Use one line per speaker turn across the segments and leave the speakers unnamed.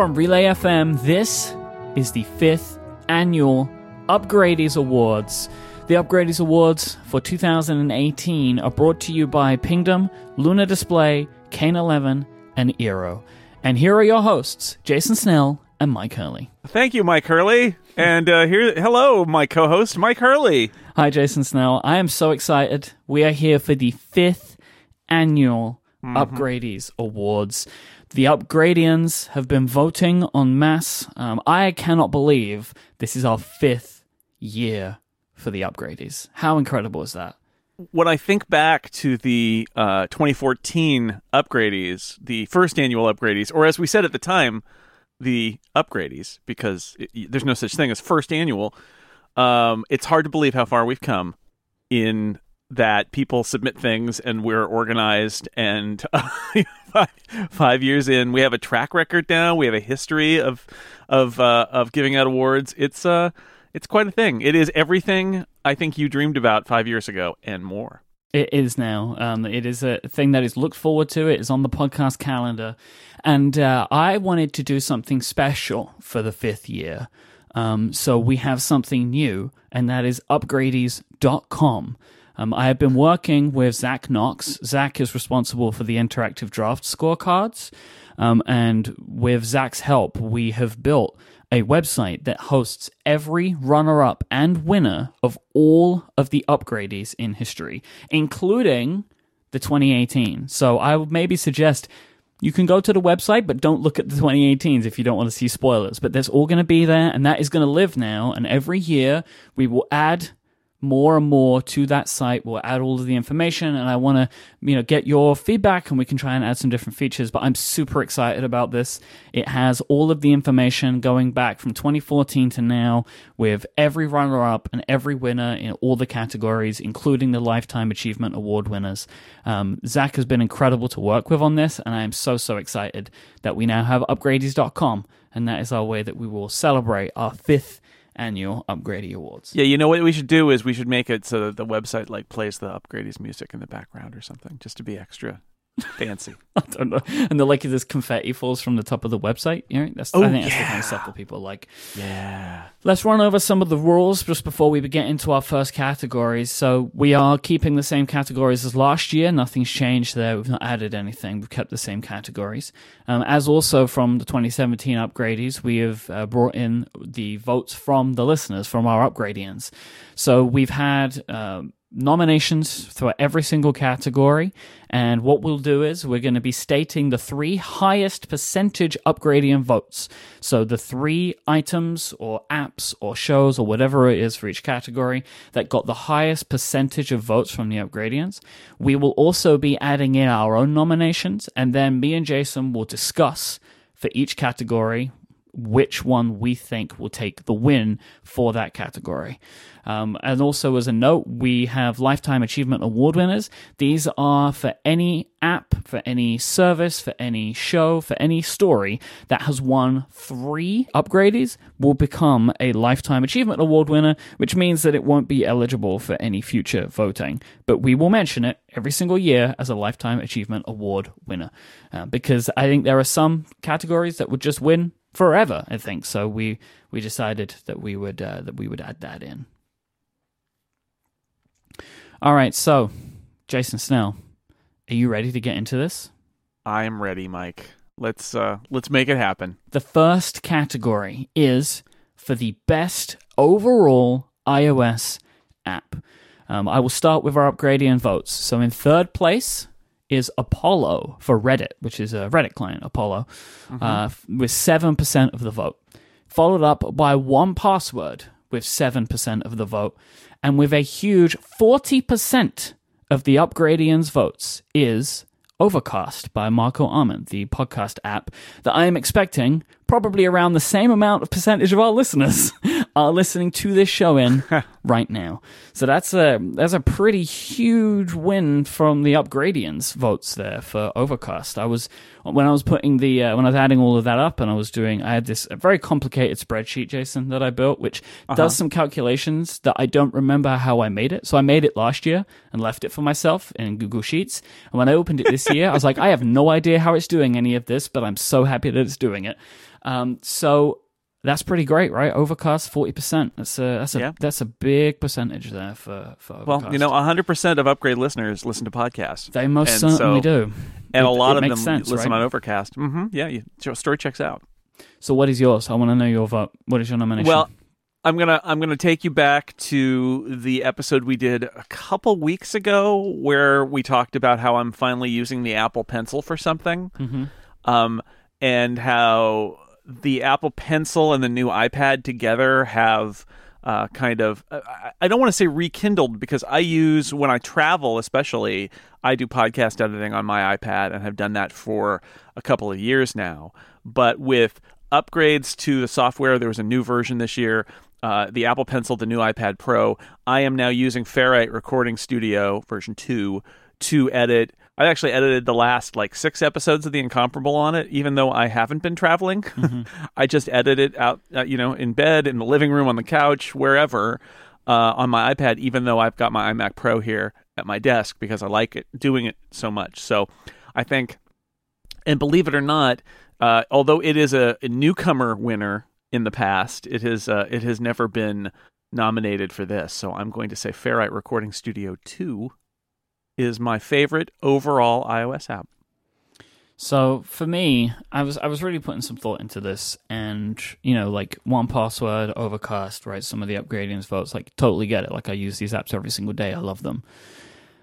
From Relay FM, this is the fifth annual Upgradies Awards. The Upgradies Awards for 2018 are brought to you by Pingdom, Luna Display, Kane 11, and Eero. And here are your hosts, Jason Snell and Myke Hurley.
Thank you, Myke Hurley. And uh, here, hello, my co-host, Myke Hurley.
Hi, Jason Snell. I am so excited. We are here for the fifth annual Upgradies Awards. The Upgradians have been voting en masse. Um, I cannot believe this is our fifth year for the Upgradies. How incredible is that?
When I think back to the uh, 2014 upgradies, the first annual upgradies, or as we said at the time, the upgradies, because it, there's no such thing as first annual. Um, it's hard to believe how far we've come in that people submit things and we're organized and five, five years in we have a track record now we have a history of of uh, of giving out awards it's uh it's quite a thing it is everything i think you dreamed about five years ago and more
It is now. Um, it is a thing that is looked forward to. It is on the podcast calendar. And uh, I wanted to do something special for the fifth year. Um, so we have something new, and that is upgradies.com. Um, I have been working with Zach Knox. Zach is responsible for the interactive draft scorecards. Um, and with Zach's help, we have built a website that hosts every runner up and winner of all of the upgradies in history, including the 2018. So I would maybe suggest you can go to the website, but don't look at the 2018s if you don't want to see spoilers. But that's all going to be there, and that is going to live now. And every year we will add more and more to that site. We'll add all of the information, and I want to, you know, get your feedback, and we can try and add some different features. But I'm super excited about this. It has all of the information going back from 2014 to now, with every runner-up and every winner in all the categories, including the Lifetime Achievement Award winners. Um, Zach has been incredible to work with on this, and I am so so excited that we now have upgradies.com, and that is our way that we will celebrate our fifth annual Upgrady Awards.
yeah you know what we should do is we should make it so that the website like plays the upgradies music in the background or something just to be extra fancy
I don't know. And the like this confetti falls from the top of the website. You know, that's
Oh,
I think that's the kind of stuff that people like.
yeah
Let's run over some of the rules just before we get into our first categories. So we are keeping the same categories as last year. Nothing's changed there. We've not added anything. We've kept the same categories. Um, as also from the 2017 upgradies, we have uh, brought in the votes from the listeners, from our upgradians. So we've had. Um, nominations for every single category. And what we'll do is we're going to be stating the three highest percentage Upgradian votes. So the three items or apps or shows or whatever it is for each category that got the highest percentage of votes from the upgradians. We will also be adding in our own nominations and then me and Jason will discuss for each category which one we think will take the win for that category. Um, and also, as a note, we have Lifetime Achievement Award winners. These are for any app, for any service, for any show, for any story that has won three Upgradies will become a Lifetime Achievement Award winner, which means that it won't be eligible for any future voting. But we will mention it every single year as a Lifetime Achievement Award winner. Uh, because I think there are some categories that would just win forever. I think so. We we decided that we would uh, that we would add that in. All right, so Jason Snell, are you ready to get into this?
i am ready myke let's uh let's make it happen
The first category is for the best overall iOS app. Um, I will start with our Upgradian votes. So in third place is Apollo for Reddit, which is a Reddit client, Apollo, uh, with 7% of the vote. Followed up by 1Password with 7% of the vote. And with a huge 40% of the Upgradians votes is Overcast by Marco Arment, the podcast app that I am expecting probably around the same amount of percentage of our listeners are listening to this show in right now. So that's a that's a pretty huge win from the Upgradians votes there for Overcast. I was when I was putting the uh, when I was adding all of that up and I was doing I had this a very complicated spreadsheet Jason that I built which does some calculations that I don't remember how I made it. So I made it last year and left it for myself in Google Sheets. And when I opened it this year, I was like I have no idea how it's doing any of this, but I'm so happy that it's doing it. Um, so that's pretty great, right? Overcast forty percent. That's a that's a
Yeah.
that's a big percentage there for for Overcast.
Well, you know, 100% of Upgrade listeners listen to podcasts.
they most
and
certainly
so-
do,
And
It-
a lot of them
sense,
listen
right?
on Overcast. Mm-hmm. Yeah, you, story checks out.
So what is yours? I want to know your vote. What is your nomination?
Well, I'm gonna I'm gonna take you back to the episode we did a couple weeks ago where we talked about how I'm finally using the Apple Pencil for something,
Mhm.
um, and how the Apple Pencil and the new iPad together have uh, kind of I- don't want to say rekindled because I use when I travel, especially I do podcast editing on my iPad and have done that for a couple of years now. But with upgrades to the software, there was a new version this year. Uh, the Apple Pencil, the new iPad Pro. I am now using Ferrite Recording Studio version two to edit. I actually edited the last like six episodes of The Incomparable on it, even though I haven't been traveling. I just edit it out, uh, you know, in bed, in the living room, on the couch, wherever, uh, on my iPad, even though I've got my iMac Pro here at my desk because I like it doing it so much. So I think, and believe it or not, uh, although it is a, a newcomer winner in the past, it has uh, it has never been nominated for this. So I'm going to say Ferrite Recording Studio 2 is my favorite overall iOS app.
So for me, I was I was really putting some thought into this, and you know, like 1Password, Overcast, right? Some of the Upgradian votes, like totally get it. Like I use these apps every single day. I love them.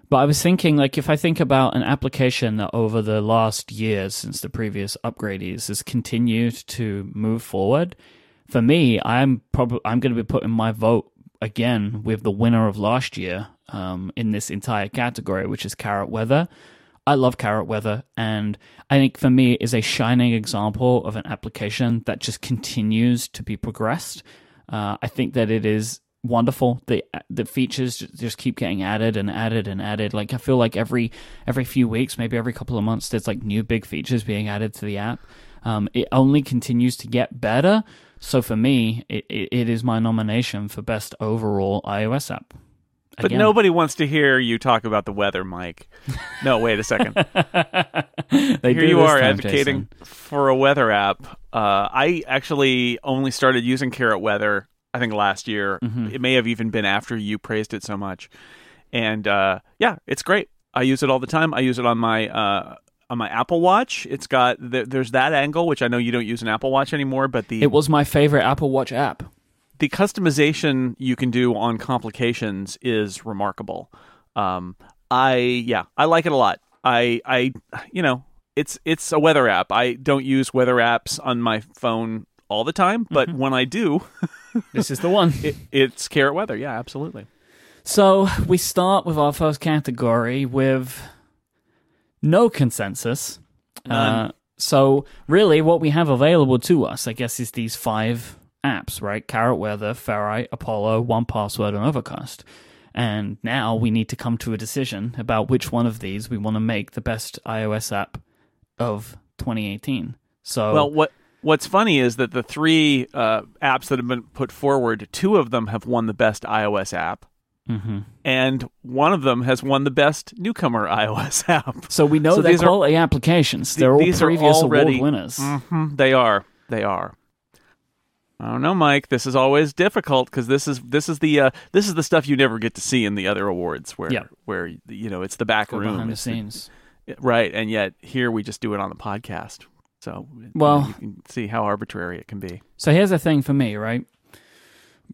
But I was thinking, like, if I think about an application that over the last years since the previous Upgradies has continued to move forward, for me, I'm probably I'm going to be putting my vote again with the winner of last year um, in this entire category, which is Carrot Weather. I love Carrot Weather, and I think for me it is a shining example of an application that just continues to be progressed. Uh, I think that it is wonderful. The the features just keep getting added and added and added. Like I feel like every every few weeks, maybe every couple of months, there's like new big features being added to the app. Um, it only continues to get better. So for me, it, it, it is my nomination for best overall iOS app.
But
Again.
nobody wants to hear you talk about the weather, Myke. No, wait a second. Here you are
time,
advocating
Jason.
for a weather app. Uh, I actually only started using Carrot Weather, I think last year.
Mm-hmm.
It may have even been after you praised it so much. And uh, yeah, it's great. I use it all the time. I use it on my uh, on my Apple Watch. It's got th- there's that angle, which I know you don't use an Apple Watch anymore, but the
It was my favorite Apple Watch app.
The customization you can do on complications is remarkable. Um, I yeah, I like it a lot. I I you know it's it's a weather app. I don't use weather apps on my phone all the time, but when I do,
This is the one.
it, it's carrot weather. Yeah, absolutely.
So we start with our first category with no consensus. Uh, so really, what we have available to us, I guess, is these five apps, right? Carrot Weather, Ferrite, Apollo, 1Password, and Overcast. And now we need to come to a decision about which one of these we want to make the best iOS app of 2018. So
Well, what what's funny is that the three uh, apps that have been put forward, two of them have won the best iOS app,
Mhm.
and one of them has won the best newcomer iOS app.
so we know
So
they're
these are-
quality applications. They're all previous
already-
award winners.
hmm They are. They are. I don't know, Myke. This is always difficult because this is this is the uh, this is the stuff you never get to see in the other awards, where
Yeah.
where you know it's the back room,
behind the scenes.
right? And yet here we just do it on the podcast, so
Well-
you can see how arbitrary it can be.
So here's the thing for me, right?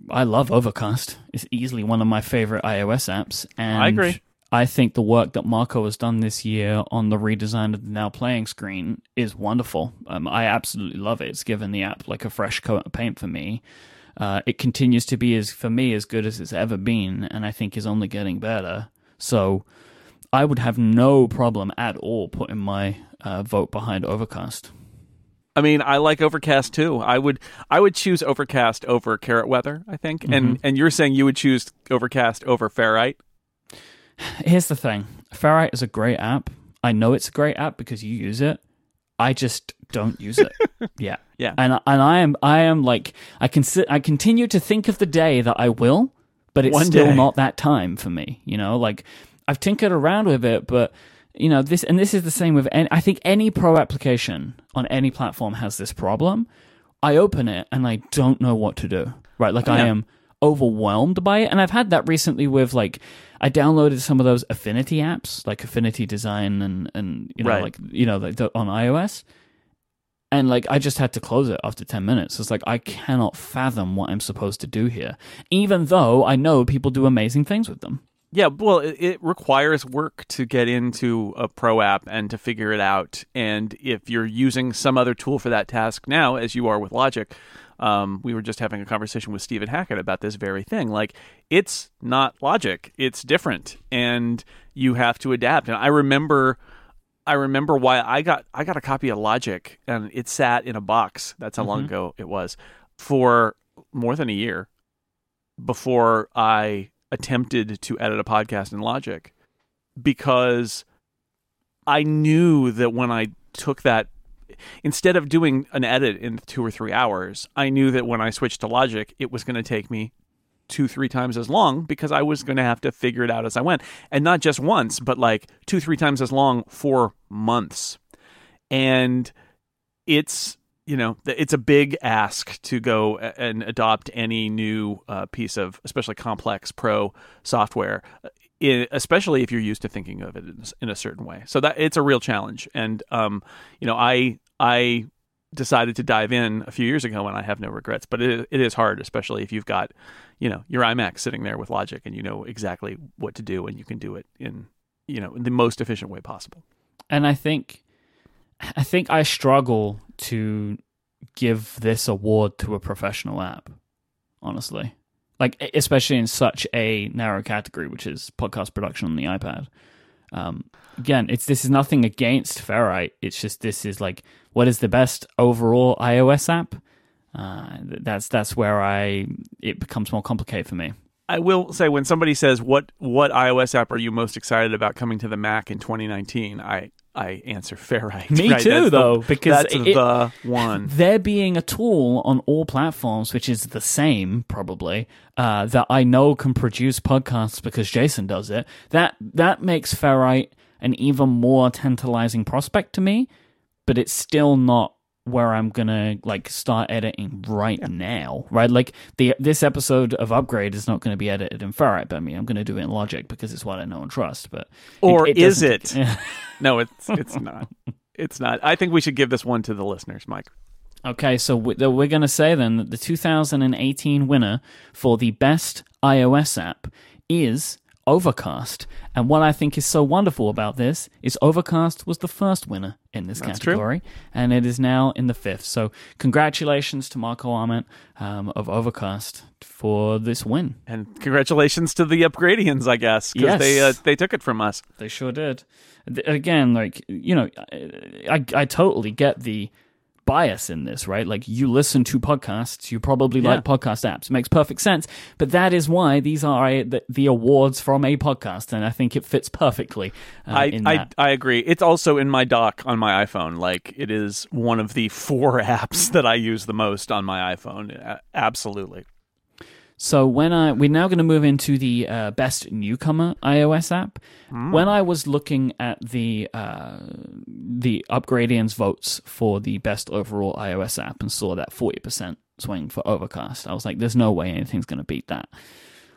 I love Overcast. It's easily one of my favorite iOS apps, and
I agree.
I think the work that Marco has done this year on the redesign of the now playing screen is wonderful. Um, I absolutely love it. It's given the app like a fresh coat of paint for me. Uh, it continues to be as for me as good as it's ever been, and I think is only getting better. So I would have no problem at all putting my uh, vote behind Overcast.
I mean, I like Overcast too. I would I would choose Overcast over Carrot Weather. I think,
Mm-hmm.
and and you're saying you would choose Overcast over Ferrite.
Here's the thing Ferrite is a great app. I know it's a great app because you use it. I just don't use it. yeah.
Yeah.
And and I am I am like I can I continue to think of the day that I will, but it's
One
still
day.
not that time for me, you know? Like I've tinkered around with it, but you know, this and this is the same with any, I think any pro application on any platform has this problem I open it and I don't know what to do. Right, like I am overwhelmed by it, and I've had that recently with like I downloaded some of those Affinity apps, like Affinity Design and and you know
Right.
like you know like the, on iOS, and like I just had to close it after ten minutes. It's like I cannot fathom what I'm supposed to do here, even though I know people do amazing things with them.
Yeah, well, it, it requires work to get into a pro app and to figure it out. And if you're using some other tool for that task now, as you are with Logic, um, we were just having a conversation with Stephen Hackett about this very thing. Like, it's not Logic; it's different, and you have to adapt. And I remember. I remember why I got I got a copy of Logic and it sat in a box. That's how long ago it was for more than a year before I attempted to edit a podcast in Logic because I knew that when I took that instead of doing an edit in 2 or 3 hours, I knew that when I switched to Logic it was going to take me two three times as long because I was going to have to figure it out as I went. And not just once but like two three times as long for months. And it's you know it's a big ask to go and adopt any new uh, piece of especially complex pro software uh, especially if you're used to thinking of it in, in a certain way. So that it's a real challenge. And um you know i i decided to dive in a few years ago and i have no regrets but it, it is hard especially if you've got you know your imac sitting there with logic and you know exactly what to do and you can do it in you know in the most efficient way possible
and I think I think I struggle to give this award to a professional app, honestly. Like especially in such a narrow category, which is podcast production on the iPad. Um, again, it's this is nothing against Ferrite. It's just this is like what is the best overall iOS app. Uh, that's that's where I it becomes more complicated for me.
I will say when somebody says what what iOS app are you most excited about coming to the Mac in 2019, I I answer Ferrite.
Me
right?
too,
That's the-
though, because
that's
it-
the one.
there being a tool on all platforms which is the same probably uh, that i know can produce podcasts because jason does it that that makes ferrite an even more tantalizing prospect to me but it's still not where i'm gonna like start editing right now right like the this episode of upgrade is not going to be edited in ferrite by me i'm going to do it in logic because it's what i know and trust but
Or is
doesn't-
it? No, it's it's not. It's not. I think we should give this one to the listeners, Myke.
Okay, so we're going to say then that the 2018 winner for the best iOS app is Overcast. And what I think is so wonderful about this is Overcast was the first winner in this
That's true.
category, and it is now in the fifth. So congratulations to Marco Arment um, of Overcast for this win.
And congratulations to the Upgradians, I guess, because
Yes.
they uh, they took it from us.
They sure did. Again, like you know, I I totally get the bias in this, right? Like you listen to podcasts, you probably
Yeah.
like podcast apps. It makes perfect sense. But that is why these are uh, the, the awards from a podcast, and I think it fits perfectly. Uh,
I, I. I agree. It's also in my dock on my iPhone. Like it is one of the four apps that I use the most on my iPhone. Absolutely.
So when I we're now going to move into the uh, best newcomer iOS app. When I was looking at the uh, the Upgradians votes for the best overall iOS app and saw that forty percent swing for Overcast, I was like, "There's no way anything's going to beat that."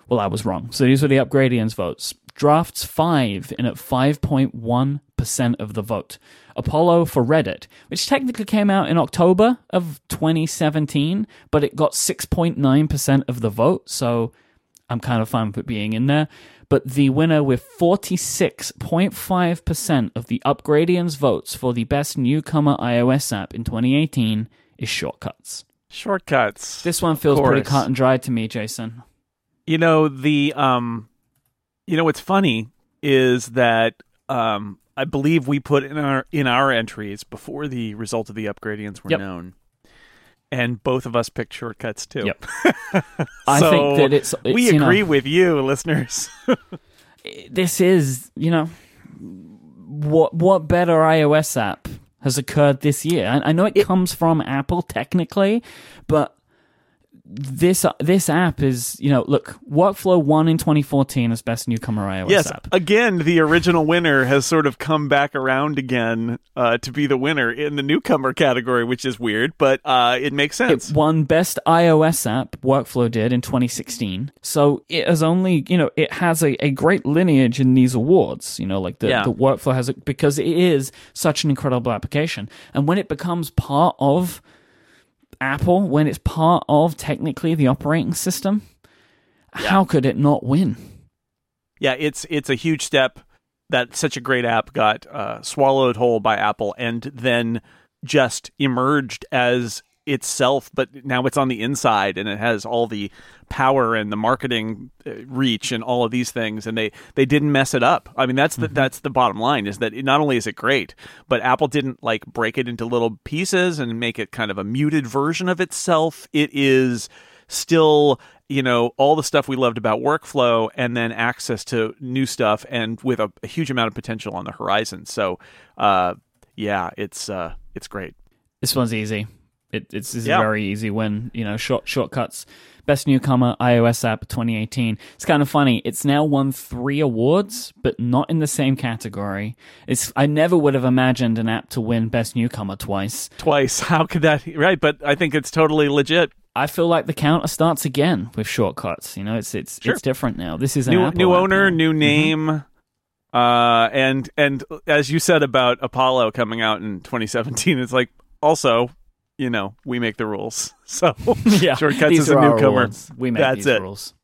Well, I was wrong. So these were the Upgradians votes. Drafts five in at five point one percent of the vote. Apollo for Reddit, which technically came out in October of 2017, but it got 6.9% of the vote, so I'm kind of fine with it being in there. But the winner with 46.5% of the Upgradians votes for the best newcomer iOS app in 2018 is Shortcuts.
Shortcuts.
This one feels pretty cut and dry to me, Jason.
You know the um, you know what's funny is that um, I believe we put in our in our entries before the result of the upgradians were
Yep.
known, and both of us picked shortcuts too.
Yep. I think that it's, it's
we
you know,
agree with you, listeners.
this is, you know, what what better iOS app has occurred this year? I, I know it, comes from Apple technically, but this this app is you know look workflow won in 2014 as best newcomer ios
yes,
app
again, the original winner has sort of come back around again uh, to be the winner in the newcomer category, which is weird, but uh, it makes sense.
it won best ios app workflow did in 2016 so it has only you know it has a, a great lineage in these awards you know like the,
Yeah.
the workflow has it because it is such an incredible application and when it becomes part of apple when it's part of technically the operating system? How could it not win?
Yeah, it's it's a huge step that such a great app got uh, swallowed whole by Apple and then just emerged as itself, but now it's on the inside and it has all the power and the marketing uh, reach and all of these things and they they didn't mess it up. I mean that's the that's the bottom line is that it, not only is it great, but Apple didn't like break it into little pieces and make it kind of a muted version of itself. It is still you know all the stuff we loved about workflow and then access to new stuff and with a, a huge amount of potential on the horizon so uh yeah it's uh it's great
This one's easy. It, it's,
Yeah.
a very easy win. You know, short shortcuts. Best newcomer iOS app 2018. It's kind of funny. It's now won three awards, but not in the same category. It's I never would have imagined an app to win best newcomer twice.
twice how could that right but i think it's totally legit
I feel like the counter starts again with shortcuts. You know, it's it's
Sure.
it's different now. This is an
new
Apple
new owner new name uh and and as you said about apollo coming out in 2017 it's like also you know we make the rules so
yeah,
shortcuts is a newcomer.
We make
That's
these
it.
rules.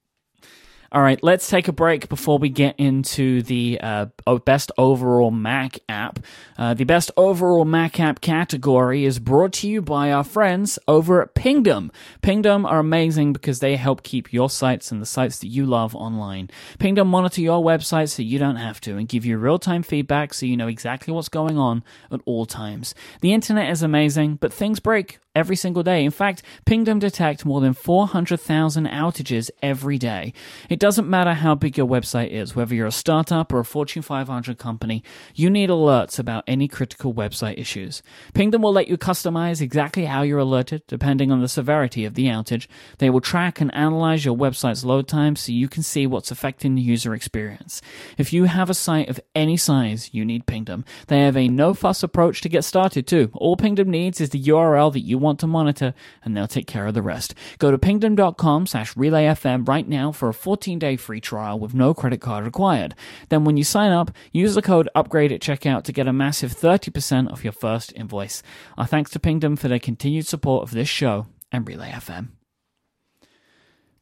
All right, let's take a break before we get into the uh, best overall Mac app. Uh, the best overall Mac app category is brought to you by our friends over at Pingdom. Pingdom are amazing because they help keep your sites and the sites that you love online. Pingdom monitor your website so you don't have to and give you real time feedback so you know exactly what's going on at all times. The internet is amazing, but things break every single day. In fact, Pingdom detect more than 400,000 outages every day. It doesn't matter how big your website is, whether you're a startup or a Fortune 500 company, you need alerts about any critical website issues. Pingdom will let you customize exactly how you're alerted depending on the severity of the outage. They will track and analyze your website's load time so you can see what's affecting the user experience. If you have a site of any size, you need Pingdom. They have a no fuss approach to get started too. All Pingdom needs is the URL that you want to monitor and they'll take care of the rest. Go to pingdom.com slash relayfm right now for a 14 day free trial with no credit card required. Then when you sign up, use the code upgrade at checkout to get a massive 30% off your first invoice. Our thanks to Pingdom for their continued support of this show and Relay FM.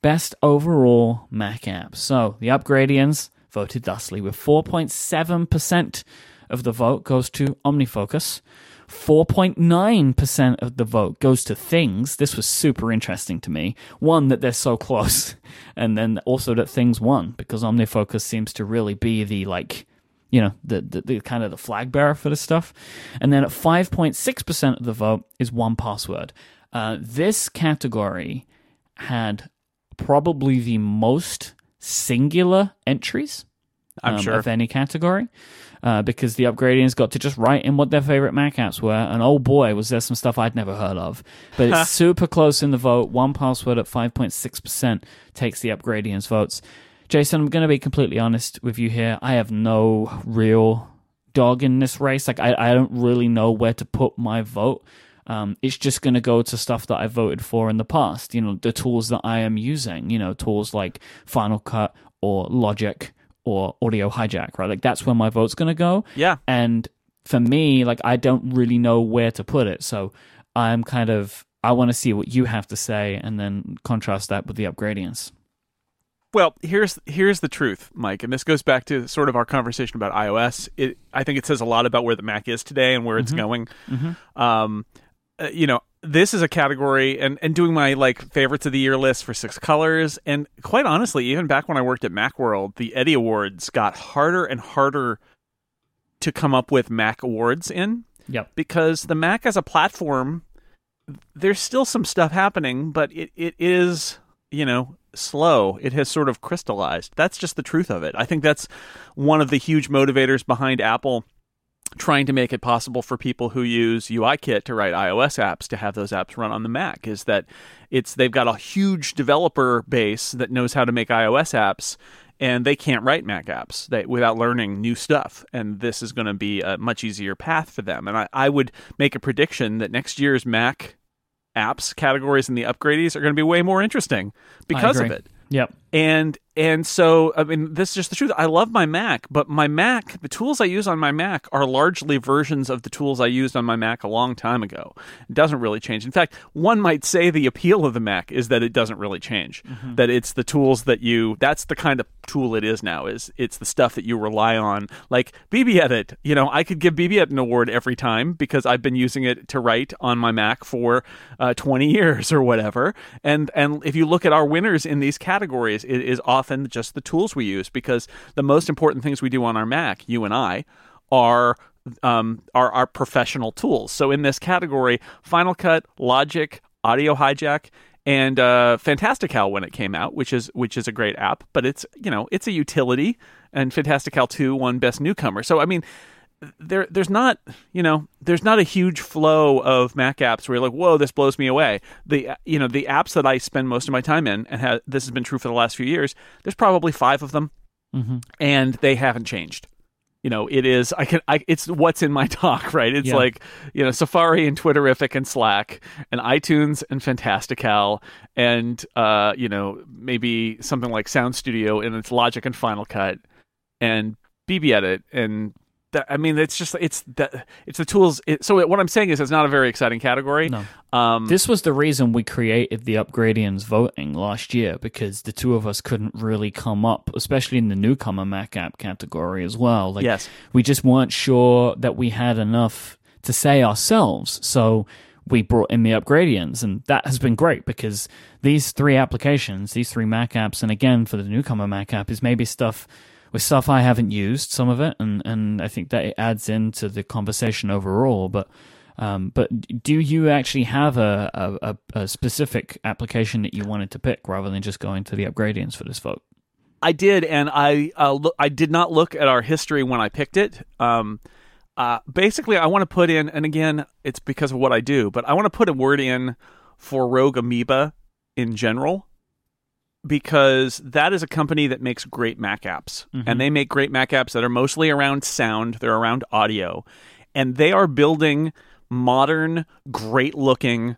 Best overall Mac app. So the Upgradians voted thusly with 4.7% of the vote goes to OmniFocus. 4.9% of the vote goes to things. This was super interesting to me. One, that they're so close, and then also that things won, because OmniFocus seems to really be the, like, you know, the, the, the kind of the flag bearer for this stuff. And then at 5.6% of the vote is 1Password. Uh, this category had probably the most singular entries
i'm
um,
sure
of any category uh, because the upgradians got to just write in what their favorite Mac apps were, and oh boy, was there some stuff I'd never heard of. But it's super close in the vote. 1Password at 5.6% takes the upgradians votes. Jason, I'm going to be completely honest with you here. I have no real dog in this race. Like, I, I don't really know where to put my vote. Um, it's just going to go to stuff that I voted for in the past. You know, the tools that I am using. You know, tools like Final Cut or Logic or Audio Hijack. Right, like that's where my vote's going to go.
yeah
And for me, like I don't really know where to put it. So I'm kind of I want to see what you have to say and then contrast that with the upgradians.
Well, here's here's the truth, Myke, and this goes back to sort of our conversation about iOS. It, I think it says a lot about where the Mac is today and where it's going. Um, uh, you know, this is a category, and and doing my like favorites of the year list for six colors, and quite honestly, even back when I worked at MacWorld, the Eddy Awards got harder and harder to come up with Mac awards in
Yep.
because the Mac as a platform, there's still some stuff happening, but it, it is, you know, slow. It has sort of crystallized. That's just the truth of it. I think that's one of the huge motivators behind Apple trying to make it possible for people who use UIKit to write iOS apps to have those apps run on the Mac is that it's they've got a huge developer base that knows how to make iOS apps and they can't write Mac apps they, without learning new stuff. And this is going to be a much easier path for them. And I, I would make a prediction that next year's Mac apps categories in the upgradies are going to be way more interesting because of it.
Yep.
And and so I mean this is just the truth. I love my Mac, but my Mac, the tools I use on my Mac are largely versions of the tools I used on my Mac a long time ago. It doesn't really change. In fact, one might say the appeal of the Mac is that it doesn't really change. Mm-hmm. That it's the tools that you that's the kind of tool it is now is it's the stuff that you rely on. Like BBEdit, you know, I could give BBEdit an award every time because I've been using it to write on my Mac for uh, 20 years or whatever. And and if you look at our winners in these categories, it is often just the tools we use because the most important things we do on our Mac, you and I, are um, are our professional tools. So in this category, Final Cut, Logic, Audio Hijack, and uh, Fantastical when it came out, which is which is a great app, but it's you know it's a utility, and Fantastical two won Best Newcomer. So I mean, there there's not you know there's not a huge flow of Mac apps where you're like whoa this blows me away. The you know the apps that I spend most of my time in, and ha- this has been true for the last few years. There's probably five of them, mm-hmm. and they haven't changed you know, it is. I can. I, it's what's in my talk, right? It's yeah. like you know, Safari and Twitterrific and Slack and iTunes and Fantastical and uh, you know, maybe something like Sound Studio and its Logic and Final Cut and BBEdit and that, I mean, it's just it's that it's the tools. It, so what I'm saying is, it's not a very exciting category.
No. Um, this was the reason we created the Upgradians voting last year because the two of us couldn't really come up, especially in the newcomer Mac app category as well.
Like, yes,
we just weren't sure that we had enough to say ourselves. So we brought in the Upgradians, and that has been great because these three applications, these three Mac apps, and again for the newcomer Mac app, is maybe stuff with stuff I haven't used, some of it, and, and I think that it adds into the conversation overall. But um, but do you actually have a, a, a, specific application that you wanted to pick rather than just going to the upgradians for this vote?
I did, and I uh, look, I did not look at our history when I picked it. Um, uh, basically, I want to put in, and again, it's because of what I do, but I want to put a word in for Rogue Amoeba in general because that is a company that makes great Mac apps. Mm-hmm. And they make great Mac apps that are mostly around sound, they're around audio. And they are building modern, great looking,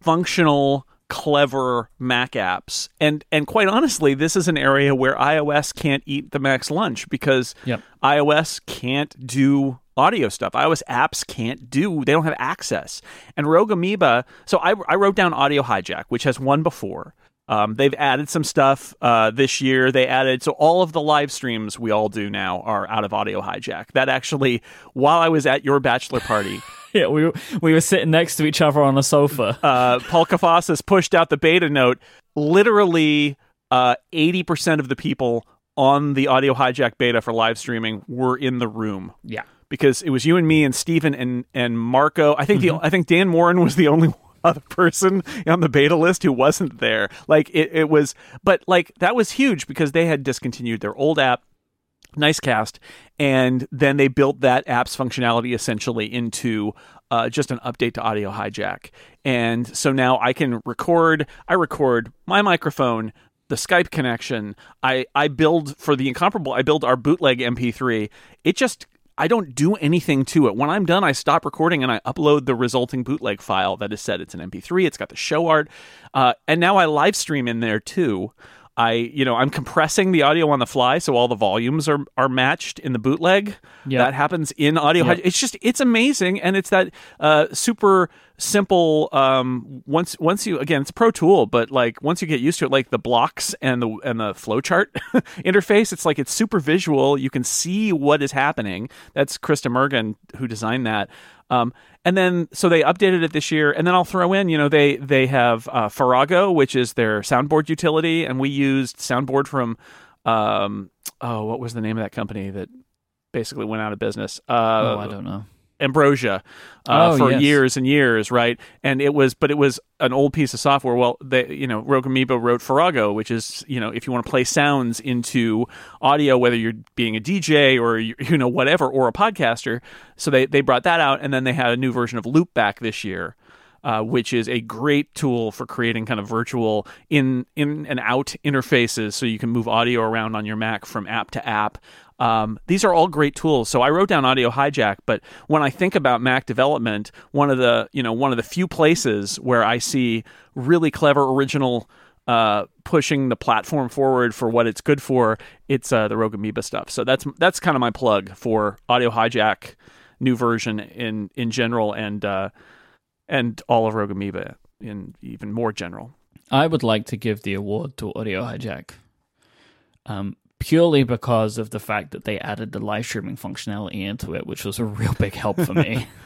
functional, clever Mac apps. And and quite honestly, this is an area where iOS can't eat the Mac's lunch because
yep.
iOS can't do audio stuff. iOS apps can't do, they don't have access. And Rogue Amoeba, so I, I wrote down Audio Hijack, which has won before. Um, they've added some stuff uh, this year. They added so all of the live streams we all do now are out of Audio Hijack. That actually, while I was at your bachelor party.
yeah, we we were sitting next to each other on a sofa.
Uh, Paul Kafasis pushed out the beta note. Literally, uh, eighty percent of the people on the Audio Hijack beta for live streaming were in the room.
Yeah,
because it was you and me and Stephen and and Marco. I think mm-hmm. the I think Dan Moren was the only other person on the beta list who wasn't there. Like it, it was, but like that was huge because they had discontinued their old app, Nicecast, and then they built that app's functionality essentially into uh, just an update to Audio Hijack. And so now I can record. I record my microphone, the Skype connection. I I build for the incomparable. I build our bootleg MP3. It just I don't do anything to it. When I'm done, I stop recording and I upload the resulting bootleg file that is said it's an MP3. It's got the show art, uh, and now I live stream in there too. I, you know, I'm compressing the audio on the fly, so all the volumes are are matched in the bootleg.
Yeah,
that happens in audio. Yep. It's just it's amazing, and it's that uh, super simple. Um, once once you again, it's a pro tool, but like once you get used to it, like the blocks and the and the flowchart interface, it's like it's super visual. You can see what is happening. That's Christa Mrgan who designed that. Um, and then so they updated it this year, and then I'll throw in, you know, they they have uh, Farrago, which is their soundboard utility, and we used soundboard from, um, oh, what was the name of that company that basically went out of business?
Uh, oh, I don't know.
Ambrosia uh,
Oh,
for
yes.
years and years, right? And it was, but it was an old piece of software. Well, they, you know, Rogue Amoeba wrote Farrago, which is, you know, if you want to play sounds into audio, whether you're being a DJ or you know whatever, or a podcaster, so they they brought that out, and then they had a new version of Loopback this year. Uh, which is a great tool for creating kind of virtual in in and out interfaces, so you can move audio around on your Mac from app to app. Um, these are all great tools. So I wrote down Audio Hijack, but when I think about Mac development, one of the you know one of the few places where I see really clever original uh, pushing the platform forward for what it's good for, it's uh, the Rogue Amoeba stuff. So that's that's kind of my plug for Audio Hijack new version in in general and uh, and all of Rogue Amoeba in even more general.
I would like to give the award to Audio Hijack, um, purely because of the fact that they added the live streaming functionality into it, which was a real big help for me.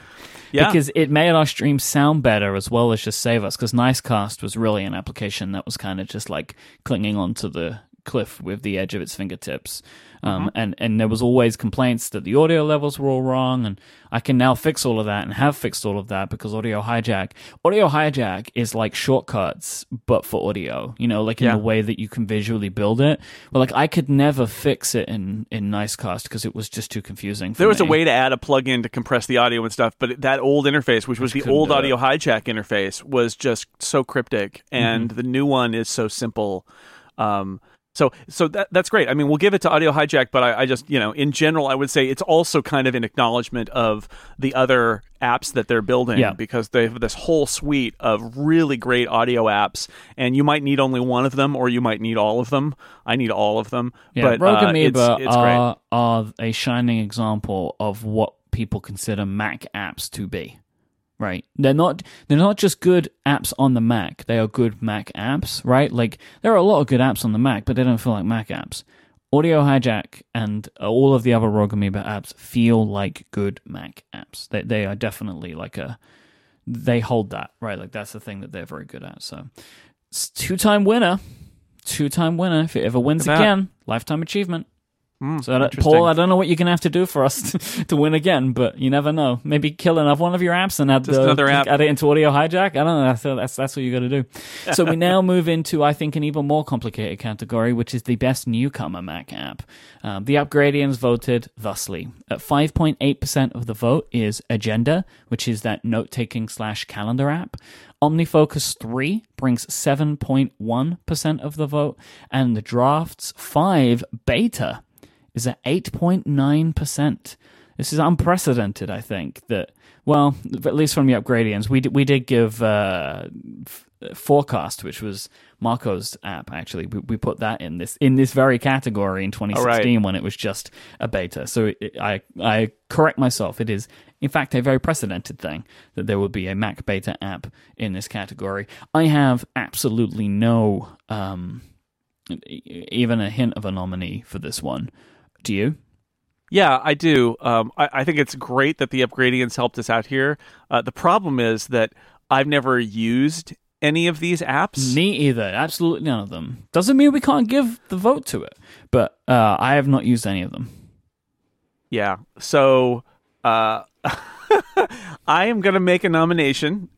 Yeah,
because it made our streams sound better as well as just save us. Because Nicecast was really an application that was kind of just like clinging onto the cliff with the edge of its fingertips. Um, and, and there was always complaints that the audio levels were all wrong, and I can now fix all of that and have fixed all of that because Audio Hijack, Audio Hijack is like shortcuts, but for audio. You know, like in
Yeah.
the way that you can visually build it. But like I could never fix it in in Nicecast because it was just too confusing. For
There was a way to add a plug-in to compress the audio and stuff, but that old interface, which was the old
do it.
audio hijack interface, was just so cryptic, and
Mm-hmm.
the new one is so simple. Um, so, so that that's great. I mean, we'll give it to Audio Hijack, but I, I just, you know, in general, I would say it's also kind of an acknowledgement of the other apps that they're building
Yeah.
because they have this whole suite of really great audio apps, and you might need only one of them, or you might need all of them. I need all of them.
Yeah,
but
Rogue
uh,
Amoeba
it's, it's great.
are, are a shining example of what people consider Mac apps to be. Right? They're not they're not just good apps on the Mac. They are good Mac apps, right? Like there are a lot of good apps on the Mac, but they don't feel like Mac apps. Audio Hijack and uh, all of the other Rogue Amoeba apps feel like good Mac apps. They they are definitely like a they hold that, right? Like that's the thing that they're very good at. So two time winner. Two time winner. If it ever wins again, lifetime achievement.
Hmm,
So, I. Paul, I don't know what you're gonna have to do for us to, to win again, but you never know. Maybe kill another one of your apps and add,
Just
the,
another app.
add it into Audio Hijack. I don't know. That's that's, that's what you got to do. So we now move into, I think, an even more complicated category, which is the best newcomer Mac app. Um, the Upgradians voted thusly: at 5.8 percent of the vote is Agenda, which is that note-taking slash calendar app. OmniFocus 3 brings 7.1% of the vote, and the Drafts 5 Beta is at 8.9%. This is unprecedented, I think, that, well, at least from the Upgradians, we did, we did give uh, f- Forecast, which was Marco's app, actually. We, we put that in this in this very category in 2016 when it was just a beta. So it, I, I correct myself. It is, in fact, a very precedented thing that there would be a Mac beta app in this category. I have absolutely no, um, even a hint of a nominee for this one. Do you?
Yeah, I do. Um, I, I think it's great that the Upgradians helped us out here. Uh, the problem is that I've never used any of these apps.
Me either. Absolutely none of them. Doesn't mean we can't give the vote to it, but uh, I have not used any of them.
Yeah. So uh, I am going to make a nomination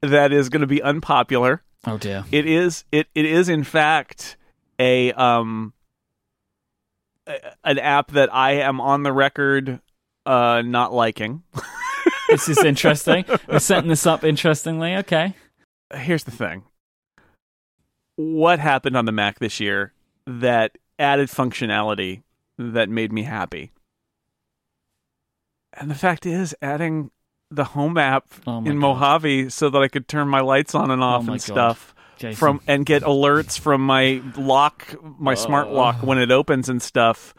that is going to be unpopular.
Oh dear.
It is. It it is in fact a um a- an app that I am on the record uh not liking.
This is interesting. We're setting this up interestingly. Okay.
here's the thing what happened on the mac this year that added functionality that made me happy and the fact is adding the home app
Oh
in
God.
mojave so that i could turn my lights on and off
my
and
God.
stuff
Jason.
from and get alerts from my lock my smart lock when it opens and stuff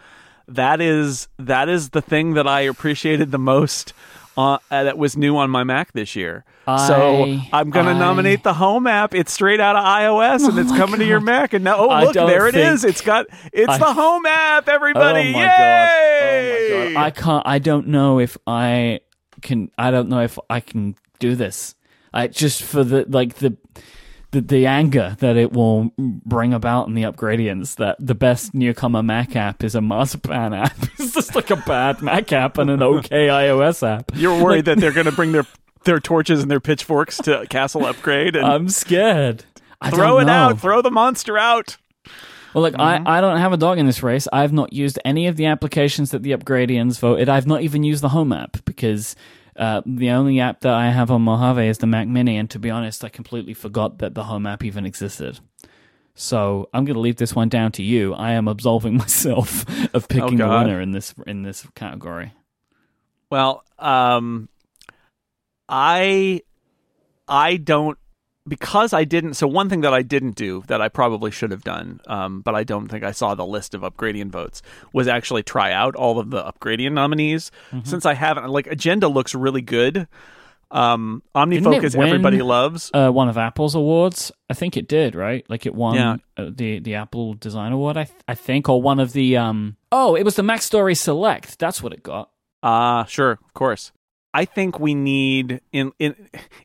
that is that is the thing that i appreciated the most uh, uh, that was new on my mac this year so
I-
i'm going to nominate the home app it's straight out of ios and it's
my
coming to your mac and now oh look there it is. It's got it's
I-
the home app everybody
Oh my
Yay!
god! Oh my god! I can't. I don't know if I can. I don't know if I can do this. I just for the like the the, the anger that it will bring about in the upgradians that the best newcomer Mac app is a Marzipan app. it's just like a bad Mac app and an okay iOS app.
You're worried that they're going to bring their their torches and their pitchforks to Castle Upgrade and
I'm scared. I
throw it
know.
out, throw the monster out.
Well, look,
Mm-hmm.
I, I don't have a dog in this race. I've not used any of the applications that the Upgradians voted. I've not even used the Home app because uh, the only app that I have on Mojave is the Mac Mini, and to be honest, I completely forgot that the Home app even existed. So I'm going to leave this one down to you. I am absolving myself of picking the
Oh, God.
winner in this in this category.
Well, um, I I don't because I didn't. So one thing that I didn't do that I probably should have done, um, but I don't think I saw the list of Upgradian votes was actually try out all of the Upgradian nominees.
Mm-hmm.
Since I haven't, like Agenda looks really good. Um, OmniFocus
win?
everybody loves.
Uh, one of Apple's awards, I think it did, right? Like it won
Yeah.
uh, the the Apple Design Award, I th- I think, or one of the um. Oh, it was the Mac Story Select. That's what it got.
Ah, sure, of course. I think we need in in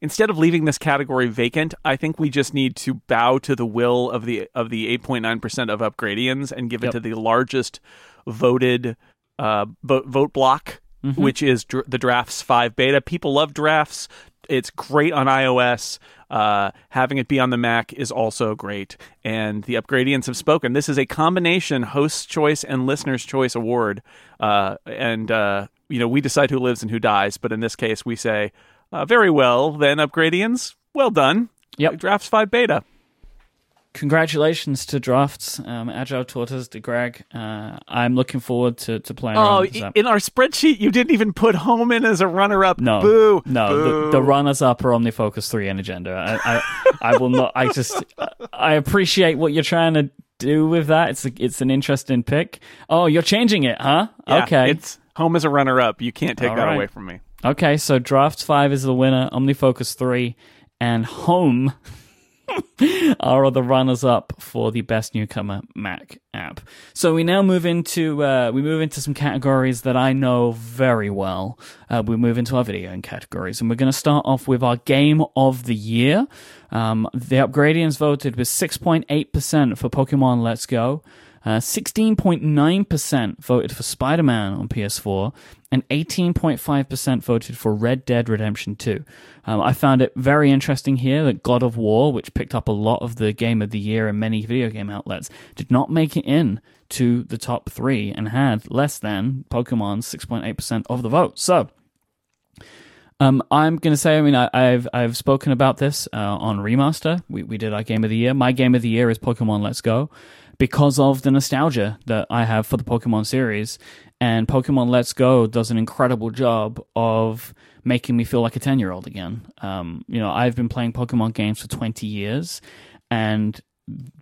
instead of leaving this category vacant, I think we just need to bow to the will of the of the 8.9% of upgradians and give it to the largest voted uh vote, vote block,
Mm-hmm.
which is dr- the Drafts 5 beta. People love Drafts. It's great on iOS. Uh, having it be on the Mac is also great. And the Upgradians have spoken. This is a combination host choice and listener's choice award. Uh, and, uh, you know, we decide who lives and who dies. But in this case, we say, uh, very well, then, Upgradians. Well done.
Yep.
Drafts 5 beta.
Congratulations to Drafts, um, Agile Tortoise, to Greg. Uh, I'm looking forward to, to playing
Oh,
around with this
i-
app.
in our spreadsheet, you didn't even put home in as a runner up.
No,
Boo.
no,
Boo.
the, the runners up are OmniFocus three and Agenda. I, I, I will not. I just, I appreciate what you're trying to do with that. It's a, it's an interesting pick. Oh, you're changing it, huh?
Yeah,
okay,
It's home as a runner up. You can't take
All
that
right.
away from me.
okay. So Drafts five is the winner. OmniFocus three and Home are the runners up for the best newcomer Mac app. So we now move into uh, we move into some categories that I know very well. Uh, we move into our video game categories, and we're going to start off with our game of the year. Um, the Upgradians voted with 6.8% for Pokemon Let's Go. Uh, 16.9% voted for Spider Man on PS4, and 18.5% voted for Red Dead Redemption 2. Um, I found it very interesting here that God of War, which picked up a lot of the game of the year in many video game outlets, did not make it in to the top three and had less than Pokemon 6.8% of the vote. So, um, I'm going to say, I mean, I, I've I've spoken about this uh, on Remaster. We we did our game of the year. My game of the year is Pokemon Let's Go because of the nostalgia that I have for the Pokemon series. And Pokemon Let's Go does an incredible job of making me feel like a 10 year old again. Um, you know, I've been playing Pokemon games for 20 years, and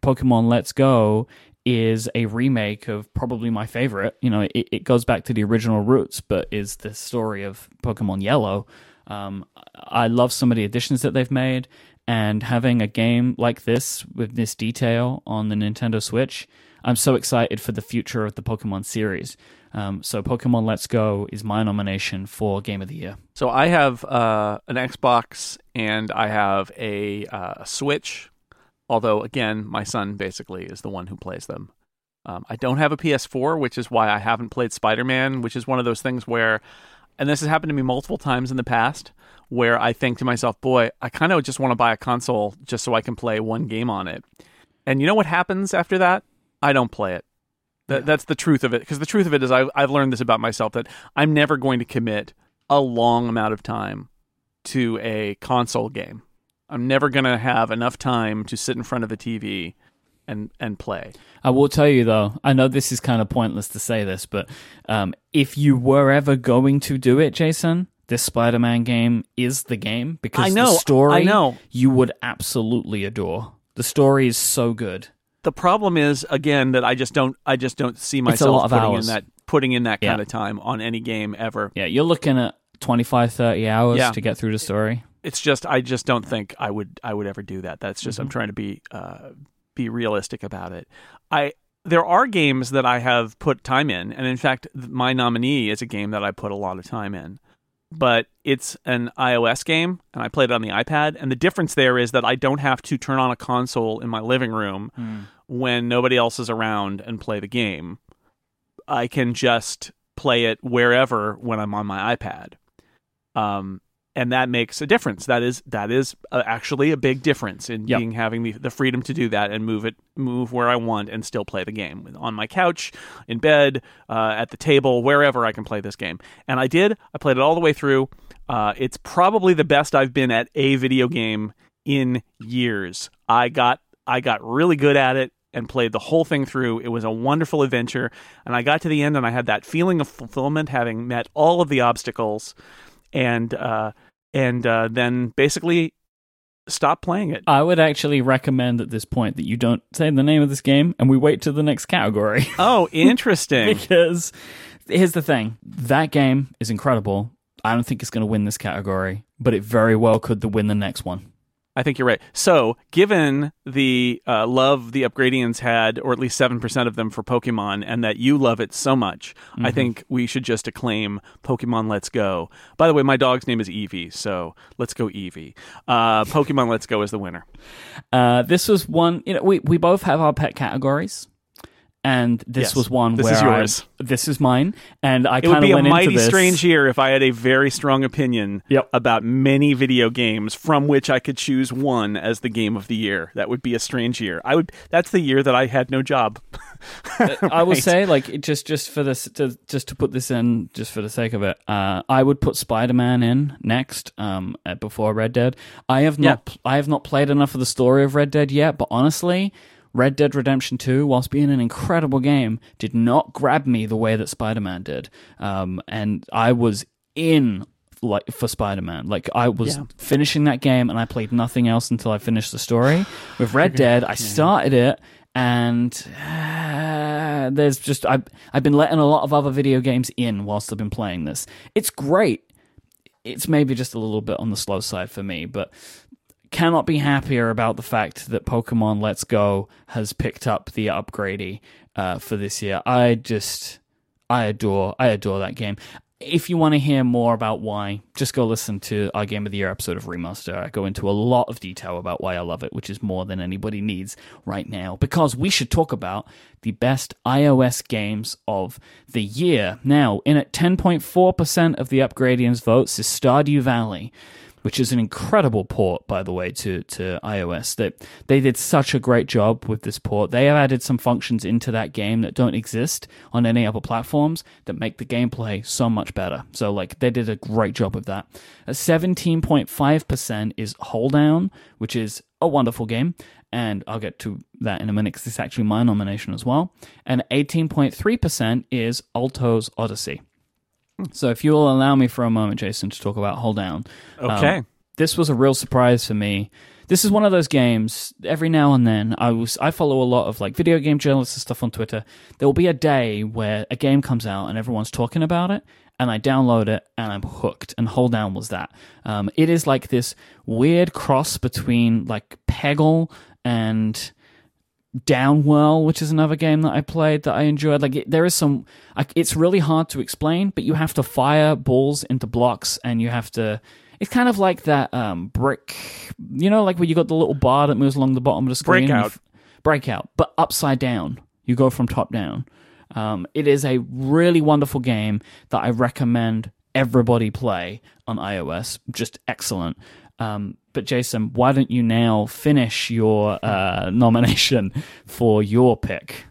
Pokemon Let's Go is a remake of probably my favorite. You know, it, it goes back to the original roots, but is the story of Pokemon Yellow. Um, I love some of the additions that they've made, and having a game like this with this detail on the Nintendo Switch, I'm so excited for the future of the Pokemon series. Um, so, Pokemon Let's Go is my nomination for Game of the Year.
So I have uh, an Xbox and I have a uh, Switch. Although again, my son basically is the one who plays them. Um, I don't have a PS4, which is why I haven't played Spider-Man. Which is one of those things where, and this has happened to me multiple times in the past, where I think to myself, "Boy, I kind of just want to buy a console just so I can play one game on it." And you know what happens after that? I don't play it. That, That's the truth of it. Because the truth of it is, I've, I've learned this about myself that I'm never going to commit a long amount of time to a console game. I'm never going to have enough time to sit in front of a TV and and play.
I will tell you though, I know this is kind of pointless to say this, but um, if you were ever going to do it, Jason, this Spider-Man game is the game because
I know,
the story
I know.
you would absolutely adore. The story is so good.
The problem is again that I just don't I just don't see myself putting
hours.
in that putting in that kind
Yeah.
of time on any game ever.
Yeah, you're looking at 25, 30 hours
Yeah.
to get through the story.
It's just I just don't think I would I would ever do that. That's just
Mm-hmm.
I'm trying to be uh, be realistic about it. I there are games that I have put time in, and in fact, my nominee is a game that I put a lot of time in. but it's an iOS game, and I played it on the iPad. And the difference there is that I don't have to turn on a console in my living room when nobody else is around and play the game. I can just play it wherever when I'm on my iPad. Um, and that makes a difference. That is that is uh, actually a big difference in
Yep.
being having the, the freedom to do that and move it move where I want and still play the game on my couch, in bed, uh, at the table, wherever I can play this game. And I did. I played it all the way through. Uh, it's probably the best I've been at a video game in years. I got I got really good at it and played the whole thing through. It was a wonderful adventure, and I got to the end and I had that feeling of fulfillment, having met all of the obstacles, and uh, and uh, then basically stop playing it.
I would actually recommend at this point that you don't say the name of this game and we wait to the next category.
Oh, interesting.
because here's the thing that game is incredible. I don't think it's going to win this category, but it very well could win the next one.
I think you're right. So, given the uh, love the Upgradians had, or at least 7% of them for Pokemon, and that you love it so much, I think we should just acclaim Pokemon Let's Go. By the way, my dog's name is Eevee, so let's go Eevee. Uh, Pokemon Let's Go is the winner.
Uh, this was one, you know, we, we both have our pet categories. And this
Yes.
was one
This
where
is
I-
yours.
this is mine, and I
It would be a mighty strange year if I had a very strong opinion
Yep.
about many video games from which I could choose one as the game of the year. That would be a strange year. I would. That's the year that I had no job.
I will
Right.
say, like, just just for this, to, just to put this in, just for the sake of it, uh, I would put Spider Man in next, um, uh, before Red Dead. I have not, pl- I have not played enough of the story of Red Dead yet, but honestly, Red Dead Redemption Two, whilst being an incredible game, did not grab me the way that Spider Man did, um, and I was in. Like for Spider Man, like I was
Yeah.
finishing that game and I played nothing else until I finished the story. With Red Dead, I started it and uh, there's just I've I've been letting a lot of other video games in whilst I've been playing this. It's great. It's maybe just a little bit on the slow side for me, but cannot be happier about the fact that Pokemon Let's Go has picked up the Upgradie uh, for this year. I just I adore I adore that game. If you want to hear more about why, just go listen to our Game of the Year episode of Remaster. I go into a lot of detail about why I love it, which is more than anybody needs right now. Because we should talk about the best iOS games of the year. Now, in at 10.4% of the Upgradians votes is Stardew Valley which is an incredible port, by the way, to, to iOS. That they did such a great job with this port. They have added some functions into that game that don't exist on any other platforms that make the gameplay so much better. So, like, they did a great job with that. At 17.5% is Holedown, which is a wonderful game. And I'll get to that in a minute because it's actually my nomination as well. And 18.3% is Alto's Odyssey. So, if you will allow me for a moment, Jason, to talk about Holedown. Um,
Okay.
this was a real surprise for me. This is one of those games. Every now and then, I was I follow a lot of like video game journalists and stuff on Twitter. There will be a day where a game comes out and everyone's talking about it, and I download it and I'm hooked. And Holedown was that. Um, it is like this weird cross between like Peggle and Downwell, which is another game that I played that I enjoyed. Like it, there is some, like, it's really hard to explain, but you have to fire balls into blocks, and you have to. It's kind of like that um, brick, you know, like where you got the little bar that moves along the bottom of the screen.
Breakout.
f- breakout, but upside down. You go from top down. Um, it is a really wonderful game that I recommend everybody play on iOS. Just excellent. Um, but Jason, why don't you now finish your uh, nomination for your pick?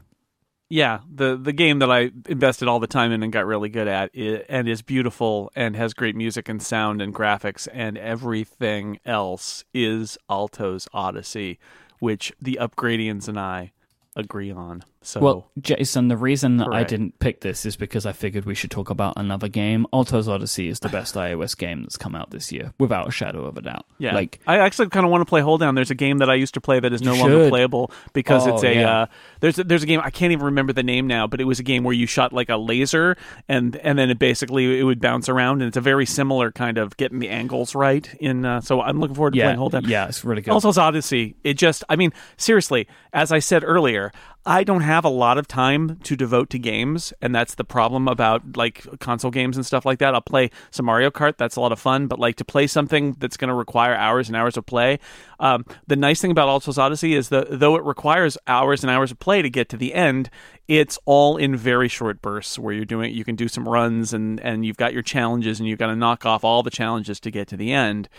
yeah, the the game that I invested all the time in and got really good at, i and is beautiful and has great music and sound and graphics and everything else is Alto's Odyssey, which the Upgradians and I agree on. So
Well, Jason, the reason that I didn't pick this is because I figured we should talk about another game. Alto's Odyssey is the best iOS game that's come out this year, without a shadow of a doubt.
yeah,
like
I actually kind of want to play Holedown. There's a game that I used to play that is no
You
longer
should.
playable because
Oh,
it's a
yeah.
uh, there's a, there's a game I can't even remember the name now, but it was a game where you shot like a laser and and then it basically it would bounce around and it's a very similar kind of getting the angles right in. Uh, so I'm looking forward to
yeah,
playing Holedown.
yeah, it's really good.
Alto's Odyssey. It just, I mean, seriously, as I said earlier, I don't have a lot of time to devote to games, and that's the problem about like console games and stuff like that. I'll play some Mario Kart, that's a lot of fun, but like to play something that's going to require hours and hours of play. Um, the nice thing about Alto's Odyssey is that though it requires hours and hours of play to get to the end, it's all in very short bursts where you're doing you can do some runs and and you've got your challenges and you've got to knock off all the challenges to get to the end.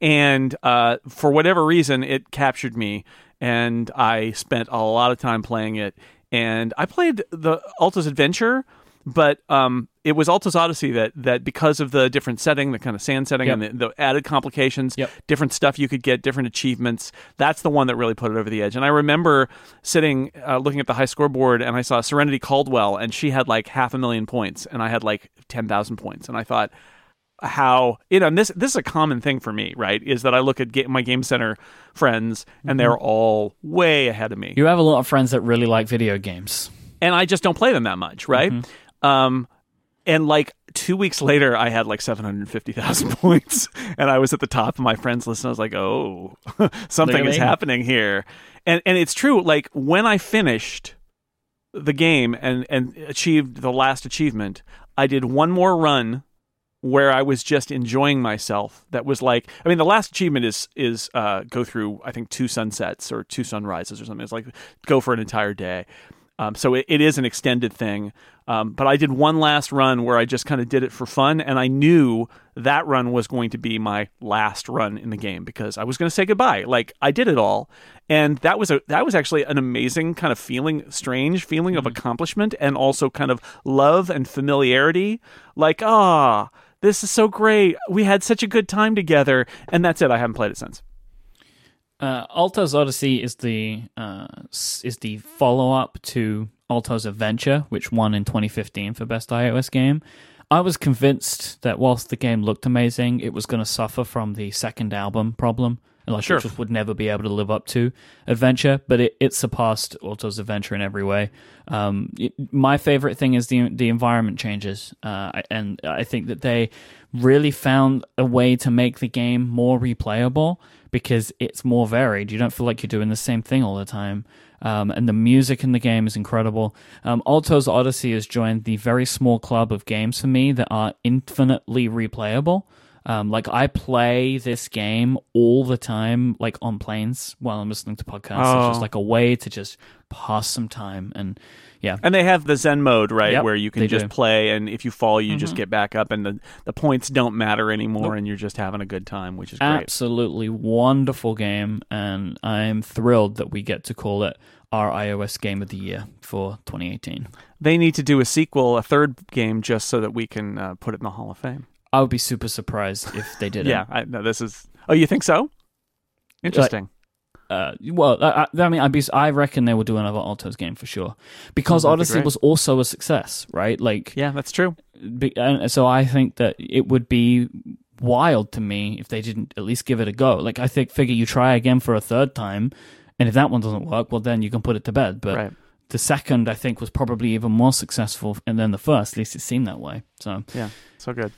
And uh, for whatever reason, it captured me and I spent a lot of time playing it. And I played the Alto's Adventure, but um, it was Alto's Odyssey that that because of the different setting, the kind of sand setting,
Yep.
and the, the added complications,
Yep.
different stuff you could get, different achievements. That's the one that really put it over the edge. And I remember sitting, uh, looking at the high scoreboard, and I saw Serenity Caldwell, and she had like half a million points, and I had like ten thousand points, and I thought how you know and this this is a common thing for me right is that i look at ga- my game center friends and they're all way ahead of me.
You have a lot of friends that really like video games.
and i just don't play them that much right? Um and like two weeks later i had like 750000 points and i was at the top of my friends list and i was like oh something is happening here. And and it's true like when i finished the game and and achieved the last achievement i did one more run where I was just enjoying myself. That was like, I mean, the last achievement is is uh, go through I think two sunsets or two sunrises or something. It's like go for an entire day. Um, so it, it is an extended thing. Um, but I did one last run where I just kind of did it for fun, and I knew that run was going to be my last run in the game because I was going to say goodbye. Like I did it all, and that was a that was actually an amazing kind of feeling, strange feeling of accomplishment, and also kind of love and familiarity. Like ah, this is so great. We had such a good time together, and that's it. I haven't played it since.
Uh, Alto's Odyssey is the uh, is the follow up to Alto's Adventure, which won in 2015 for best iOS game. I was convinced that whilst the game looked amazing, it was going to suffer from the second album problem, and like
Sure.
it just would never be able to live up to Adventure. But it, it surpassed Alto's Adventure in every way. Um, it- my favorite thing is the the environment changes, uh, and I think that they really found a way to make the game more replayable because it's more varied. You don't feel like you're doing the same thing all the time. Um, and the music in the game is incredible. Um, Alto's Odyssey has joined the very small club of games for me that are infinitely replayable. Um, like I play this game all the time, like on planes while I'm listening to podcasts. It's
Oh.
just like a way to just pass some time. And yeah,
And they have the Zen mode, right,
Yep,
where you can just
do.
play, and if you fall, you
Mm-hmm.
just get back up, and the, the points don't matter anymore, and you're just having a good time, which is great.
absolutely wonderful game. And I'm thrilled that we get to call it our iOS game of the year for 2018.
They need to do a sequel, a third game, just so that we can uh, put it in the Hall of Fame.
I would be super surprised if they didn't.
Yeah, I, no, this is. Oh, you think so? Interesting.
Uh, well, I, I mean, I'd be, I reckon they will do another Altos game for sure, because
Oh, that'd be
Odyssey was also a success, right? Like,
yeah, that's true.
be, and so I think that it would be wild to me if they didn't at least give it a go. Like, I think figure you try again for a third time, and if that one doesn't work, well, then you can put it to bed. But
Right.
the second, I think, was probably even more successful, and then the first, at least it seemed that way. So.
Yeah, so good.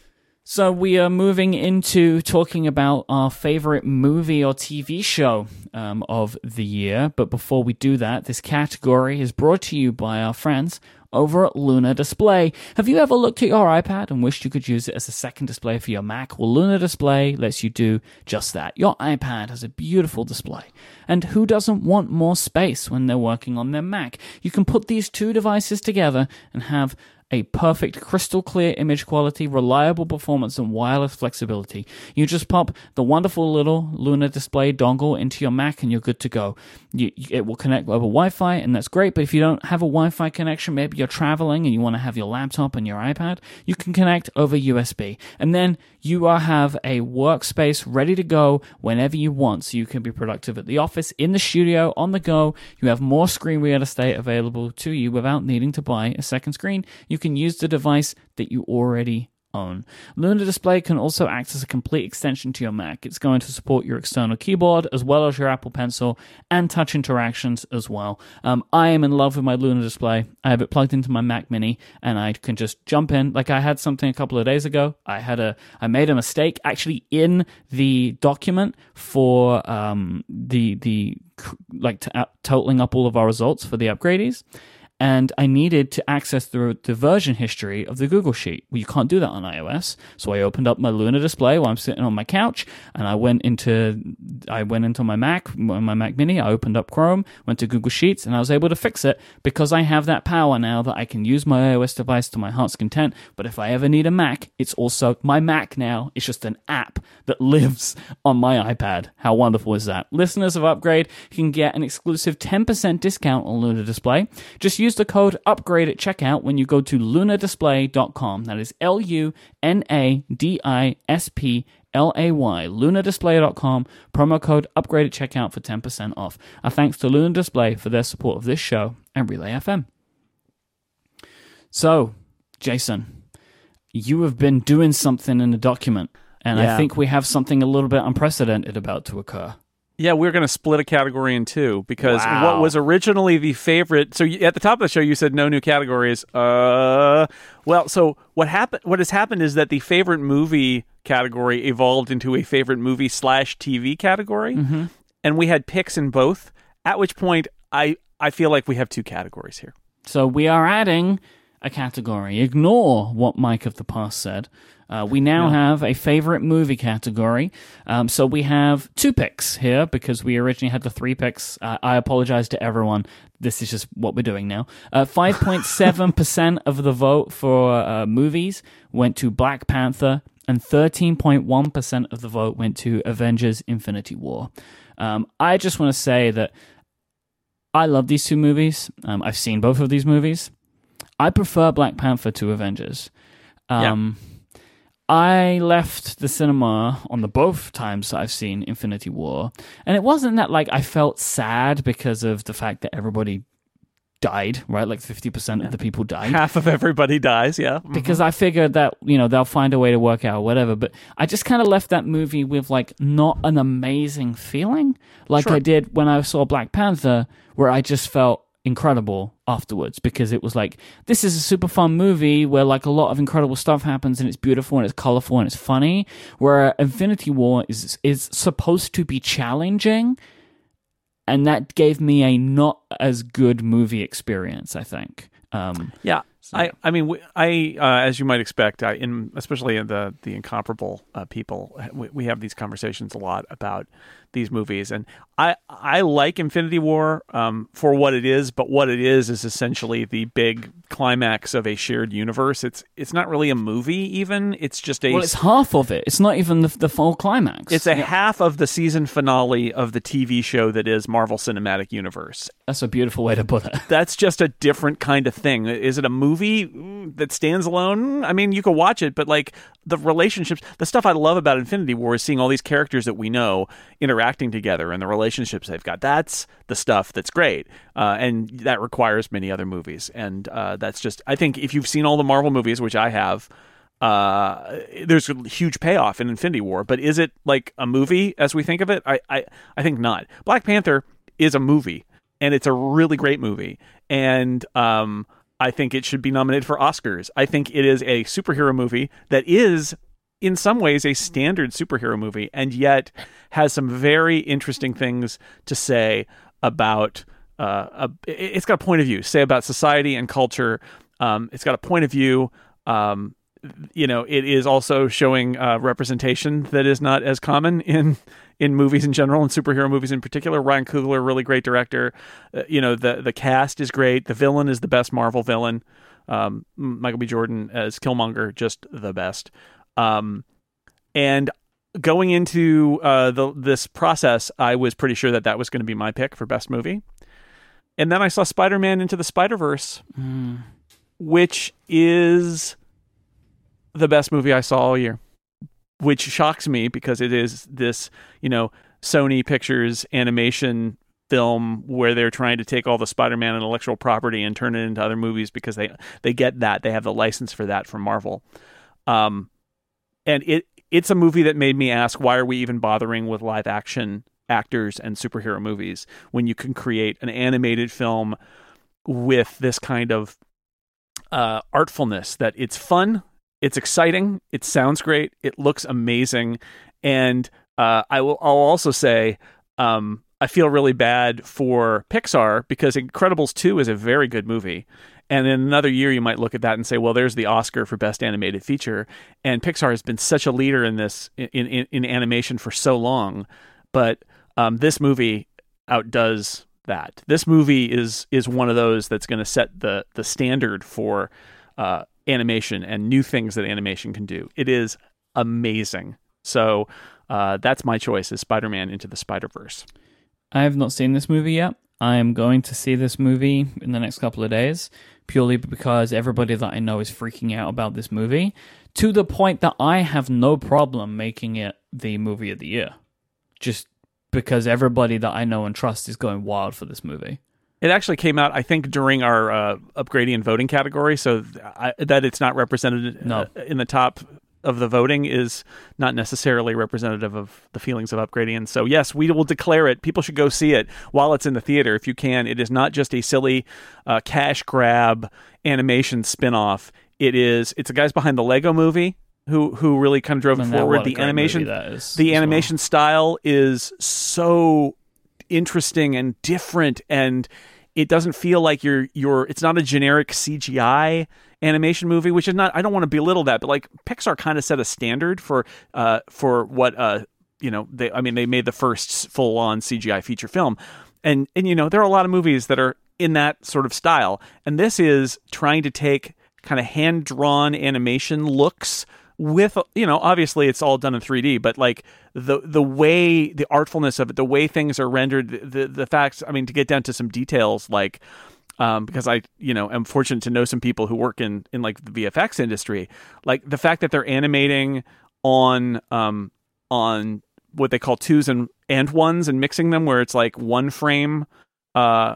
So we are moving into talking about our favorite movie or TV show um, of the year. But before we do that, this category is brought to you by our friends over at Luna Display. Have you ever looked at your iPad and wished you could use it as a second display for your Mac? Well, Luna Display lets you do just that. Your iPad has a beautiful display. And who doesn't want more space when they're working on their Mac? You can put these two devices together and have a perfect crystal clear image quality, reliable performance, and wireless flexibility. You just pop the wonderful little Luna display dongle into your Mac and you're good to go. You, it will connect over Wi Fi, and that's great. But if you don't have a Wi Fi connection, maybe you're traveling and you want to have your laptop and your iPad, you can connect over USB. And then you have a workspace ready to go whenever you want. So you can be productive at the office, in the studio, on the go. You have more screen real estate available to you without needing to buy a second screen. You can use the device that you already own. Luna Display can also act as a complete extension to your Mac. It's going to support your external keyboard as well as your Apple Pencil and touch interactions as well. Um, I am in love with my Luna Display. I have it plugged into my Mac Mini and I can just jump in. Like I had something a couple of days ago. I had a I made a mistake actually in the document for um, the the like t- totaling up all of our results for the Upgradies and I needed to access the, the version history of the Google Sheet. Well, you can't do that on iOS. So I opened up my Luna display while I'm sitting on my couch, and I went into I went into my Mac, my Mac Mini. I opened up Chrome, went to Google Sheets, and I was able to fix it because I have that power now that I can use my iOS device to my heart's content. But if I ever need a Mac, it's also my Mac now. It's just an app that lives on my iPad. How wonderful is that? Listeners of Upgrade can get an exclusive 10% discount on Luna Display. Just use use the code UPGRADE at checkout when you go to lunadisplay.com. That is L U N A D I S P L A Y, lunadisplay.com, promo code upgrade at checkout for 10% off. A thanks to Luna Display for their support of this show and Relay FM. So, Jason, you have been doing something in the document, and
Yeah.
I think we have something a little bit unprecedented about to occur.
Yeah, we're going to split a category in two because
Wow.
what was originally the favorite. So you, at the top of the show, you said no new categories. Uh, well, so what happened? What has happened is that the favorite movie category evolved into a favorite movie slash TV category, and we had picks in both. At which point, I I feel like we have two categories here.
So we are adding a category. Ignore what Myke of the Past said. Uh, we now have a favorite movie category. Um, so we have two picks here because we originally had the three picks. Uh, I apologize to everyone. This is just what we're doing now. Uh, 5.7% of the vote for uh, movies went to Black Panther, and 13.1% of the vote went to Avengers Infinity War. Um, I just want to say that I love these two movies. Um, I've seen both of these movies. I prefer Black Panther to Avengers. Um, I left the cinema on the both times that I've seen Infinity War, and it wasn't that like I felt sad because of the fact that everybody died, right? Like fifty percent of the people died
Half of everybody dies. Yeah,
because I figured that you know they'll find a way to work out whatever. But I just kind of left that movie with like not an amazing feeling, like
Sure.
I did when I saw Black Panther, where I just felt incredible afterwards because it was like this is a super fun movie where like a lot of incredible stuff happens and it's beautiful and it's colorful and it's funny. Where Infinity War is is supposed to be challenging. And that gave me a not as good movie experience, I think. Um,
Yeah, I, I mean, I, uh, as you might expect, I, in especially in the the incomparable uh, people, we, we have these conversations a lot about these movies, and I, I like Infinity War um, for what it is, but what it is is essentially the big climax of a shared universe. It's, it's not really a movie, even. It's just a,
Well, it's half of it. It's not even the, the full climax.
it's a
Yeah,
half of the season finale of the TV show that is Marvel Cinematic Universe.
that's a beautiful way to put it.
that's just a different kind of thing. Is it a movie that stands alone? I mean, you could watch it, but like the relationships, the stuff I love about Infinity War is seeing all these characters that we know interacting together and the relationships they've got. That's the stuff that's great, uh, and that requires many other movies. And uh, that's just, I think, if you've seen all the Marvel movies, which I have. Uh, there's a huge payoff in Infinity War, but is it like a movie as we think of it? I, I, I think not. Black Panther is a movie, and it's a really great movie. And um, I think it should be nominated for Oscars. I think it is a superhero movie that is, in some ways, a standard superhero movie, and yet has some very interesting things to say about. Uh, a, it- it's got a point of view, say about society and culture. Um, it's got a point of view. Um, you know, it is also showing uh, representation that is not as common in in movies in general and superhero movies in particular. Ryan Coogler, really great director. Uh, you know, the the cast is great. The villain is the best Marvel villain. Um, Michael B. Jordan as Killmonger, just the best. Um, and going into uh, the this process, I was pretty sure that that was going to be my pick for best movie. And then I saw Spider Man Into the Spider Verse, which is the best movie I saw all year, which shocks me because it is this, you know, Sony Pictures animation film where they're trying to take all the Spider-Man intellectual property and turn it into other movies because they they get that they have the license for that from Marvel. Um, and it it's a movie that made me ask why are we even bothering with live action actors and superhero movies when you can create an animated film with this kind of uh, artfulness that it's fun, it's exciting, it sounds great, it looks amazing, and uh, I will I'll also say um, I feel really bad for Pixar because Incredibles 2 is a very good movie. And in another year, you might look at that and say, well, there's the Oscar for Best Animated Feature. And Pixar has been such a leader in this, in, in, in animation for so long. But um, this movie outdoes that. This movie is is one of those that's going to set the the standard for uh, animation and new things that animation can do. It is amazing. So uh, that's my choice: is Spider Man into the Spider Verse.
I have not seen this movie yet. I am going to see this movie in the next couple of days purely because everybody that I know is freaking out about this movie to the point that I have no problem making it the movie of the year. Just because everybody that I know and trust is going wild for this movie.
It actually came out, I think, during our uh, Upgradian voting category, so I, that it's not represented
No.
uh, in the top of the voting is not necessarily representative of the feelings of upgrading. And so, yes, we will declare it. People should go see it while it's in the theater if you can. It is not just a silly uh, cash grab animation spin-off. It is. It's the guys behind the Lego Movie who who really kind of drove it
And that-
forward. The animation, the
as well.
animation style is so interesting and different and it doesn't feel like you're you're it's not a generic CGI animation movie which is not I don't want to belittle that but like Pixar kind of set a standard for uh for what uh you know they I mean they made the first full on CGI feature film. And and you know there are a lot of movies that are in that sort of style. And this is trying to take kind of hand drawn animation looks with you know obviously it's all done in 3D but like the the way the artfulness of it the way things are rendered the the, the facts I mean to get down to some details like um, because I you know am fortunate to know some people who work in in like the VFX industry like the fact that they're animating on um on what they call twos and and ones and mixing them where it's like one frame uh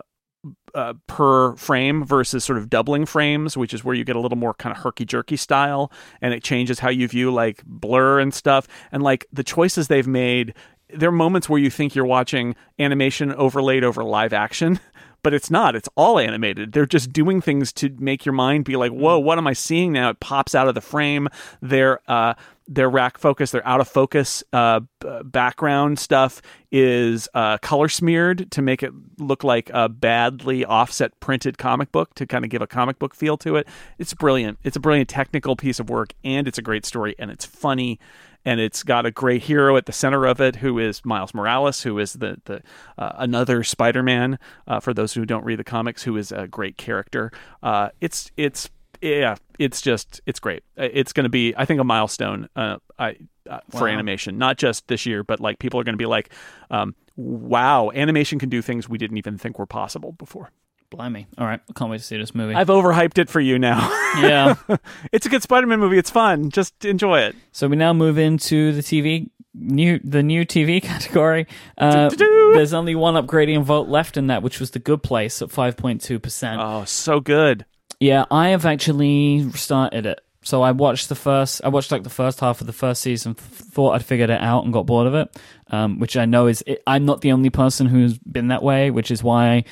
uh, per frame versus sort of doubling frames, which is where you get a little more kind of herky jerky style, and it changes how you view like blur and stuff. And like the choices they've made, there are moments where you think you're watching animation overlaid over live action. But it's not. It's all animated. They're just doing things to make your mind be like, "Whoa, what am I seeing now?" It pops out of the frame. They're uh, their rack focus, their out of focus uh, background stuff is uh, color smeared to make it look like a badly offset printed comic book to kind of give a comic book feel to it. It's brilliant. It's a brilliant technical piece of work, and it's a great story, and it's funny, and it's got a great hero at the center of it, who is Miles Morales, who is the the uh, another Spider Man. Uh, for those who don't read the comics, who is a great character. Uh, it's it's yeah, it's just it's great. Uh, It's going to be, I think, a milestone. Uh, I uh, for
Wow.
animation, not just this year, but like people are going to be like, um, "Wow, animation can do things we didn't even think were possible before."
Blimey. All right. I can't wait to see this movie.
I've overhyped it for you now.
yeah.
it's a good Spider-Man movie. It's fun. Just enjoy it.
So we now move into the TV new the new TV category. Uh, there's only one Upgradian vote left in that, which was the Good Place at 5.2 percent.
Oh, so good.
Yeah, I have actually started it. So I watched the first. I watched like the first half of the first season. th- Thought I'd figured it out and got bored of it. Um, which I know is it, I'm not the only person who's been that way. Which is why,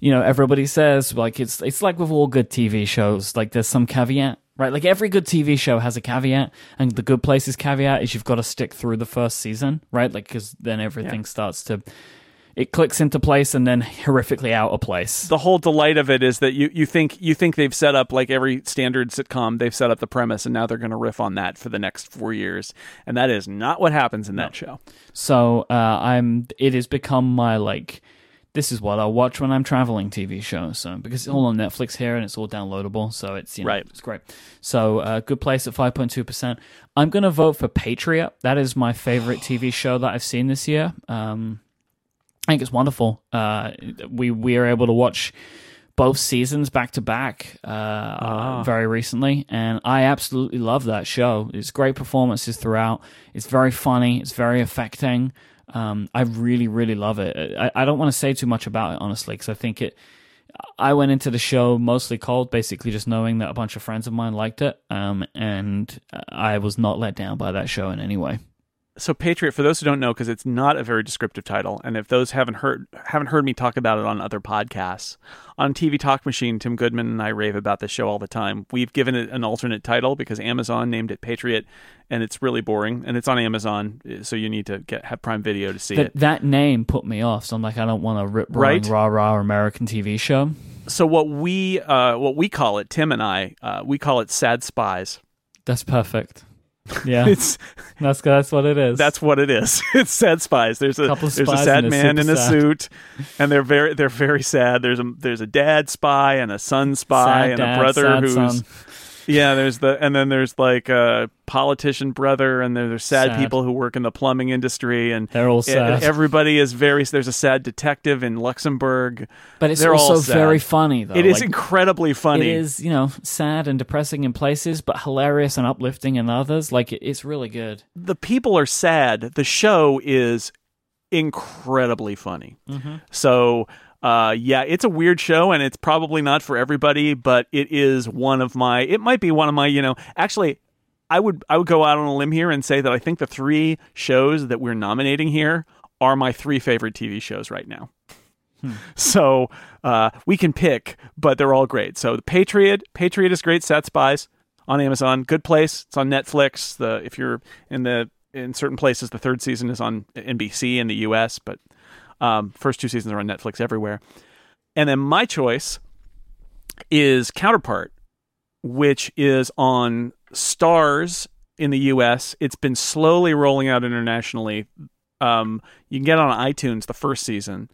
you know, everybody says like it's it's like with all good TV shows. Like there's some caveat, right? Like every good TV show has a caveat, and the Good Place's caveat is you've got to stick through the first season, right? Like because then everything starts to. It clicks into place and then horrifically out of place.
The whole delight of it is that you, you think you think they've set up like every standard sitcom, they've set up the premise, and now they're going to riff on that for the next four years, and that is not what happens in that show.
So uh, I'm. It has become my like. This is what I'll watch when I'm traveling. TV show. So because it's all on Netflix here and it's all downloadable, so it's you know,
Right.
It's great. So uh, good place at five point two percent. I'm gonna vote for Patriot. That is my favorite TV show that I've seen this year. Um, I think it's wonderful. Uh, we we are able to watch both seasons back to back uh, very recently, and I absolutely love that show. It's great performances throughout. It's very funny. It's very affecting. Um, I really really love it. I, I don't want to say too much about it honestly because I think it I went into the show mostly cold, basically just knowing that a bunch of friends of mine liked it, um, and I was not let down by that show in any way.
So Patriot, for those who don't know, because it's not a very descriptive title, and if those haven't heard haven't heard me talk about it on other podcasts, on TV Talk Machine, Tim Goodman and I rave about this show all the time. We've given it an alternate title because Amazon named it Patriot, and it's really boring, and it's on Amazon, so you need to get have Prime Video to see
That
it.
that name put me off, so I'm like, I don't want a rip roaring
Right.
rah rah American TV show.
So what we uh, what we call it, Tim and I, uh, we call it Sad Spies.
That's perfect. Yeah,
It's
that's that's what it is.
That's what it is. It's sad spies. There's a
of
there's a sad
they're
man in a suit, and they're very they're very sad. There's a there's a dad spy and a son spy
Sad
and
dad,
a brother who's
son.
Yeah. There's the and then there's like a politician brother, and there- there's sad,
Sad.
people who work in the plumbing industry, and
They're all sad.
everybody is very. There's a sad detective in Luxembourg.
but it's
they're
also very funny though.
It is
Like,
incredibly funny.
It is, you know, sad and depressing in places, but hilarious and uplifting in others. Like it's really good.
the people are sad. The show is incredibly funny. Mm-hmm. So, uh, yeah, it's a weird show, and it's probably not for everybody, but it is one of my. It might be one of my. You know, actually, I would I would go out on a limb here and say that I think the three shows that we're nominating here are my three favorite TV shows right now. So uh, we can pick, but they're all great. So the Patriot, Patriot is great. Sad Spies on Amazon, good place. It's on Netflix. The if you're in the in certain places, the third season is on NBC in the U.S., but um, first two seasons are on Netflix everywhere. And then my choice is Counterpart, which is on Starz in the U.S. It's been slowly rolling out internationally. Um, you can get on iTunes the first season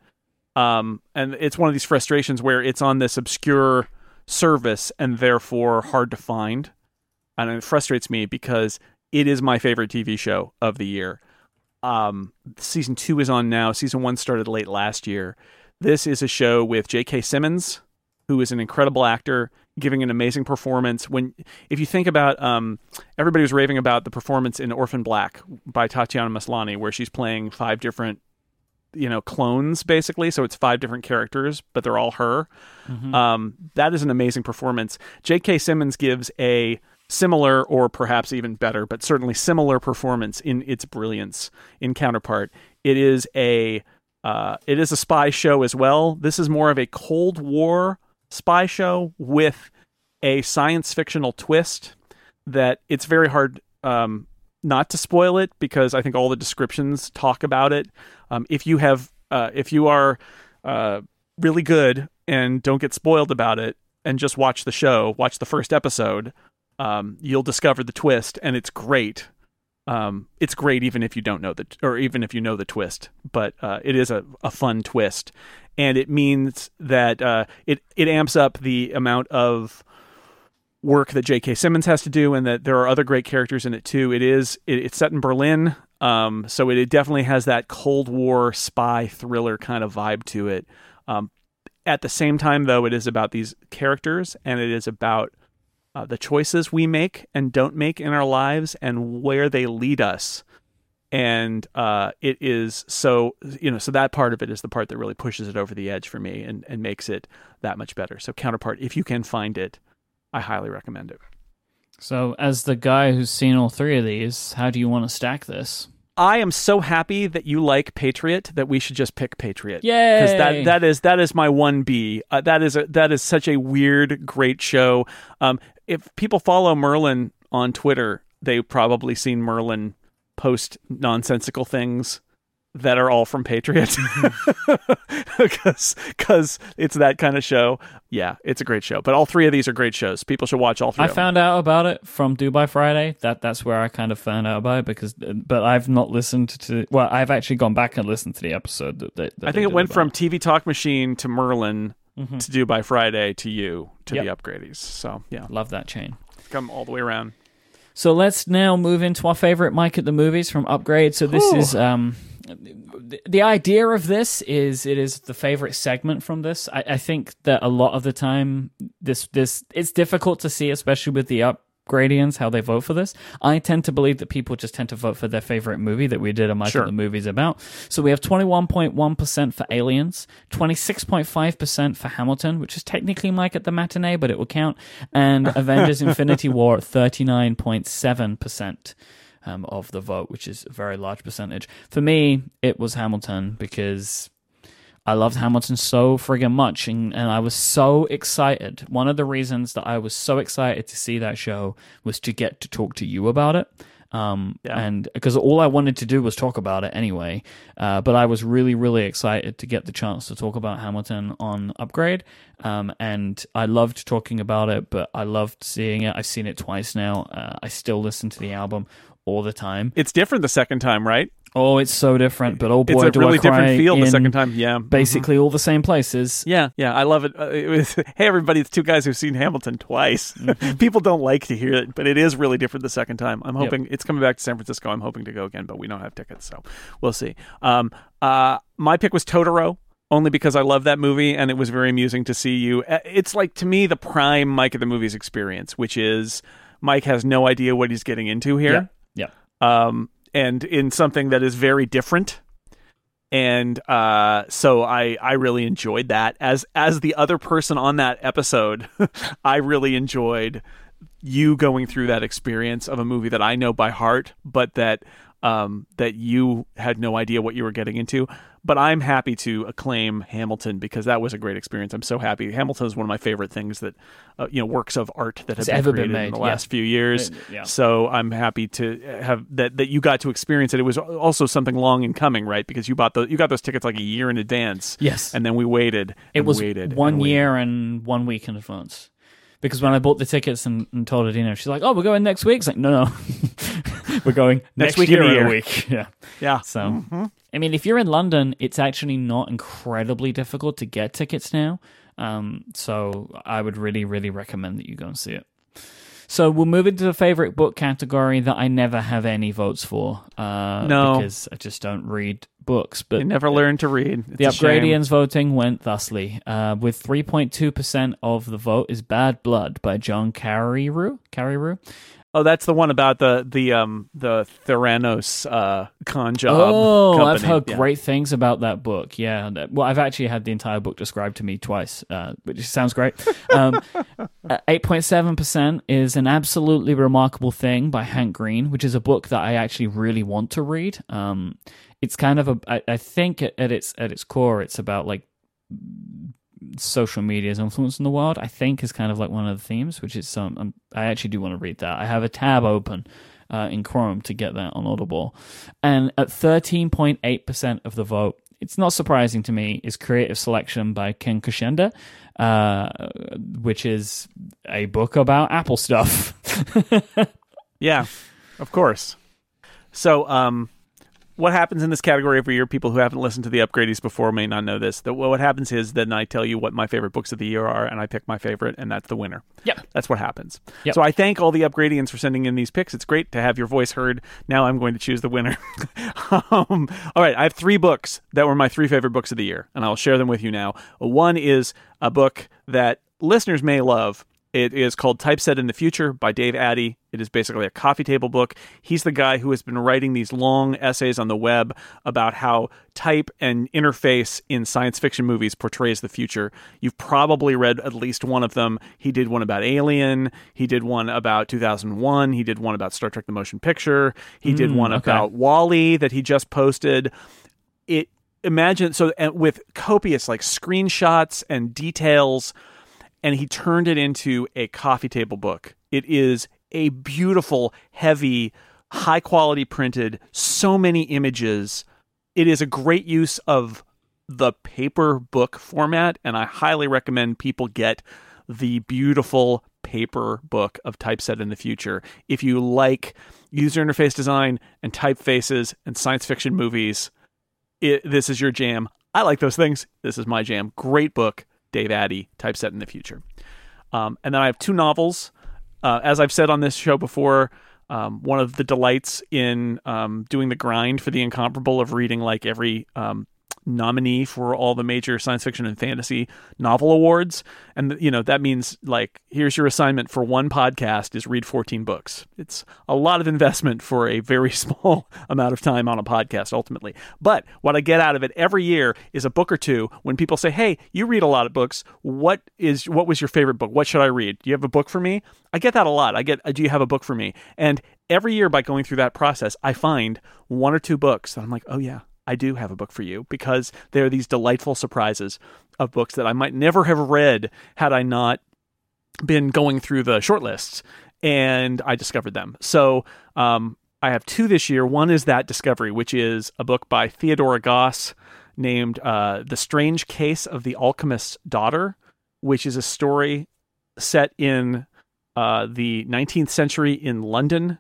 um, and it's one of these frustrations where it's on this obscure service and therefore hard to find and it frustrates me because it is my favorite tv show of the year um, season two is on now. Season one started late last year. This is a show with j.k simmons who is an incredible actor giving an amazing performance. When if you think about um, everybody was raving about the performance in orphan black by tatiana maslany where she's playing five different you know clones basically. So it's five different characters but they're all her. Um, that is an amazing performance. J.k simmons gives a similar or perhaps even better but certainly similar performance in its brilliance in counterpart it is a uh, it is a spy show as well this is more of a cold war spy show with a science fictional twist that it's very hard um, not to spoil it because I think all the descriptions talk about it. Um, if you have, uh, if you are uh, really good and don't get spoiled about it, and just watch the show, watch the first episode, um, you'll discover the twist, and it's great. Um, it's great even if you don't know the, or even if you know the twist, but uh, it is a, a fun twist, and it means that uh, it it amps up the amount of work that J.K. Simmons has to do, and that there are other great characters in it too. It is it, it's set in Berlin, um, so it, it definitely has that Cold War spy thriller kind of vibe to it. Um, at the same time, though, it is about these characters, and it is about uh, the choices we make and don't make in our lives, and where they lead us. And uh, it is so you know so that part of it is the part that really pushes it over the edge for me and, and makes it that much better. So counterpart, if you can find it, I highly recommend it.
So, as the guy who's seen all three of these, how do you want to stack this?
I am so happy that you like Patriot that we should just pick Patriot.
Yay!
Because that that is that is my one B. Uh, that is a, that is such a weird, great show. Um, if people follow Merlin on Twitter, they've probably seen Merlin post nonsensical things that are all from Patriot because because it's that kind of show. Yeah, it's a great show. But all three of these are great shows. People should watch all three.
I
of them.
found out about it from Do By Friday. That that's where I kind of found out about it because, but I've not listened to. Well, I've actually gone back and listened to the episode that. that, that
I think it went
about
from TV Talk Machine to Merlin
Mhm.
to do by Friday to you to
Yep.
the upgradies. So yeah,
Love that chain.
come all the way around.
So let's now move into our favorite Myke at the movies from Upgrade. So this
Whew.
is um, the, the idea of this is it is the favorite segment from this. I, I think that a lot of the time this this it's difficult to see, especially with the up upgradians how they vote for this. I tend to believe that people just tend to vote for their favorite movie that we did a Myke
Sure.
of the Movies about. So we have 21.1% for Aliens, 26.5% for Hamilton, which is technically Myke at the matinee, but it will count, and Avengers Infinity War at 39.7%. Um, of the vote, which is a very large percentage. For me, it was Hamilton because I loved Hamilton so friggin' much, and, and I was so excited. One of the reasons that I was so excited to see that show was to get to talk to you about it. Um,
Yeah.
and because all I wanted to do was talk about it anyway. Uh, but I was really, really excited to get the chance to talk about Hamilton on Upgrade. Um, and I loved talking about it, but I loved seeing it. I've seen it twice now. Uh, I still listen to the album all the time.
It's different the second time, right?
Oh, it's so different. But oh boy,
it's a
do
really
I cry
different feel the second time. Yeah.
Basically, all the same places.
Yeah, yeah, I love it. Uh, it was, hey, everybody, it's two guys who've seen Hamilton twice.
Mm-hmm.
People don't like to hear it, but it is really different the second time. I'm hoping it's coming back to San Francisco. I'm hoping to go again, but we don't have tickets, so we'll see. Um, uh, my pick was Totoro. Only because I love that movie and it was very amusing to see you. Uh, It's like to me the prime Myke of the movies experience, which is Myke has no idea what he's getting into here
Yeah.
um, and in something that is very different. And uh, so I I really enjoyed that as as the other person on that episode. I really enjoyed you going through that experience of a movie that I know by heart, but that um, that you had no idea what you were getting into. But I'm happy to acclaim Hamilton because that was a great experience. I'm so happy. Hamilton is one of my favorite things that uh, you know works of art that have
It's
been
ever been
created in
made,
the
yeah.
last few years.
Uh, yeah.
So I'm happy to have that that you got to experience it. It was also something long in coming, right? Because you bought the you got those tickets like a year in advance.
Yes.
and then we waited.
It was
waited
one
and waited.
year and one week in advance. Because when I bought the tickets and, and told Adina, she's like, "Oh, we're going next week." It's like, "No, no, we're going
Next
next,
week in a year.
week." Yeah.
Yeah.
So, I mean, if you're in London, it's actually not incredibly difficult to get tickets now. Um, so I would really, really recommend that you go and see it. So we'll move into the favorite book category that I never have any votes for. Uh,
No.
because I just don't read books. But
You never learned to read. It's
the
a shame.
Upgradians voting went thusly. Uh, with 3.2% of the vote is Bad Blood by John Carreyrou. Carreyrou?
Oh, that's the one about the the um the Theranos uh con job.
Oh,
company.
I've heard
Yeah.
great things about that book. Yeah. Well, I've actually had the entire book described to me twice, uh, which sounds great. Um, uh, 8.7% is An Absolutely Remarkable Thing by Hank Green, which is a book that I actually really want to read. Um, it's kind of a, I, I think at, at its at its core, it's about like social media's influence in the world. I think is kind of like one of the themes, which is some. Um, I actually do want to read that. I have a tab open uh, in Chrome to get that on Audible, and at thirteen point eight percent of the vote, it's not surprising to me. Is Creative Selection by Ken Kocienda, uh, which is a book about Apple stuff.
Yeah, of course. So, um, what happens in this category every year? People who haven't listened to the upgradies before may not know this. That what happens is then I tell you what my favorite books of the year are, and I pick my favorite, and that's the winner.
Yep.
That's what happens.
Yep.
So I thank all the upgradians for sending in these picks. It's great to have your voice heard. Now I'm going to choose the winner. um, all right, I have three books that were my three favorite books of the year, and I'll share them with you now. One is a book that listeners may love. It is called Typeset in the Future by Dave Addey. It is basically a coffee table book. He's the guy who has been writing these long essays on the web about how type and interface in science fiction movies portrays the future. You've probably read at least one of them. He did one about Alien. He did one about 2001. He did one about Star Trek the Motion Picture. He did
Mm,
one
okay.
about WALL-E that he just posted. It imagine so and with copious like screenshots and details and he turned it into a coffee table book. It is a beautiful, heavy, high quality printed, so many images. It is a great use of the paper book format, and I highly recommend people get the beautiful paper book of Typeset in the Future. If you like user interface design and typefaces and science fiction movies, it, this is your jam. I like those things. This is my jam. Great book, Dave Addey, Typeset in the Future. Um, and then I have two novels. Uh, as I've said on this show before, um, one of the delights in um, doing the grind for the incomparable of reading like every um, nominee for all the major science fiction and fantasy novel awards. And, you know, that means like, here's your assignment for one podcast is read 14 books. It's a lot of investment for a very small amount of time on a podcast ultimately. But what I get out of it every year is a book or two when people say, Hey, you read a lot of books. What is, what was your favorite book? What should I read? Do you have a book for me? I get that a lot. I get, do you have a book for me? And every year by going through that process, I find one or two books that I'm like, oh yeah, I do have a book for you because there are these delightful surprises of books that I might never have read had I not been going through the shortlists and I discovered them. So um, I have two this year. One is that discovery, which is a book by Theodora Goss named uh, The Strange Case of the Alchemist's Daughter, which is a story set in uh, the 19th century in London.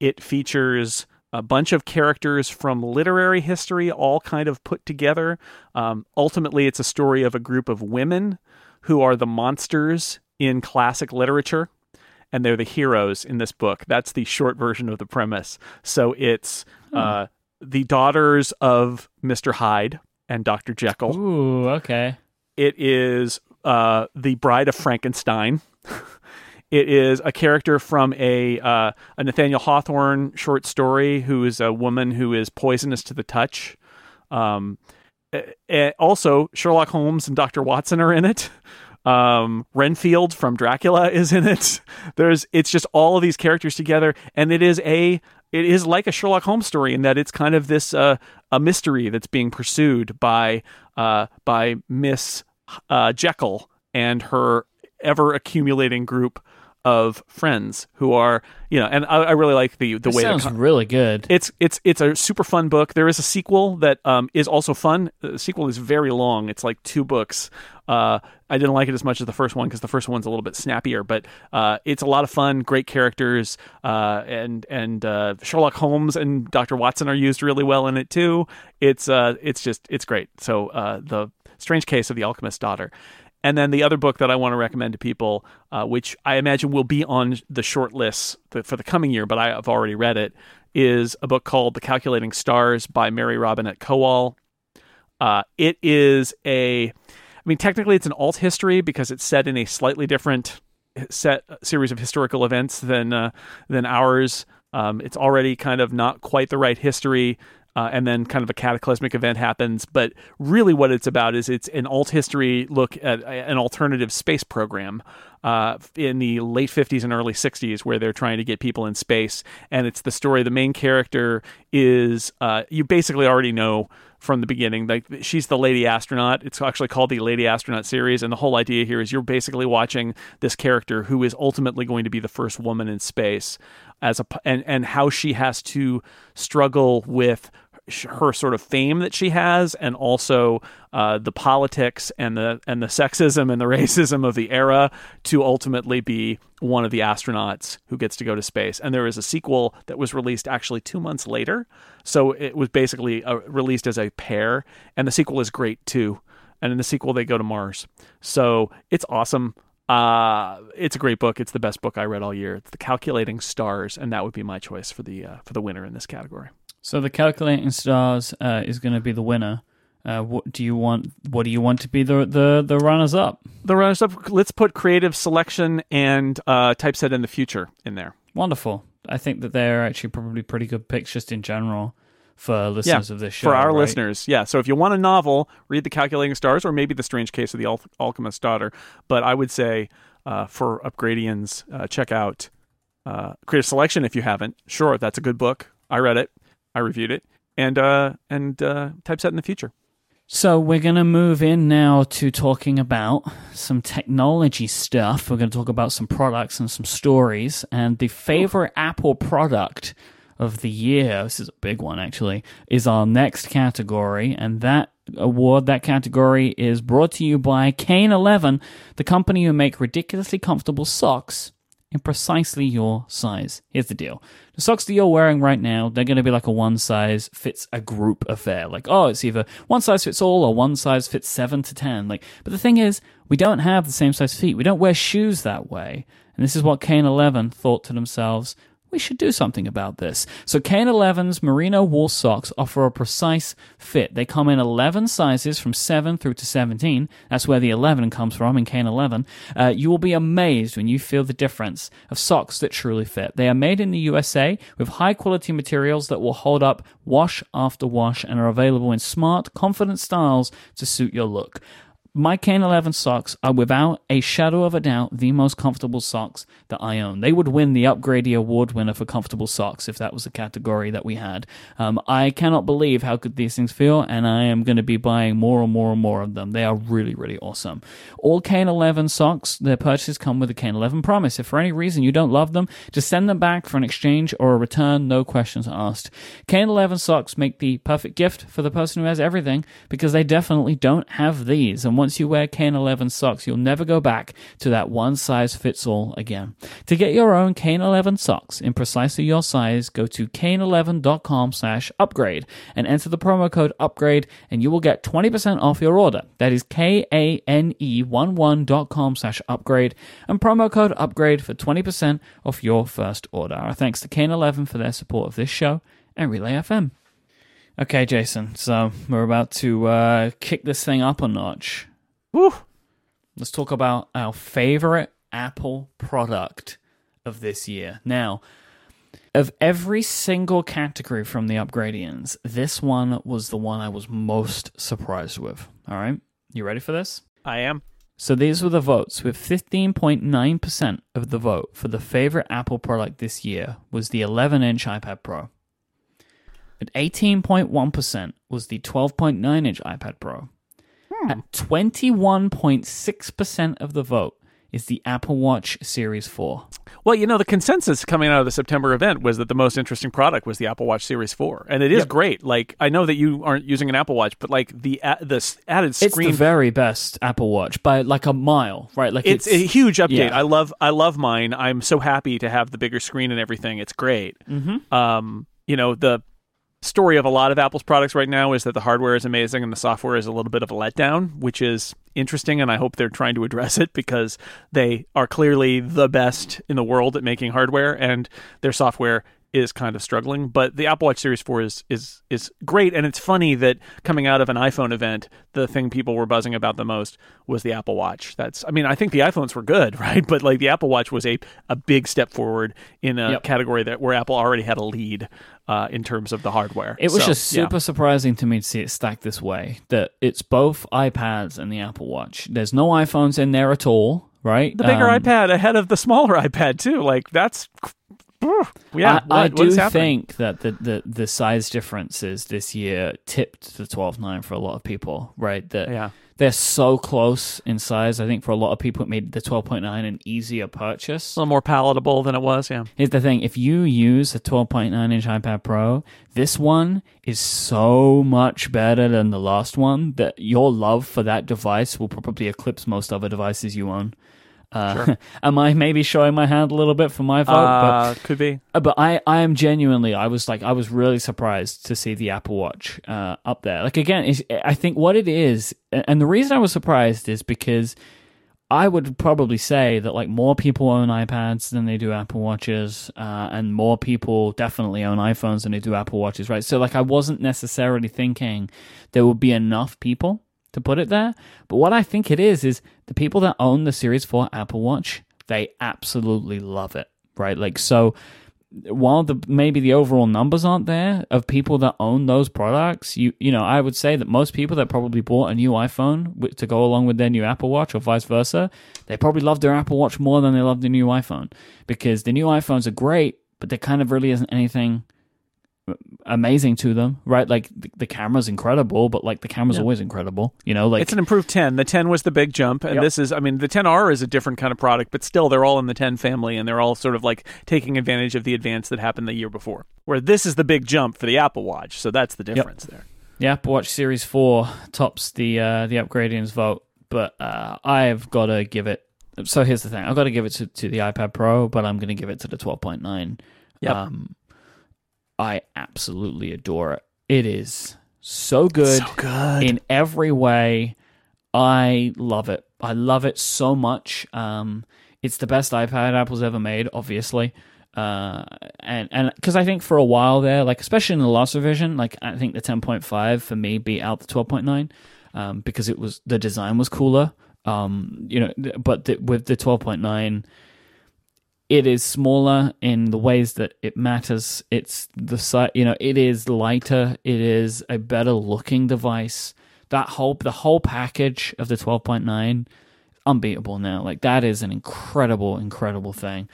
It features a bunch of characters from literary history, all kind of put together. Um, ultimately, it's a story of a group of women who are the monsters in classic literature, and they're the heroes in this book. That's the short version of the premise. So it's hmm. uh, the daughters of Mr. Hyde and Dr. Jekyll.
Ooh, okay.
It is uh, the Bride of Frankenstein. It is a character from a uh, a Nathaniel Hawthorne short story who is a woman who is poisonous to the touch. Um, also, Sherlock Holmes and Doctor Watson are in it. Um, Renfield from Dracula is in it. There's it's just all of these characters together, and it is a it is like a Sherlock Holmes story in that it's kind of this uh, a mystery that's being pursued by uh, by Miss uh, Jekyll and her ever accumulating group of friends who are you know and i, I really like the the way
sounds
con-
really good.
It's it's it's a super fun book. There is a sequel that um, is also fun. The sequel is very long. It's like two books. Uh, i didn't like it as much as the first one because the first one's a little bit snappier but uh, it's a lot of fun great characters uh, and and uh, sherlock holmes and dr watson are used really well in it too. It's uh it's just it's great. So uh, the strange case of the alchemist's daughter and then the other book that I want to recommend to people, uh, which I imagine will be on the short list for the coming year, but I have already read it, is a book called The Calculating Stars by Mary Robinette Kowal. Uh, it is a, I mean, technically it's an alt history because it's set in a slightly different set series of historical events than uh, than ours. Um, it's already kind of not quite the right history uh, and then kind of a cataclysmic event happens. But really, what it's about is it's an alt history look at an alternative space program uh, in the late 50s and early 60s where they're trying to get people in space. And it's the story. The main character is uh, you basically already know from the beginning. Like she's the lady astronaut. It's actually called the Lady Astronaut series, and the whole idea here is you're basically watching this character who is ultimately going to be the first woman in space, as a and and how she has to struggle with her sort of fame that she has, and also uh, the politics and the and the sexism and the racism of the era to ultimately be one of the astronauts who gets to go to space. And there is a sequel that was released actually two months later, so it was basically uh, released as a pair, and the sequel is great too. And in the sequel, they go to Mars, so it's awesome. Uh, it's a great book. It's the best book I read all year. It's The Calculating Stars, and that would be my choice for the uh, for the winner in this category.
So the calculating stars uh, is going to be the winner. Uh, what do you want? What do you want to be the the, the runners up?
The runners up. Let's put creative selection and uh, typeset in the future in there.
Wonderful. I think that they're actually probably pretty good picks just in general for listeners
yeah,
of this show.
For our
right?
listeners, yeah. So if you want a novel, read The Calculating Stars or maybe The Strange Case of the Al- Alchemist's Daughter. But I would say uh, for Upgradians, uh, check out uh, Creative Selection if you haven't. Sure, that's a good book. I read it. I reviewed it, and uh, and uh, typeset in the future.
So we're going to move in now to talking about some technology stuff. We're going to talk about some products and some stories. And the favorite Apple product of the year, this is a big one actually, is our next category. And that award, that category is brought to you by Kane 11, the company who make ridiculously comfortable socks in precisely your size. Here's the deal. The socks that you're wearing right now, they're going to be like a one size fits a group affair. Like, oh, it's either one size fits all or one size fits seven to ten. Like, but the thing is, we don't have the same size feet. We don't wear shoes that way. And this is what Kane 11 thought to themselves. We should do something about this. So Kane11's merino wool socks offer a precise fit. They come in 11 sizes from 7 through to 17. That's where the 11 comes from in Kane11. Uh, you will be amazed when you feel the difference of socks that truly fit. They are made in the USA with high quality materials that will hold up wash after wash and are available in smart, confident styles to suit your look. My Kane 11 socks are without a shadow of a doubt the most comfortable socks that I own. They would win the Upgradie Award winner for comfortable socks if that was a category that we had. Um, I cannot believe how good these things feel, and I am going to be buying more and more and more of them. They are really, really awesome. All Kane 11 socks, their purchases come with a Kane 11 promise. If for any reason you don't love them, just send them back for an exchange or a return, no questions asked. Kane 11 socks make the perfect gift for the person who has everything because they definitely don't have these. And once you wear Kane 11 socks, you'll never go back to that one size fits all again. To get your own Kane 11 socks in precisely your size, go to kane11.com slash upgrade and enter the promo code upgrade and you will get 20% off your order. That is K-A-N-E-11.com slash upgrade and promo code upgrade for 20% off your first order. Our thanks to Kane 11 for their support of this show and Relay FM. Okay, Jason. So we're about to uh, kick this thing up a notch.
Woo.
Let's talk about our favorite Apple product of this year. Now, of every single category from the Upgradians, this one was the one I was most surprised with. All right, you ready for this?
I am.
So these were the votes, with 15.9% of the vote for the favorite Apple product this year was the 11 inch iPad Pro. At 18.1% was the 12.9 inch iPad Pro. At 21.6% of the vote is the Apple Watch Series 4.
Well, you know, the consensus coming out of the September event was that the most interesting product was the Apple Watch Series 4. And it is
Yep.
great. Like, I know that you aren't using an Apple Watch, but like the a- the added screen It's
the very best Apple Watch by like a mile, right? Like
it's,
it's,
a huge update.
yeah.
I love I love mine. I'm so happy to have the bigger screen and everything. It's great. Mm-hmm. Um, you know, the story of a lot of Apple's products right now is that the hardware is amazing and the software is a little bit of a letdown, which is interesting and I hope they're trying to address it because they are clearly the best in the world at making hardware and their software is kind of struggling, but the Apple Watch Series 4 is is is great and it's funny that coming out of an iPhone event, the thing people were buzzing about the most was the Apple Watch. That's I mean, I think the iPhones were good, right? But like the Apple Watch was a a big step forward in a
Yep.
category that where Apple already had a lead uh, in terms of the hardware.
It was
So,
just
yeah.
super surprising to me to see it stacked this way. That it's both iPads and the Apple Watch. There's no iPhones in there at all, right?
the bigger
Um,
iPad ahead of the smaller iPad too. Like that's yeah.
I, I do think that the, the, the size differences this year tipped the 12.9 for a lot of people, right? That
Yeah.
they're so close in size. I think for a lot of people, it made the 12.9 an easier purchase.
a little more palatable than it was. Yeah.
Here's the thing: if you use a 12.9 inch iPad Pro, this one is so much better than the last one that your love for that device will probably eclipse most other devices you own. Uh, am I maybe showing my hand a little bit for my vote?
Uh, could be.
but uh, but I, I am genuinely I was like I was really surprised to see the Apple Watch uh, up there. Like again, I think what it is, and the reason I was surprised is because I would probably say that like more people own iPads than they do Apple Watches, uh, and more people definitely own iPhones than they do Apple Watches, right? So like I wasn't necessarily thinking there would be enough people to put it there, but what I think it is is the people that own the Series 4 Apple Watch, they absolutely love it, right? Like so while the maybe the overall numbers aren't there of people that own those products, you you know, I would say that most people that probably bought a new iPhone to go along with their new Apple Watch or vice versa, they probably love their Apple Watch more than they love the new iPhone because the new iPhones are great, but there kind of really isn't anything amazing to them, right? Like the, the camera's incredible, but like the camera's
Yeah.
always incredible, you know, like
it's an improved 10. The 10 was the big jump, and
Yep.
this is, I mean, the 10R is a different kind of product, but still, they're all in the 10 family, and they're all sort of like taking advantage of the advance that happened the year before. Where this is the big jump for the Apple Watch, so that's the difference there.
The Apple Watch Series Four tops the uh, the Upgradians vote, but uh, I've got to give it. So here's the thing: I've got to give it to, to the iPad Pro, but I'm going to give it to the 12.9.
Yep.
Um, I absolutely adore it. It is so good
So good.
in every way. I love it. I love it so much. Um, it's the best iPad Apple's ever made, obviously. Uh, and and because I think for a while there, like especially in the last revision, like I think the 10.5 for me beat out the 12.9 um, because it was the design was cooler. Um, you know, but the, with the 12.9, it is smaller in the ways that it matters. It's the size, you know, it is lighter. It is a better looking device. That whole the whole package of the 12.9 unbeatable now. Like that is an incredible, incredible thing.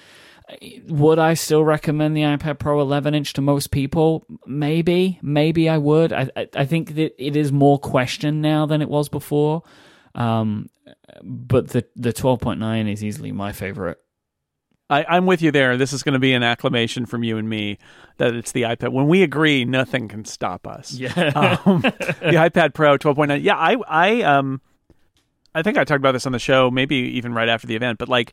Would I still recommend the iPad Pro 11 inch to most people? Maybe, maybe I would. I, I, I think that it is more questioned now than it was before. Um, but the the 12.9 is easily my favorite.
I, am with you there. This is going to be an acclamation from you and me that it's the iPad. When we agree, nothing can stop us.
Yeah.
um, the iPad Pro 12.9. Yeah, I, I, um, I think I talked about this on the show, maybe even right after the event. But like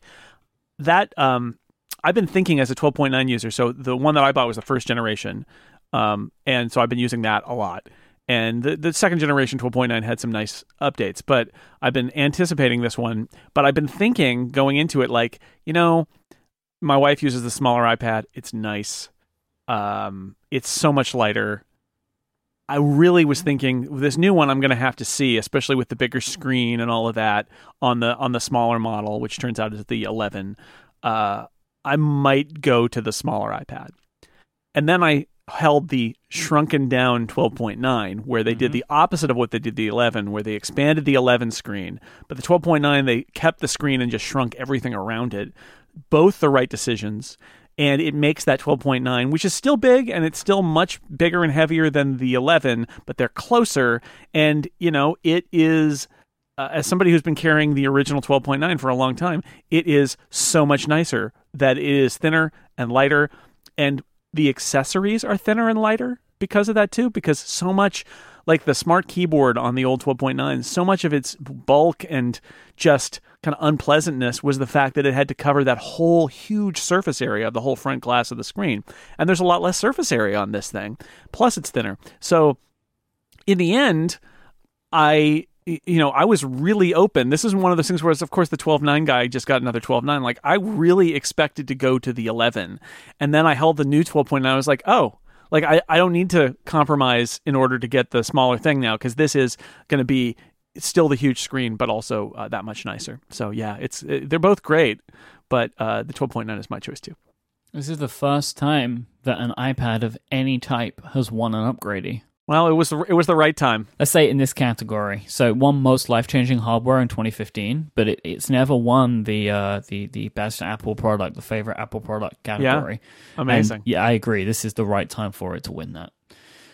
that, um, I've been thinking as a 12.9 user. So the one that I bought was the first generation, um, and so I've been using that a lot and the, the second generation 12.9 had some nice updates but i've been anticipating this one but i've been thinking going into it like you know my wife uses the smaller ipad. It's nice. Um, it's so much lighter. I really was thinking this new one i'm going to have to see especially with the bigger screen and all of that on the on the smaller model which turns out is the 11 uh, i might go to the smaller ipad. And then i held the shrunken down 12.9 where they mm-hmm. did the opposite of what they did the 11 where they expanded the 11 screen. But the 12.9 they kept the screen and just shrunk everything around it both the right decisions and it makes that 12.9 which is still big and it's still much bigger and heavier than the 11 but they're closer. And you know it is uh, as somebody who's been carrying the original 12.9 for a long time it is so much nicer that it is thinner and lighter. And the accessories are thinner and lighter because of that too because so much like the smart keyboard on the old 12.9 so much of its bulk and just kind of unpleasantness was the fact that it had to cover that whole huge surface area of the whole front glass of the screen and there's a lot less surface area on this thing plus it's thinner so in the end i you know, I was really open. This is one of those things where, it's, of course, the 12.9 guy just got another 12.9. Like, I really expected to go to the 11. And then I held the new 12.9. I was like, oh, like, I, I don't need to compromise in order to get the smaller thing now because this is going to be still the huge screen, but also uh, that much nicer. So, yeah, it's it, they're both great, but uh, the 12.9 is my choice too.
This is the first time that an iPad of any type has won an upgradie.
Well, it was it was the right time.
Let's say in this category. So one most life changing hardware in 2015, but it, it's never won the uh, the the best Apple product, the favorite Apple product category.
Yeah, amazing.
And yeah, I agree. This is the right time for it to win that.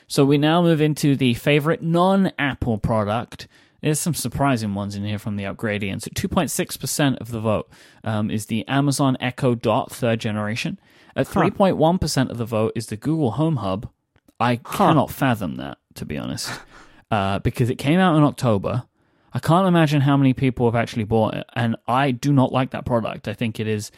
So we now move into the favorite non Apple product. There's some surprising ones in here from the upgradians. 2.6% of the vote um, is the Amazon Echo Dot third generation. At 3.1% of the vote is the Google Home Hub I huh. cannot fathom that, to be honest, uh, because it came out in October. I can't imagine how many people have actually bought it, and I do not like that product. I think it is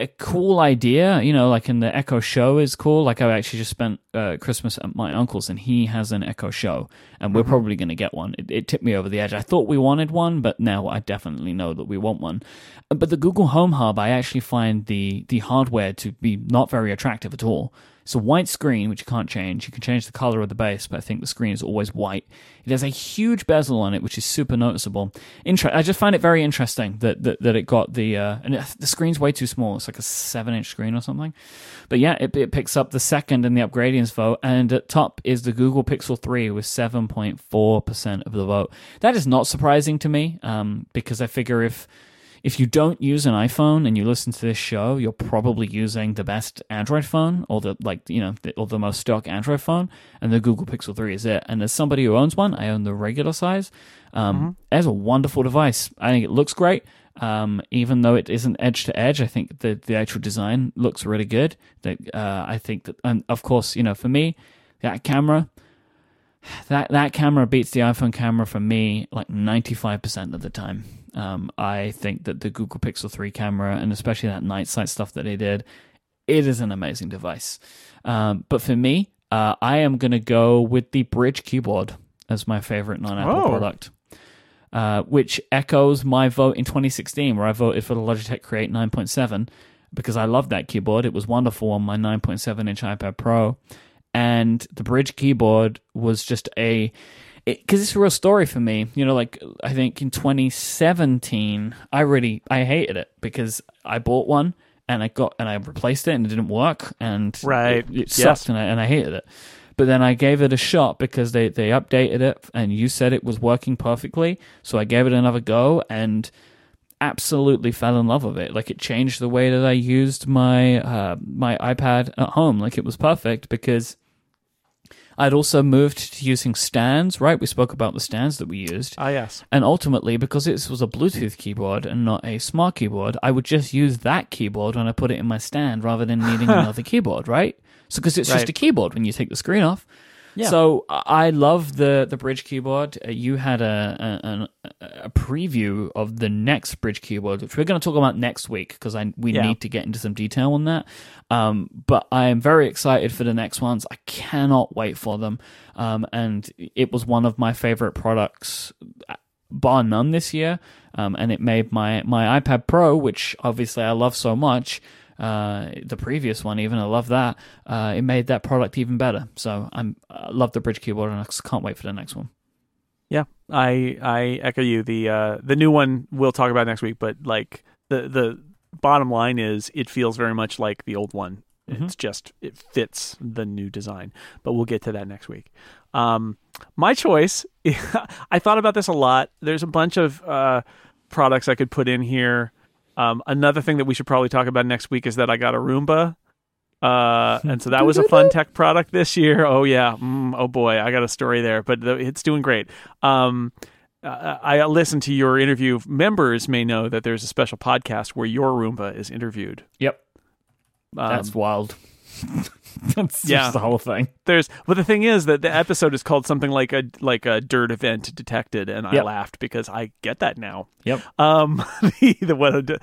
a cool idea, you know, like in the Echo Show is cool. Like I actually just spent uh, Christmas at my uncle's, and he has an Echo Show, and we're mm-hmm. probably going to get one. It, it, tipped me over the edge. I thought we wanted one, but now I definitely know that we want one. But the Google Home Hub, I actually find the the hardware to be not very attractive at all. It's a white screen, which you can't change. You can change the color of the base, but I think the screen is always white. It has a huge bezel on it, which is super noticeable. I just find it very interesting that that, that it got the uh, and it, the screen's way too small. It's like a seven inch screen or something. But yeah, it, it picks up the second in the upgradians vote, and at top is the Google Pixel 3 with 7.4% of the vote. That is not surprising to me um, because I figure if if you don't use an iPhone and you listen to this show, you're probably using the best Android phone or the like, you know, the, or the most stock Android phone, and the Google Pixel 3 is it. And as somebody who owns one, I own the regular size. Um, mm-hmm. It's a wonderful device. I think it looks great. Um, even though it isn't edge to edge, I think the the actual design looks really good. That uh, I think that, and of course, you know, for me, that camera that that camera beats the iPhone camera for me like 95% of the time. Um, I think that the Google Pixel 3 camera and especially that night sight stuff that they did, it is an amazing device. Um, but for me, uh, I am going to go with the Brydge keyboard as my favorite non-Apple oh. product. Uh, which echoes my vote in 2016, where I voted for the Logitech Create 9.7. because I loved that keyboard. It was wonderful on my 9.7 inch iPad Pro, and the Brydge keyboard was just a because it, it's a real story for me. You know, like I think in 2017, I really I hated it because I bought one and I got and I replaced it and it didn't work and
Right.
it, it
Yes.
sucked and I and I hated it. But then I gave it a shot because they they updated it and you said it was working perfectly, so I gave it another go and absolutely fell in love with it. Like it changed the way that I used my uh, my iPad at home. Like it was perfect because I'd also moved to using stands. Right, we spoke about the stands that we used.
Ah, yes.
And ultimately, because this was a Bluetooth keyboard and not a smart keyboard, I would just use that keyboard when I put it in my stand rather than needing another keyboard, right? So, because it's just a keyboard when you take the screen off.
Yeah.
So I love the the Brydge keyboard. Uh, You had a, a a- a preview of the next Brydge keyboard, which we're going to talk about next week because I we
Yeah.
need to get into some detail on that. Um, but I am very excited for the next ones. I cannot wait for them. Um, and it was one of my favorite products bar none this year. Um, and it made my, my iPad Pro, which obviously I love so much, uh, the previous one even, I love that. Uh, it made that product even better. So I'm, I love the Brydge keyboard and I can't wait for the next one.
Yeah, I I echo you. The uh, the new one we'll talk about next week, but like the the bottom line is, it feels very much like the old one.
Mhm.
It's just it fits the new design, but we'll get to that next week. Um, my choice, I thought about this a lot. There's a bunch of uh, products I could put in here. Um, another thing that we should probably talk about next week is that I got a Roomba. Uh, and so that was a fun tech product this year. Oh yeah, mm, oh boy, I got a story there, but the, it's doing great. Um, uh, I listened to your interview. Members may know that there's a special podcast where your Roomba is interviewed.
Yep.
Um,
That's wild. That's
yeah.
just the whole thing.
there's but the thing is that the episode is called something like a like a dirt event detected and I
Yep.
laughed because I get that now.
Yep.
Um the, the what uh,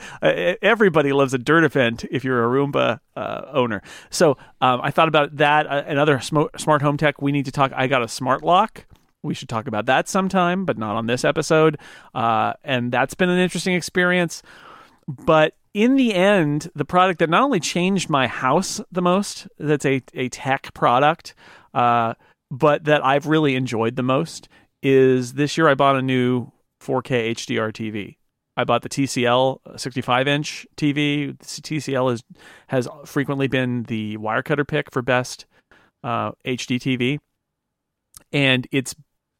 everybody loves a dirt event if you're a Roomba uh, owner. So um, I thought about that uh, another sm- smart home tech we need to talk I got a smart lock. We should talk about that sometime, but not on this episode. Uh, and that's been an interesting experience. But in the end, the product that not only changed my house the most, that's a, a tech product, uh, but that I've really enjoyed the most is this year I bought a new 4K HDR TV. I bought the TCL 65 inch TV. TCL is, has frequently been the Wirecutter pick for best uh, HD TV. And it's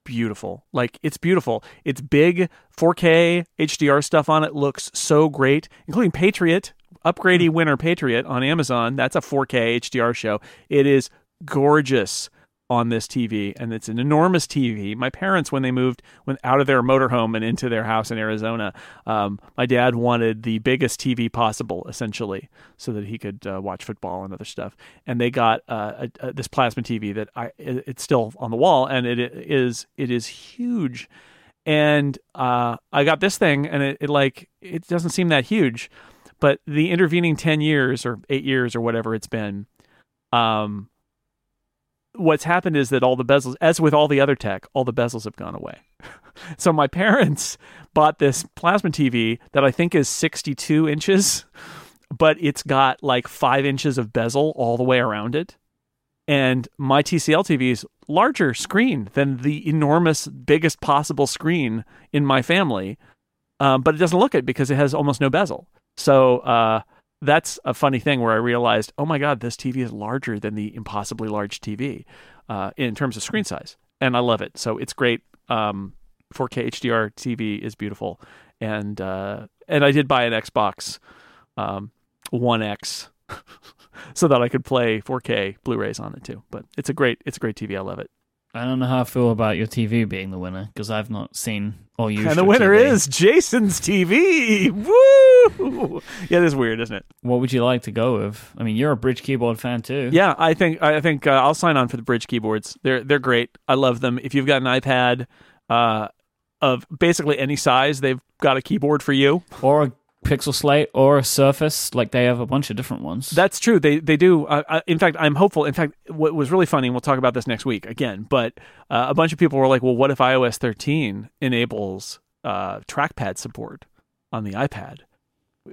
beautiful. Like it's beautiful. It's big 4K HDR stuff on it looks so great, including Patriot, Upgradie hmm. winner Patriot on Amazon. That's a 4K HDR show. It is gorgeous on this TV and it's an enormous TV. My parents when they moved went out of their motorhome and into their house in Arizona, um, my dad wanted the biggest TV possible essentially so that he could uh, watch football and other stuff. And they got uh, a, a, this plasma TV that I it- it's still on the wall and it is it is huge. And uh, I got this thing and it, it like it doesn't seem that huge, but the intervening 10 years or 8 years or whatever it's been um what's happened is that all the bezels as with all the other tech all the bezels have gone away. So my parents bought this plasma tv that i think is 62 inches but it's got like five inches of bezel all the way around it. And my tcl tv is larger screen than the enormous biggest possible screen in my family um, but it doesn't look it because it has almost no bezel. So uh, that's a funny thing where I realized, oh my god, this TV is larger than the impossibly large TV uh, in terms of screen size, and I love it. So it's great. Um, 4K HDR TV is beautiful, and uh, and I did buy an Xbox um, One X so that I could play 4K Blu-rays on it too. But it's a great it's a great TV. I love it.
I don't know how I feel about your TV being the winner because I've not seen or used
and the winner
TV.
is Jason's TV. Woo! Yeah, it is weird, isn't it?
What would you like to go with? I mean, you're a Brydge keyboard fan too.
Yeah, I think I think uh, I'll sign on for the Brydge keyboards. They're they're great. I love them. If you've got an iPad uh, of basically any size, they've got a keyboard for you.
Or a Pixel Slate or a Surface. Like they have a bunch of different ones.
That's true. They they do. Uh, in fact, I'm hopeful. In fact, what was really funny, and we'll talk about this next week again. But uh, a bunch of people were like, "Well, what if iOS 13 enables uh, trackpad support on the iPad?"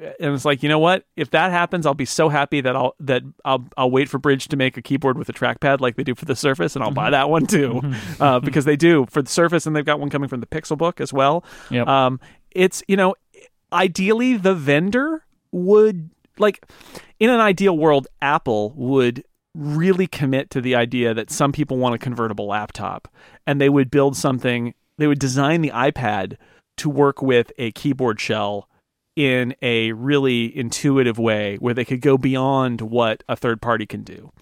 and it's like you know what if that happens i'll be so happy that i'll that i'll i'll wait for Brydge to make a keyboard with a trackpad like they do for the surface and i'll buy that one too uh, because they do for the surface and they've got one coming from the Pixel Book as well
Yep.
um it's you know ideally the vendor would like in an ideal world apple would really commit to the idea that some people want a convertible laptop and they would build something they would design the ipad to work with a keyboard shell in a really intuitive way where they could go beyond what a third party can do.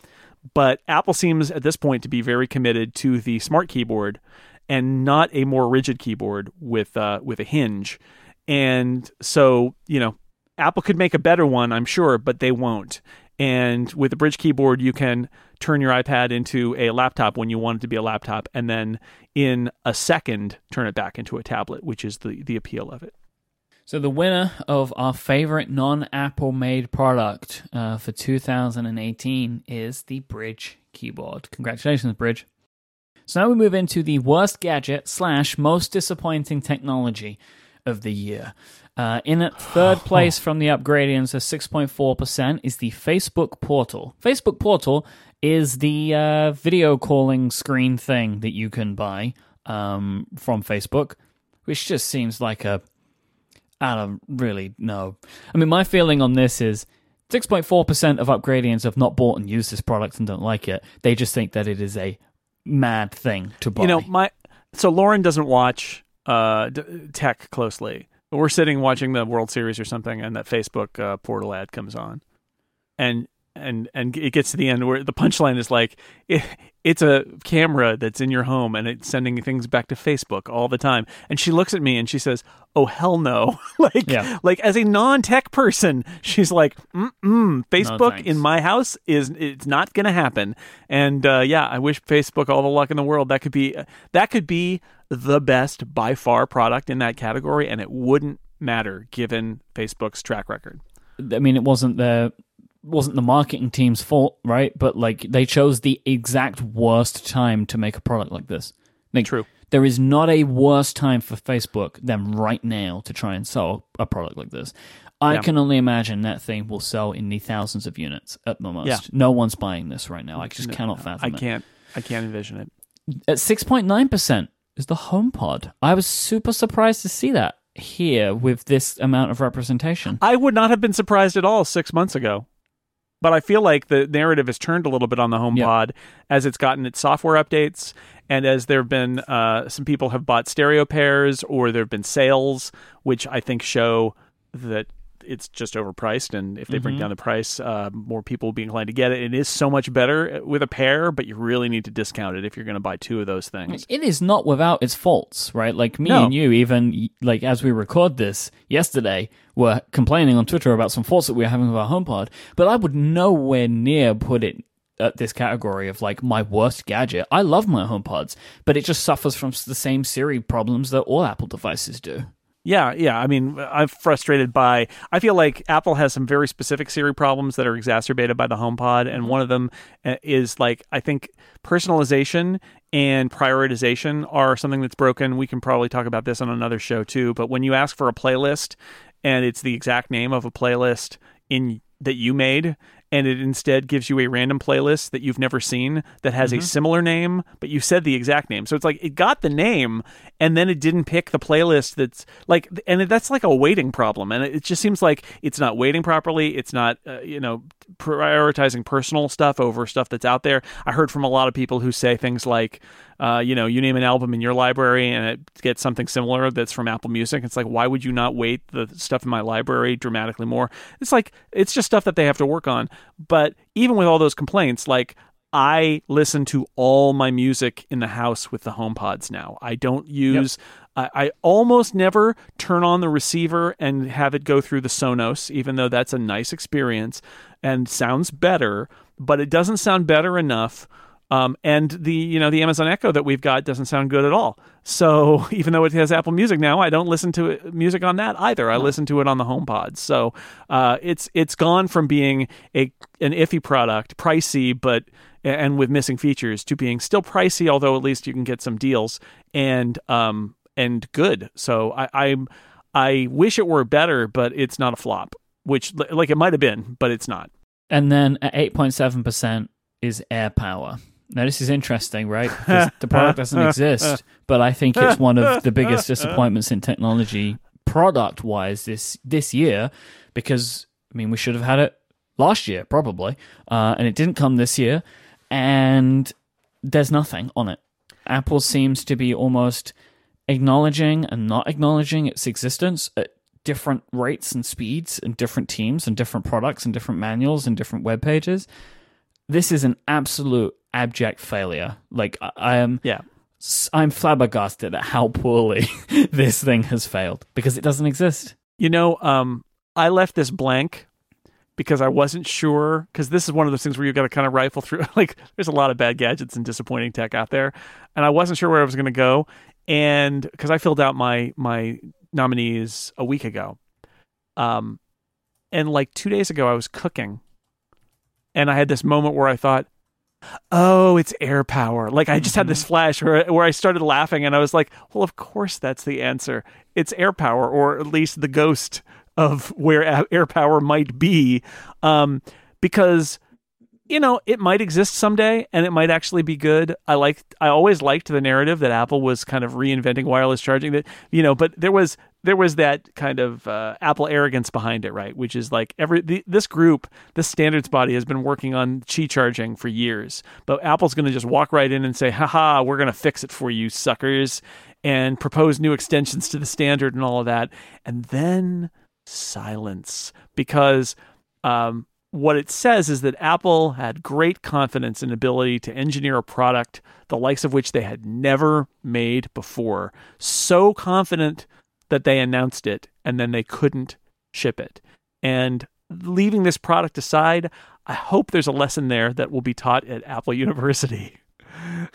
But Apple seems at this point to be very committed to the smart keyboard and not a more rigid keyboard with uh, with a hinge. And so, you know, Apple could make a better one, I'm sure, but they won't. And with the Brydge keyboard, you can turn your iPad into a laptop when you want it to be a laptop, and then in a second turn it back into a tablet, which is the the appeal of it.
So the winner of our favorite non-Apple made product uh, for 2018 is the Brydge keyboard. Congratulations, Brydge. So now we move into the worst gadget slash most disappointing technology of the year. Uh, in at third place from the Upgradians at 6.4% is the Facebook Portal. Facebook Portal is the uh, video calling screen thing that you can buy um, from Facebook, which just seems like a I don't really know. I mean, my feeling on this is 6.4% of Upgradians have not bought and used this product and don't like it. They just think that it is a mad thing to buy.
You know, my so Lauren doesn't watch uh, d- tech closely. We're sitting watching the World Series or something, and that Facebook uh, portal ad comes on, and and and it gets to the end where the punchline is like it, it's a camera that's in your home and it's sending things back to Facebook all the time. And she looks at me and she says, "Oh hell no!" like
Yeah.
like as a non-tech person, she's like, "Mm-mm, Facebook
thanks.
in my house is it's not going to happen." And uh, yeah, I wish Facebook all the luck in the world. That could be that could be the best by far product in that category, and it wouldn't matter given Facebook's track record.
I mean, it wasn't the wasn't the marketing team's fault, right? But like they chose the exact worst time to make a product like this. Like,
True.
There is not a worse time for Facebook than right now to try and sell a product like this. I
Yeah.
can only imagine that thing will sell in the thousands of units at the most.
Yeah.
No one's buying this right now. I just
No,
cannot
no,
fathom
I can't. I can't envision it.
At 6.9% is the HomePod. I was super surprised to see that here with this amount of representation.
I would not have been surprised at all six months ago. But I feel like the narrative has turned a little bit on the HomePod as it's gotten its software updates, and as there have been uh, some people have bought stereo pairs, or there have been sales, which I think show that it's just overpriced. And if they bring down the price, uh, more people will be inclined to get it. It is so much better with a pair, but you really need to discount it if you're going to buy two of those things.
It is not without its faults, right? Like me
No.
and you, even like as we record this yesterday, were complaining on Twitter about some faults that we were having with our HomePod. But I would nowhere near put it at this category of like my worst gadget. I love my HomePods, but it just suffers from the same Siri problems that all Apple devices do.
Yeah, yeah. I mean, I'm frustrated by. I feel like Apple has some very specific Siri problems that are exacerbated by the HomePod, and one of them uh, is like I think personalization and prioritization are something that's broken. We can probably talk about this on another show too. But when you ask for a playlist and it's the exact name of a playlist in that you made and it instead gives you a random playlist that you've never seen that has a similar name but you said the exact name so it's like it got the name and then it didn't pick the playlist that's like and that's like a weighting problem and it just seems like it's not weighting properly it's not uh, you know prioritizing personal stuff over stuff that's out there i heard from a lot of people who say things like uh, you know, you name an album in your library and it gets something similar that's from Apple Music. It's like, why would you not weight the stuff in my library dramatically more? It's like, it's just stuff that they have to work on. But even with all those complaints, like, I listen to all my music in the house with the HomePods now. I don't use, I, I almost never turn on the receiver and have it go through the Sonos, even though that's a nice experience and sounds better, but it doesn't sound better enough um, and the you know the Amazon Echo that we've got doesn't sound good at all. So even though it has Apple Music now, I don't listen to it, music on that either. I listen to it on the HomePod. So uh, it's it's gone from being a an iffy product, pricey, but and with missing features, to being still pricey, although at least you can get some deals and um and good. So I, I'm I wish it were better, but it's not a flop. Which like it might have been, but it's not.
And then at 8.7% is AirPower. Now, this is interesting, right? 'Cause the product doesn't exist, but I think it's one of the biggest disappointments in technology product wise this, this year because, I mean, we should have had it last year, probably, uh, and it didn't come this year, and there's nothing on it. Apple seems to be almost acknowledging and not acknowledging its existence at different rates and speeds and different teams and different products and different manuals and different web pages. This is an absolute abject failure. Like I, I am
Yeah.
I'm flabbergasted at how poorly this thing has failed because it doesn't exist.
You know, um, I left this blank because I wasn't sure. Because this is one of those things where you've got to kind of rifle through. Like, there's a lot of bad gadgets and disappointing tech out there, and I wasn't sure where I was going to go. And because I filled out my my nominees a week ago, um, and like two days ago, I was cooking, and I had this moment where I thought. Oh, it's AirPower. Like I just had this flash where where I started laughing and I was like, "Well, of course that's the answer. It's AirPower or at least the ghost of where AirPower might be." Um because you know, it might exist someday and it might actually be good. I like I always liked the narrative that Apple was kind of reinventing wireless charging that you know, but there was there was that kind of uh, Apple arrogance behind it, right? Which is like every the, this group, this standards body has been working on Qi charging for years, but Apple's going to just walk right in and say, "Haha, we're going to fix it for you, suckers," and propose new extensions to the standard and all of that, and then silence because um, what it says is that Apple had great confidence and ability to engineer a product the likes of which they had never made before. So confident that they announced it and then they couldn't ship it. And leaving this product aside, I hope there's a lesson there that will be taught at Apple University,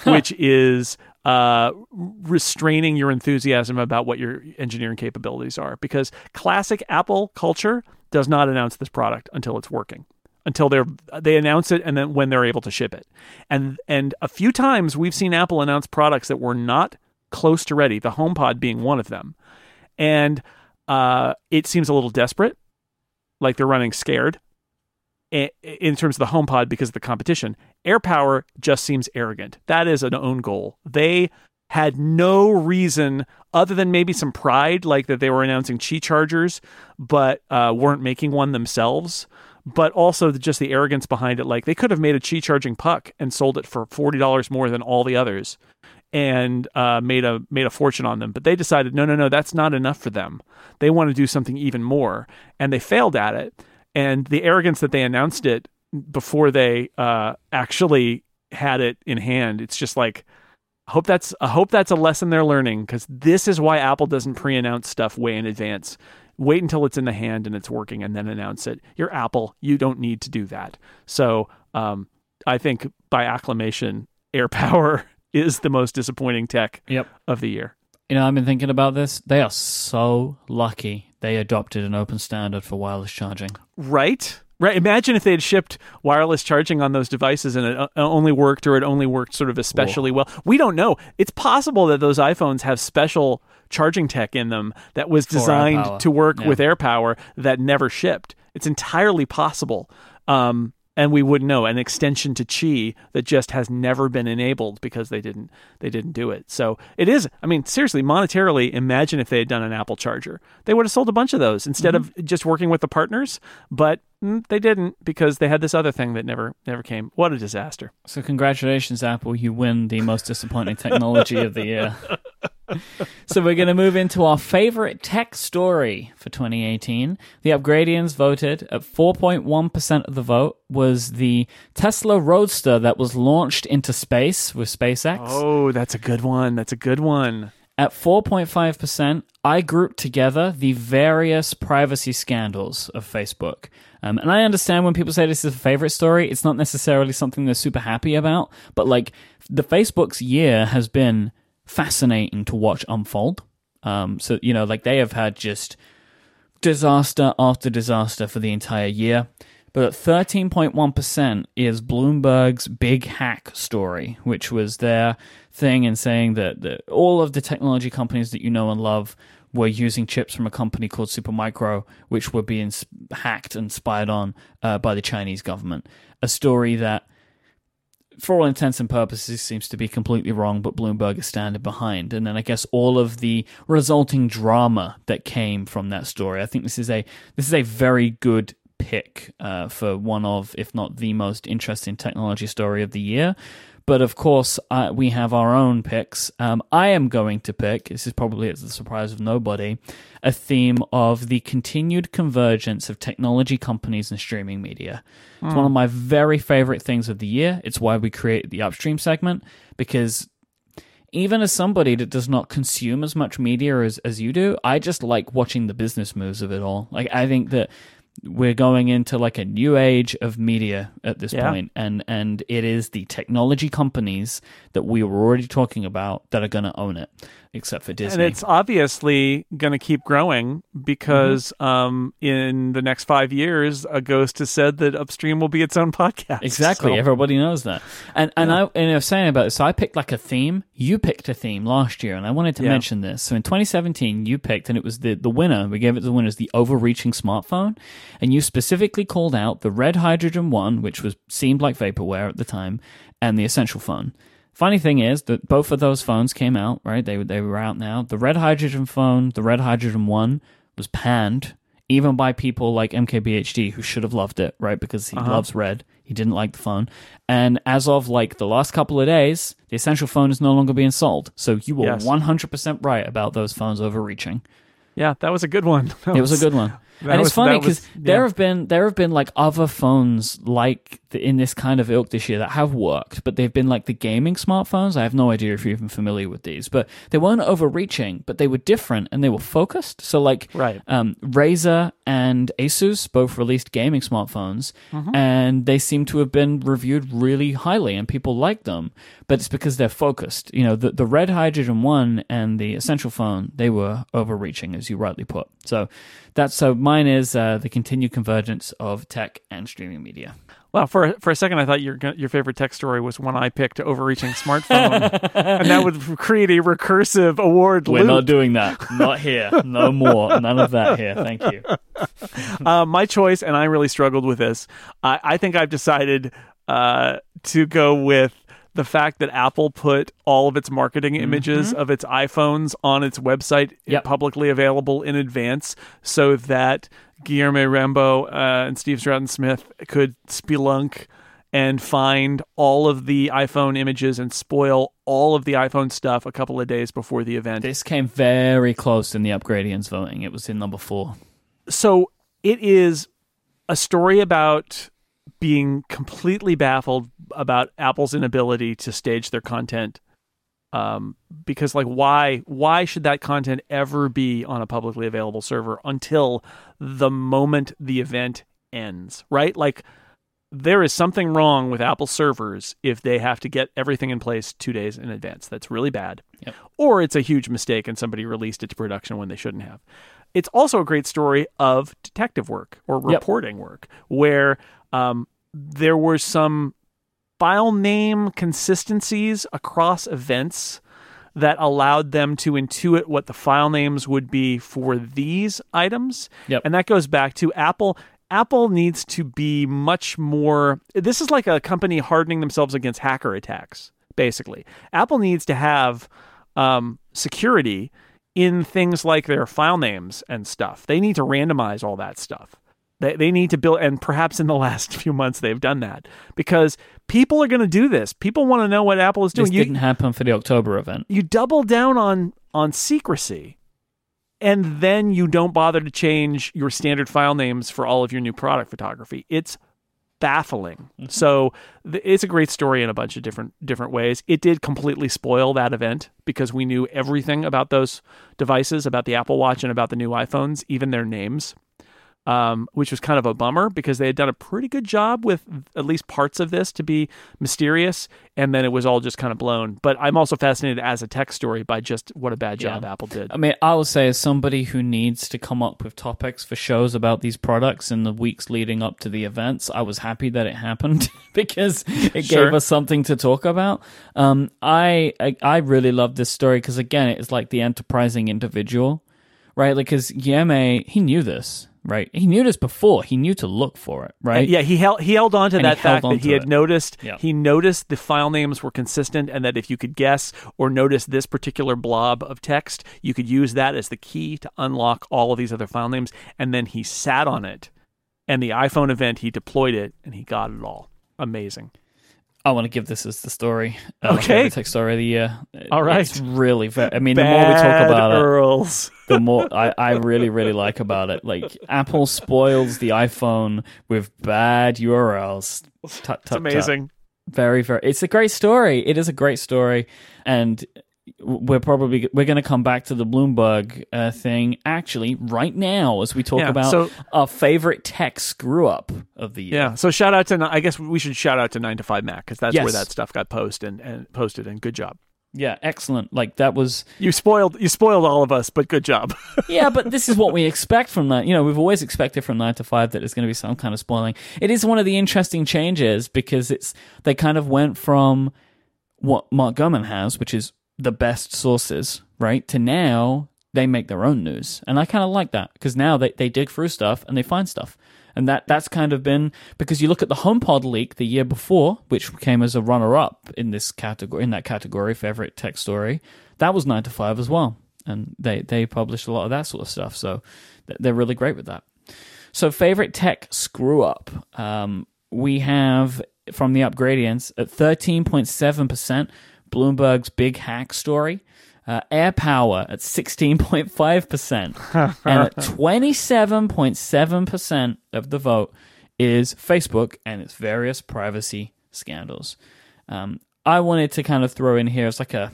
which is uh, restraining your enthusiasm about what your engineering capabilities are. Because classic Apple culture does not announce this product until it's working until they're they announce it and then when they're able to ship it. And and a few times we've seen Apple announce products that were not close to ready, the HomePod being one of them. And uh, it seems a little desperate, like they're running scared in terms of the HomePod because of the competition. AirPower just seems arrogant. That is an own goal. They had no reason other than maybe some pride, like that they were announcing Qi chargers, but uh, weren't making one themselves. But also just the arrogance behind it. Like they could have made a Qi charging puck and sold it for forty dollars more than all the others, and uh, made a made a fortune on them. But they decided, no, no, no, that's not enough for them. They want to do something even more, and they failed at it. And the arrogance that they announced it before they uh, actually had it in hand, it's just like I hope that's I hope that's a lesson they're learning because this is why Apple doesn't pre-announce stuff way in advance. Wait until it's in the hand and it's working and then announce it. You're Apple. You don't need to do that. So um, I think by acclamation, Air Power is the most disappointing tech
Yep.
of the year.
You know, I've been thinking about this. They are so lucky they adopted an open standard for wireless charging.
Right? Right. Imagine if they had shipped wireless charging on those devices and it uh, only worked or it only worked sort of especially well. We don't know. It's possible that those iPhones have special charging tech in them that was designed to work
Yeah.
with AirPower that never shipped. It's entirely possible. Um, and we wouldn't know an extension to Qi that just has never been enabled because they didn't they didn't do it. So it is. I mean, seriously, monetarily, imagine if they had done an Apple charger, they would have sold a bunch of those instead of just working with the partners. But mm, they didn't because they had this other thing that never never came. What a disaster!
So, congratulations, Apple. You win the most disappointing technology of the year. so, we're going to move into our favorite tech story for 2018. The Upgradians voted at 4.1% of the vote was the Tesla Roadster that was launched into space with SpaceX.
Oh, that's a good one. That's a good one.
At 4.5%, I grouped together the various privacy scandals of Facebook. Um, and I understand when people say this is a favorite story, it's not necessarily something they're super happy about, but like the Facebook's year has been fascinating to watch unfold. Um, so, you know, like they have had just disaster after disaster for the entire year. But at 13.1% is Bloomberg's big hack story, which was their thing in saying that, that all of the technology companies that you know and love were using chips from a company called Supermicro, which were being hacked and spied on uh, by the Chinese government. A story that, for all intents and purposes, seems to be completely wrong, but Bloomberg is standing behind. And then I guess all of the resulting drama that came from that story. I think this is a this is a very good pick uh, for one of, if not the most interesting technology story of the year. But of course, uh, we have our own picks. Um, I am going to pick, this is probably at the surprise of nobody, a theme of the continued convergence of technology companies and streaming media. Mm. It's one of my very favorite things of the year. It's why we created the upstream segment because even as somebody that does not consume as much media as, as you do, I just like watching the business moves of it all. Like, I think that we're going into like a new age of media at this yeah. point, and and it is the technology companies that we were already talking about that are going to own it except for Disney.
And it's obviously going to keep growing because mm-hmm. um, in the next five years, a ghost has said that Upstream will be its own podcast.
Exactly, so. everybody knows that. And and yeah. I and I was saying about this. So I picked like a theme. You picked a theme last year, and I wanted to yeah. mention this. So in 2017, you picked, and it was the the winner. We gave it the winner as the overreaching smartphone, and you specifically called out the Red Hydrogen One, which was seemed like vaporware at the time, and the Essential Phone. Funny thing is that both of those phones came out, right? They they were out now. The Red Hydrogen phone, the Red Hydrogen One, was panned even by people like MKBHD who should have loved it, right? Because he uh-huh. loves red. He didn't like the phone. And as of like the last couple of days, the essential phone is no longer being sold. So you were yes. 100% right about those phones overreaching.
Yeah, that was a good one.
That it was, was a good one. That and was, it's funny because yeah. there have been there have been like other phones like the, in this kind of ilk this year that have worked, but they've been like the gaming smartphones. I have no idea if you're even familiar with these, but they weren't overreaching, but they were different and they were focused. So like
right.
um, Razer and Asus both released gaming smartphones, mm-hmm. and they seem to have been reviewed really highly, and people like them. But it's because they're focused. You know, the the Red Hydrogen One and the Essential Phone they were overreaching, as you rightly put. So that's so mine is uh, the continued convergence of tech and streaming media.
Well, for for a second, I thought your your favorite tech story was one I picked overreaching smartphone, and that would create a recursive award.
We're
loop.
not doing that. Not here. No more. None of that here. Thank you.
Uh, my choice, and I really struggled with this. I, I think I've decided uh, to go with the fact that Apple put all of its marketing mm-hmm. images mm-hmm. of its iPhones on its website yep. publicly available in advance so that Guilherme Rambo uh, and Steve Troughton Smith could spelunk and find all of the iPhone images and spoil all of the iPhone stuff a couple of days before the event.
This came very close in the Upgradians voting. It was in number four.
So it is a story about being completely baffled about Apple's inability to stage their content. Um, because like why why should that content ever be on a publicly available server until the moment the event ends, right? Like there is something wrong with Apple servers if they have to get everything in place two days in advance. That's really bad.
Yep.
Or it's a huge mistake and somebody released it to production when they shouldn't have. It's also a great story of detective work or reporting yep. work where um, there were some file name consistencies across events that allowed them to intuit what the file names would be for these items.
Yep.
And that goes back to Apple. Apple needs to be much more. This is like a company hardening themselves against hacker attacks, basically. Apple needs to have um, security in things like their file names and stuff. They need to randomize all that stuff. They, they need to build, and perhaps in the last few months they've done that because people are going to do this. People want to know what Apple is doing.
This you, didn't happen for the October event.
You double down on on secrecy, and then you don't bother to change your standard file names for all of your new product photography. It's baffling. Mm-hmm. So th- it's a great story in a bunch of different different ways. It did completely spoil that event because we knew everything about those devices, about the Apple Watch and about the new iPhones, even their names. Um, which was kind of a bummer because they had done a pretty good job with at least parts of this to be mysterious, and then it was all just kind of blown. But I'm also fascinated as a tech story by just what a bad job
Yeah.
Apple did.
I mean, I will say, as somebody who needs to come up with topics for shows about these products in the weeks leading up to the events, I was happy that it happened because it
Sure.
gave us something to talk about. Um, I, I I really love this story because again, it's like the enterprising individual, right? Like, because Yeme, he knew this, right? He knew this before. He knew to look for it, right?
Yeah, he held he held on to
And
that fact that he had
it.
noticed
Yeah.
he noticed the file names were consistent and that if you could guess or notice this particular blob of text, you could use that as the key to unlock all of these other file names and then he sat on it and the iPhone event he deployed it and he got it all. Amazing.
I want to give this as the story. Uh,
Okay.
favorite tech story of the year.
All right.
It's really, very, I mean, the more we talk
Bad
about it, the more I, I really really like about it. Like Apple spoils the iPhone with bad URLs. Tut,
It's
tut, tut.
amazing.
Very very. It's a great story. It is a great story, and we're probably we're going to come back to the Bloomberg uh, thing actually right now as we talk
Yeah,
about
so-
our favorite tech screw up of the year.
Yeah. So shout out to I guess we should shout out to 9 to 5 Mac cuz that's where that stuff got posted and, and posted and good job.
Yeah, excellent. Like that was
You spoiled you spoiled all of us, but good job.
yeah, but this is what we expect from that. You know, we've always expected from nine to five that there's going to be some kind of spoiling. It is one of the interesting changes because it's they kind of went from what Mark Gurman has, which is the best sources, right, to now they make their own news, and I kind of like that because now they they dig through stuff and they find stuff. And that that's kind of been because you look at the HomePod leak the year before, which came as a runner up in this category in that category, favorite tech story. That was nine to five as well, and they they published a lot of that sort of stuff. So they're really great with that. So favorite tech screw up. Um, we have from the Upgradians at thirteen point seven percent. Bloomberg's big hack story. Uh, Air Power at 16.5%. and at 27.7% of the vote is Facebook and its various privacy scandals. Um, I wanted to kind of throw in here, it's like a.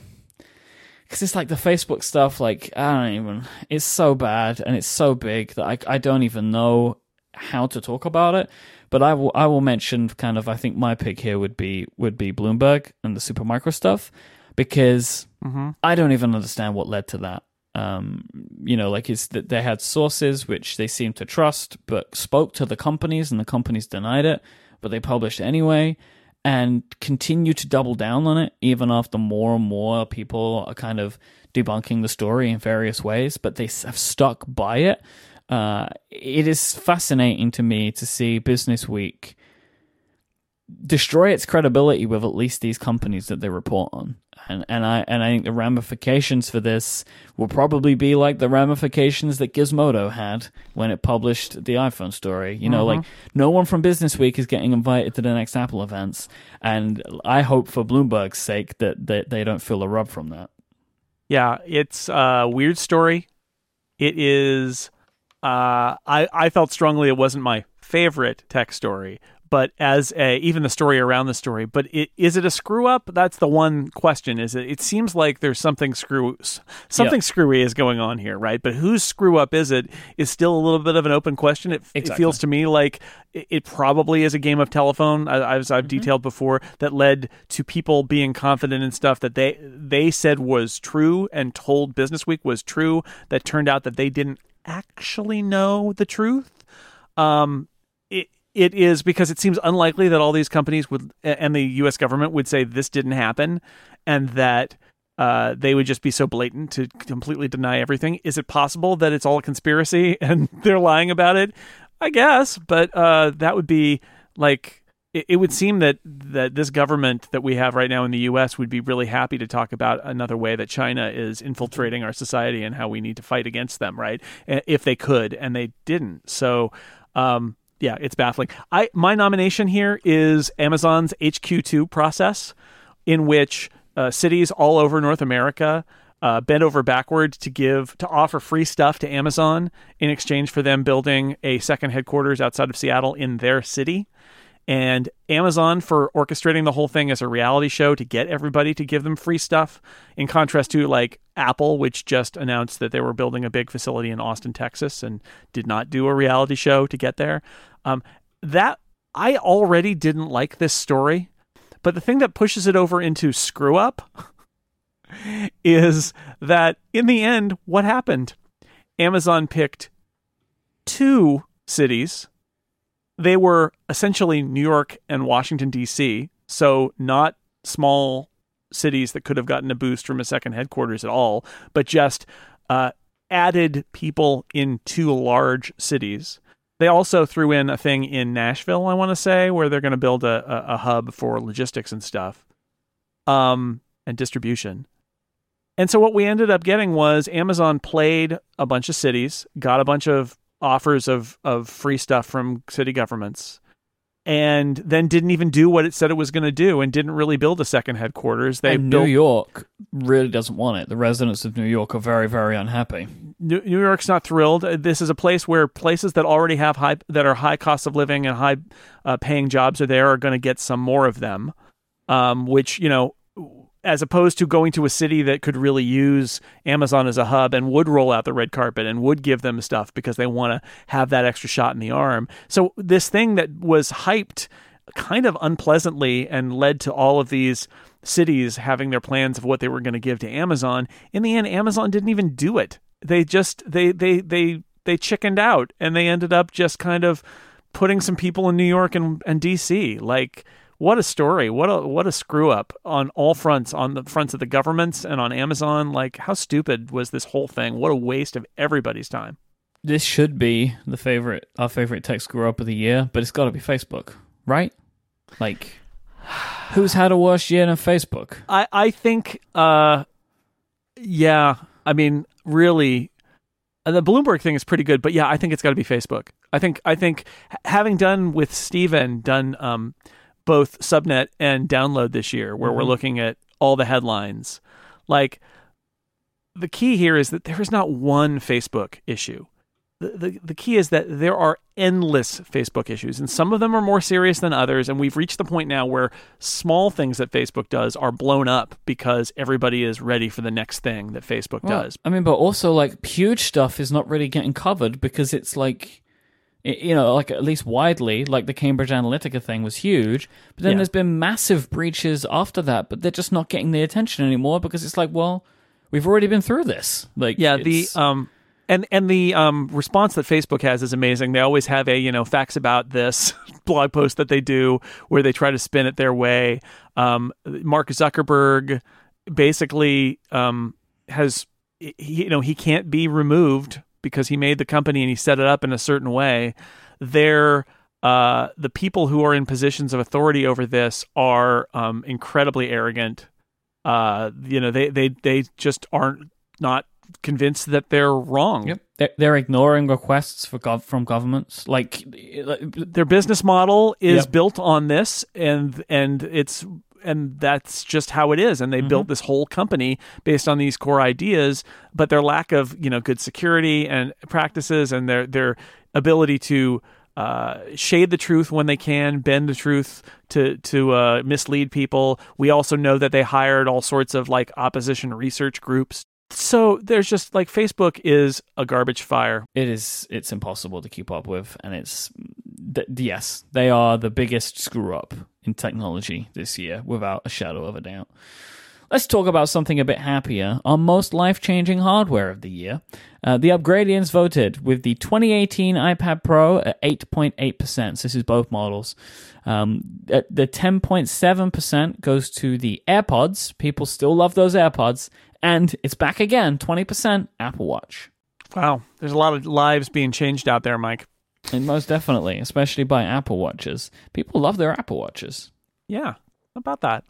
Because it's like the Facebook stuff, like, I don't even. It's so bad and it's so big that I, I don't even know how to talk about it. But I will I will mention kind of I think my pick here would be would be Bloomberg and the Supermicro stuff because I don't even understand what led to that. Um, you know, like it's that they had sources which they seemed to trust, but spoke to the companies, and the companies denied it, but they published anyway, and continue to double down on it even after more and more people are kind of debunking the story in various ways. But they have stuck by it. Uh, it is fascinating to me to see Business Week destroy its credibility with at least these companies that they report on. And and I and I think the ramifications for this will probably be like the ramifications that Gizmodo had when it published the iPhone story. You know, like no one from Business Week is getting invited to the next Apple events, and I hope for Bloomberg's sake that that they don't feel a rub from that.
Yeah, it's a weird story. It is. Uh, I I felt strongly it wasn't my favorite tech story, but as a even the story around the story. But it, is it a screw up? That's the one question. Is it? It seems like there's something screw something screwy is going on here, right? But whose screw up is it? Is still a little bit of an open question. It, it feels to me like it, it probably is a game of telephone, as I've detailed before, that led to people being confident in stuff that they they said was true and told Business Week was true. That turned out that they didn't actually know the truth. Um, it it is because it seems unlikely that all these companies would and the U.S. government would say this didn't happen, and that uh, they would just be so blatant to completely deny everything. Is it possible that it's all a conspiracy and they're lying about it? I guess, but uh, that would be like it, it would seem that that this government that we have right now in the U.S. would be really happy to talk about another way that China is infiltrating our society and how we need to fight against them, right? If they could, and they didn't. So, um, yeah, it's baffling. I my nomination here is Amazon's HQ2 process, in which uh, cities all over North America uh, bent over backward to give to offer free stuff to Amazon in exchange for them building a second headquarters outside of Seattle in their city. And Amazon for orchestrating the whole thing as a reality show to get everybody to give them free stuff, in contrast to like Apple, which just announced that they were building a big facility in Austin, Texas, and did not do a reality show to get there. Um, that I already didn't like this story, but the thing that pushes it over into screw up is that in the end, what happened? Amazon picked two cities. They were essentially New York and Washington, D.C., so not small cities that could have gotten a boost from a second headquarters at all, but just uh, added people in two large cities. They also threw in a thing in Nashville, I want to say, where they're going to build a, a, a, hub for logistics and stuff, um, and distribution. And so what we ended up getting was Amazon played a bunch of cities, got a bunch of offers of of free stuff from city governments, and then didn't even do what it said it was going to do, and didn't really build a second headquarters.
They and built... New York really doesn't want it. The residents of New York are very very unhappy.
New York's not thrilled. This is a place where places that already have high that are high cost of living and high uh, paying jobs are there are going to get some more of them. Um, which you know as opposed to going to a city that could really use Amazon as a hub and would roll out the red carpet and would give them stuff because they want to have that extra shot in the arm. So this thing that was hyped kind of unpleasantly and led to all of these cities having their plans of what they were going to give to Amazon. In the end, Amazon didn't even do it. They just they they they they chickened out and they ended up just kind of putting some people in New York and, and DC. Like what a story. What a what a screw up on all fronts on the fronts of the governments and on amazon. Like how stupid was this whole thing? What a waste of everybody's time.
This should be the favorite our favorite tech screw up of the year but it's got to be facebook right? Like who's had a worse year than facebook?
I i think uh yeah i mean really uh, the bloomberg thing is pretty good but yeah i think it's got to be facebook. I think i think having done with stephen done um both subnet and download this year where mm-hmm. we're looking at all the headlines like the key here is that there is not one facebook issue the, the, the key is that there are endless Facebook issues, and some of them are more serious than others. And we've reached the point now where small things that Facebook does are blown up because everybody is ready for the next thing that Facebook well, does.
I mean, but also like huge stuff is not really getting covered because it's like you know, like at least widely, like the Cambridge Analytica thing was huge. But then yeah. there's been massive breaches after that, but they're just not getting the attention anymore because it's like, well, we've already been through this. Like,
yeah, the um, and and the um response that Facebook has is amazing. They always have a you know facts about this blog post that they do where they try to spin it their way. Um, Mark Zuckerberg basically um has he, you know he can't be removed because he made the company and he set it up in a certain way, they're uh, the people who are in positions of authority over this are um, incredibly arrogant. Uh, you know, they, they they just aren't not convinced that they're wrong.
Yep. They're, they're ignoring requests for gov- from governments. Like
their business model is yep. built on this, and and it's and that's just how it is. And they mm-hmm. built this whole company based on these core ideas, but their lack of you know good security and practices, and their their ability to uh, shade the truth when they can, bend the truth to to uh, mislead people. We also know that they hired all sorts of like opposition research groups. So there's just like Facebook is a garbage fire.
It is. It's impossible to keep up with, and it's th- yes, they are the biggest screw up in technology this year, without a shadow of a doubt. Let's talk about something a bit happier. Our most life changing hardware of the year. Uh, the Upgradians voted with the 2018 iPad Pro at 8.8%. So this is both models. Um, the 10.7% goes to the AirPods. People still love those AirPods. And it's back again 20% Apple Watch.
Wow. There's a lot of lives being changed out there, Myke.
And most definitely, especially by Apple Watches. People love their Apple Watches.
Yeah, about that.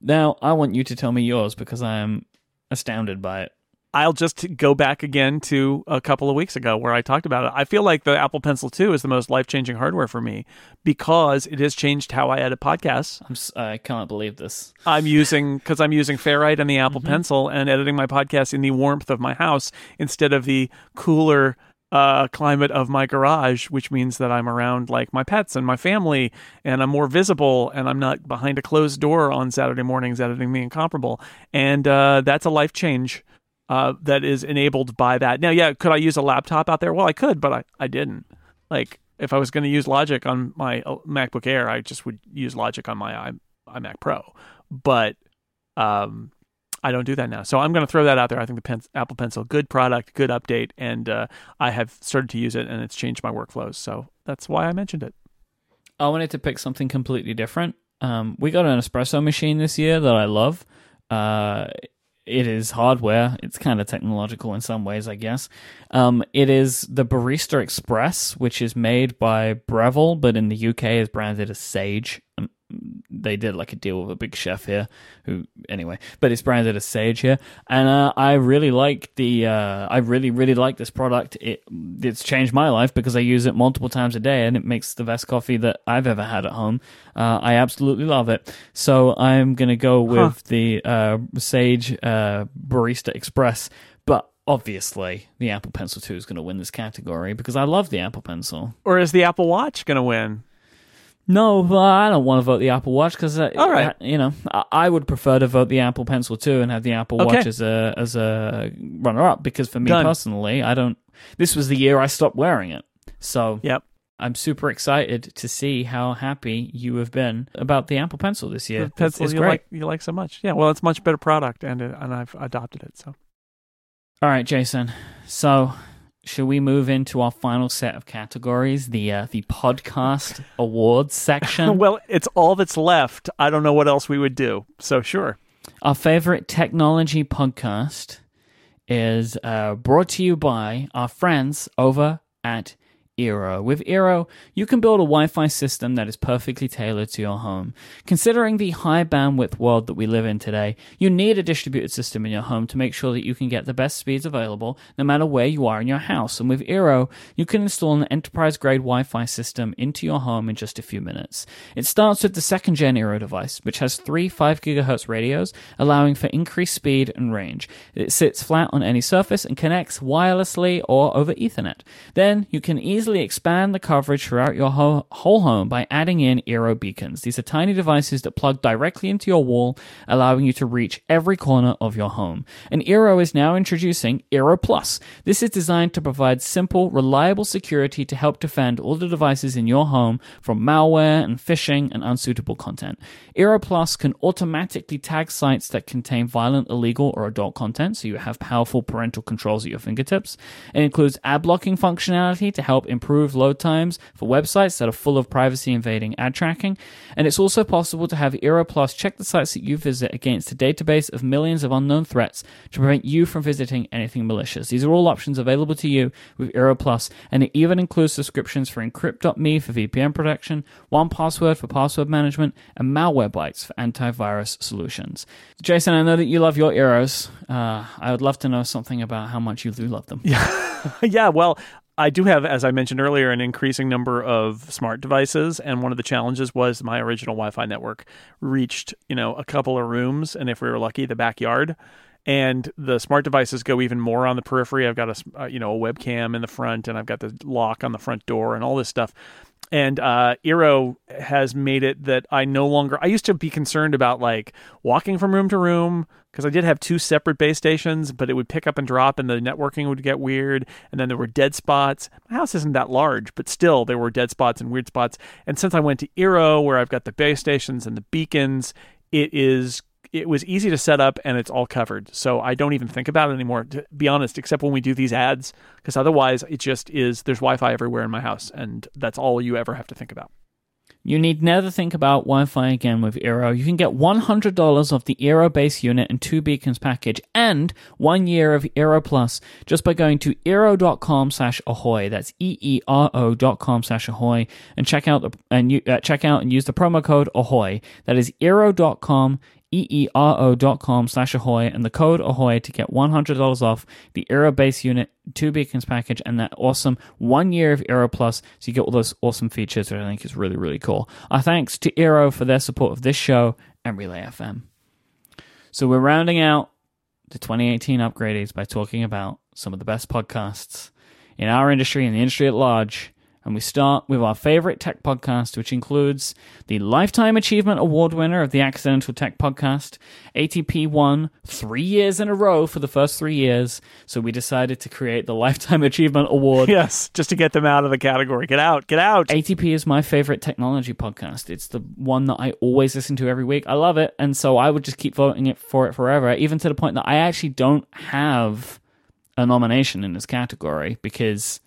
Now, I want you to tell me yours because I am astounded by it.
I'll just go back again to a couple of weeks ago where I talked about it. I feel like the Apple Pencil 2 is the most life changing hardware for me because it has changed how I edit podcasts.
I'm, I cannot believe this.
I'm using, because I'm using Ferrite and the Apple mm-hmm. Pencil and editing my podcast in the warmth of my house instead of the cooler uh, climate of my garage, which means that I'm around like my pets and my family, and I'm more visible, and I'm not behind a closed door on Saturday mornings editing the incomparable, and uh, that's a life change. Uh, that is enabled by that. Now, yeah, could I use a laptop out there? Well, I could, but I, I didn't. Like, if I was going to use Logic on my uh, MacBook Air, I just would use Logic on my iMac Pro. But um, I don't do that now. So I'm going to throw that out there. I think the pen, Apple Pencil, good product, good update, and uh, I have started to use it, and it's changed my workflows. So that's why I mentioned it.
I wanted to pick something completely different. Um, we got an espresso machine this year that I love. Uh, it is hardware. It's kind of technological in some ways, I guess. Um, it is the Barista Express, which is made by Breville, but in the UK is branded as Sage. They did like a deal with a big chef here who anyway but it's branded as sage here. And uh, i really like the uh, i really really like this product. It it's changed my life because i use it multiple times a day and it makes the best coffee that i've ever had at home. Uh, i absolutely love it. So i'm gonna go with huh. the uh, sage uh, barista express but obviously the apple pencil 2 is going to win this category because i love the apple pencil.
Or is the apple watch going to win
no, well, I don't want to vote the Apple Watch because, uh,
all right,
you know, I would prefer to vote the Apple Pencil too and have the Apple okay. Watch as a as a runner up because for me Done. personally, I don't. This was the year I stopped wearing it, so
yep.
I'm super excited to see how happy you have been about the Apple Pencil this year.
The pencil it's, it's you great. like you like so much, yeah. Well, it's a much better product, and and I've adopted it. So,
all right, Jason. So should we move into our final set of categories, the uh, the podcast awards section?
well, it's all that's left. I don't know what else we would do. So sure.
Our favorite technology podcast is uh, brought to you by our friends over at Eero. With Eero, you can build a Wi Fi system that is perfectly tailored to your home. Considering the high bandwidth world that we live in today, you need a distributed system in your home to make sure that you can get the best speeds available no matter where you are in your house. And with Eero, you can install an enterprise grade Wi Fi system into your home in just a few minutes. It starts with the second gen Eero device, which has three 5 GHz radios, allowing for increased speed and range. It sits flat on any surface and connects wirelessly or over Ethernet. Then you can easily easily expand the coverage throughout your whole, home by adding in Eero beacons. These are tiny devices that plug directly into your wall, allowing you to reach every corner of your home. And Eero is now introducing Eero Plus. This is designed to provide simple, reliable security to help defend all the devices in your home from malware and phishing and unsuitable content. Eero Plus can automatically tag sites that contain violent, illegal, or adult content, so you have powerful parental controls at your fingertips. It includes ad blocking functionality to help improve load times for websites that are full of privacy invading ad tracking. And it's also possible to have Eero Plus check the sites that you visit against a database of millions of unknown threats to prevent you from visiting anything malicious. These are all options available to you with Eero Plus, and it even includes subscriptions for Encrypt.me for VPN protection, 1Password for password management, and Malwarebytes for antivirus solutions. Jason, I know that you love your Eeros. Uh, I would love to know something about how much you do love them.
Yeah, yeah. Well, I do have, as I mentioned earlier, an increasing number of smart devices, and one of the challenges was my original Wi-Fi network reached, you know, a couple of rooms, and if we were lucky, the backyard. And the smart devices go even more on the periphery. I've got a, uh, you know, a webcam in the front, and I've got the lock on the front door, and all this stuff. And uh, Eero has made it that I no longer. I used to be concerned about like walking from room to room because I did have two separate base stations, but it would pick up and drop, and the networking would get weird. And then there were dead spots. My house isn't that large, but still there were dead spots and weird spots. And since I went to Eero, where I've got the base stations and the beacons, it is it was easy to set up and it's all covered. So I don't even think about it anymore, to be honest, except when we do these ads, because otherwise it just is there's Wi Fi everywhere in my house, and that's all you ever have to think about.
You need never think about Wi-Fi again with Eero. You can get $100 off the Eero base unit and two beacons package and one year of Eero Plus just by going to eero.com slash ahoy. That's E-E-R-O dot com slash ahoy and check out the, and you, uh, check out and use the promo code ahoy. That is eero.com eero.com slash ahoy and the code ahoy to get $100 off the Eero base unit, two beacons package, and that awesome one year of Eero Plus. So you get all those awesome features that I think is really, really cool. Our thanks to Eero for their support of this show and Relay FM. So we're rounding out the 2018 Upgradies by talking about some of the best podcasts in our industry and the industry at large. And we start with our favorite tech podcast, which includes the Lifetime Achievement Award winner of the Accidental Tech Podcast. ATP won three years in a row for the first three years. So we decided to create the Lifetime Achievement Award.
Yes, just to get them out of the category. Get out, get out.
ATP is my favorite technology podcast. It's the one that I always listen to every week. I love it. And so I would just keep voting it for it forever, even to the point that I actually don't have a nomination in this category because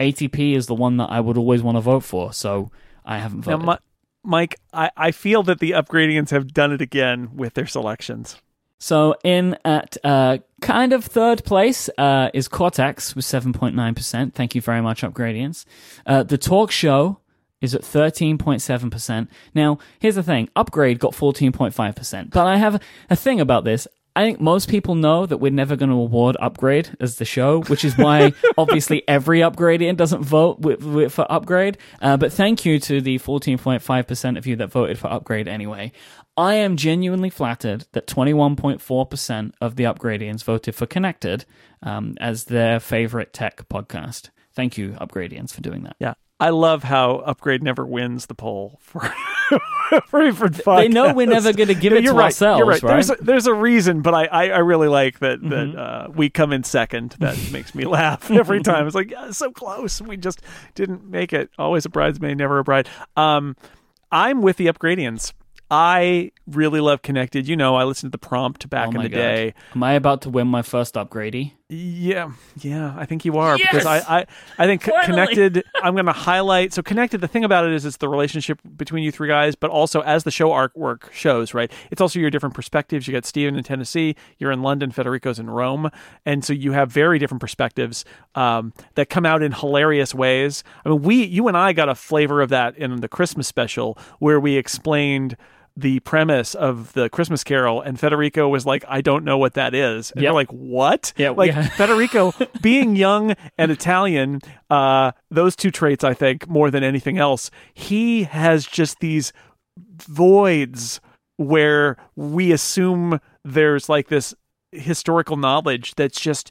ATP is the one that I would always want to vote for. So I haven't
Now,
voted.
Mi- Myke, I, I feel that the Upgradians have done it again with their selections.
So in at uh, kind of third place uh, is Cortex with 7.9%. Thank you very much, Upgradians. Uh, the Talk Show is at 13.7%. Now, here's the thing. Upgrade got 14.5%. But I have a thing about this. I think most people know that we're never going to award Upgrade as the show, which is why obviously every Upgradian doesn't vote for Upgrade. Uh, but thank you to the 14.5% of you that voted for Upgrade anyway. I am genuinely flattered that 21.4% of the Upgradians voted for Connected um, as their favorite tech podcast. Thank you, Upgradians, for doing that.
Yeah. I love how Upgrade never wins the poll for
They know we're never going to give it
you're
to
right,
ourselves,
You're right.
right?
There's a, there's a reason, but I, I, I really like that that
Mm-hmm.
uh, we come in second. That makes me laugh every time. It's like yeah, so close. We just didn't make it. Always a bridesmaid, never a bride. Um, I'm with the Upgradians. I really love Connected. You know, I listened to the prompt back
Oh
in the
God.
day.
Am I about to win my first Upgradie?
Yeah, yeah, I think you are because I, I, I think connected. I'm going to highlight. So connected. The thing about it is, it's the relationship between you three guys, but also as the show artwork shows, right? It's also your different perspectives. You got Stephen in Tennessee, you're in London, Federico's in Rome, and so you have very different perspectives um, that come out in hilarious ways. I mean, we, you and I, got a flavor of that in the Christmas special where we explained. The premise of the Christmas Carol, and Federico was like, "I don't know what that is." And
Yep.
we're like, "What?"
Yeah,
like
yeah.
Federico being young and Italian, uh, those two traits, I think, more than anything else, he has just these voids where we assume there's like this historical knowledge that's just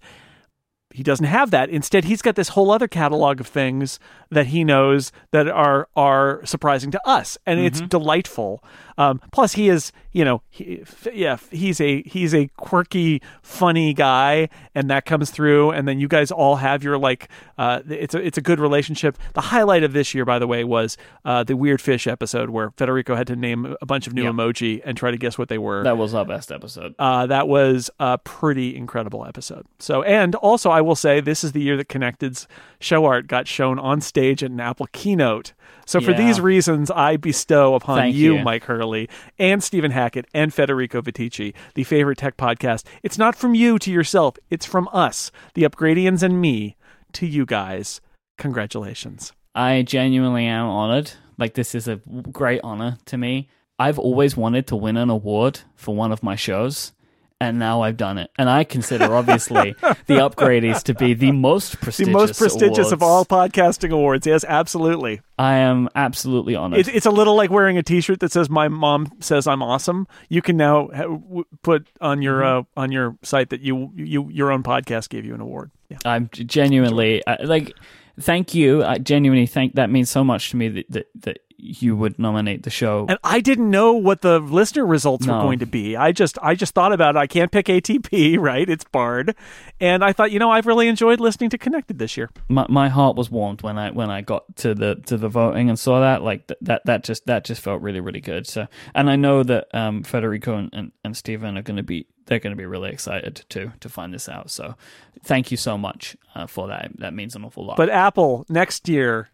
he doesn't have that. Instead, he's got this whole other catalog of things that he knows that are are surprising to us, and it's delightful. Um, plus, he is, you know, he, yeah, he's a he's a quirky, funny guy, and that comes through. And then you guys all have your like, uh, it's a it's a good relationship. The highlight of this year, by the way, was uh, the weird fish episode where Federico had to name a bunch of new
Yeah.
emoji and try to guess what they were.
That was our best episode.
Uh, that was a pretty incredible episode. So, and also, I will say this is the year that Connected's show art got shown on stage at an Apple keynote. So, for
Yeah.
these reasons, I bestow upon you,
you.
Myke Hurley, and Stephen Hackett, and Federico Viticci, the favorite tech podcast. It's not from you to yourself, it's from us, the Upgradians and me, to you guys. Congratulations.
I genuinely am honored. Like, this is a great honor to me. I've always wanted to win an award for one of my shows, and now I've done it. And I consider, obviously, the Upgradies to be the most prestigious, The
most prestigious of all podcasting awards. Yes, absolutely.
I am absolutely honored.
It's, it's a little like wearing a T-shirt that says "My mom says I'm awesome." You can now ha- w- put on your uh, on your site that you you your own podcast gave you an award. Yeah.
I'm genuinely uh, like, thank you. I genuinely think that means so much to me that that, that you would nominate the show.
And I didn't know what the listener results were going to be. I just I just thought about it. I can't pick ATP, right? It's barred, and I thought you know I've really enjoyed listening to Connected this year.
my, my heart was warmed when I when I got to the to the voting and saw that like th- that that just that just felt really really good. So and I know that um, Federico and, and, and Stephen are going to be they're going to be really excited too to find this out. So thank you so much uh, for that. That means an awful lot.
But Apple next year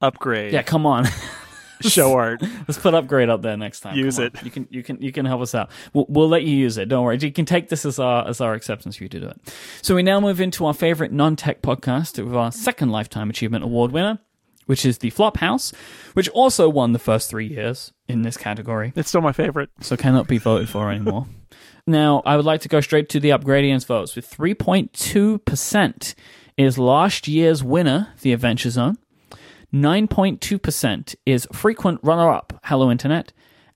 upgrade
yeah, come on.
show art.
Let's put upgrade up there next time.
Use it.
You can you can you can help us out. We'll, we'll let you use it. Don't worry. You can take this as our as our acceptance for you to do it. So we now move into our favorite non-tech podcast with our second lifetime achievement award winner, which is the Flophouse, which also won the first three years in this category,
It's still my favorite.
so cannot be voted for anymore. now I would like to go straight to the Upgradians votes with 3.2 percent is last year's winner, The Adventure Zone. 9.2% is frequent runner up, Hello Internet,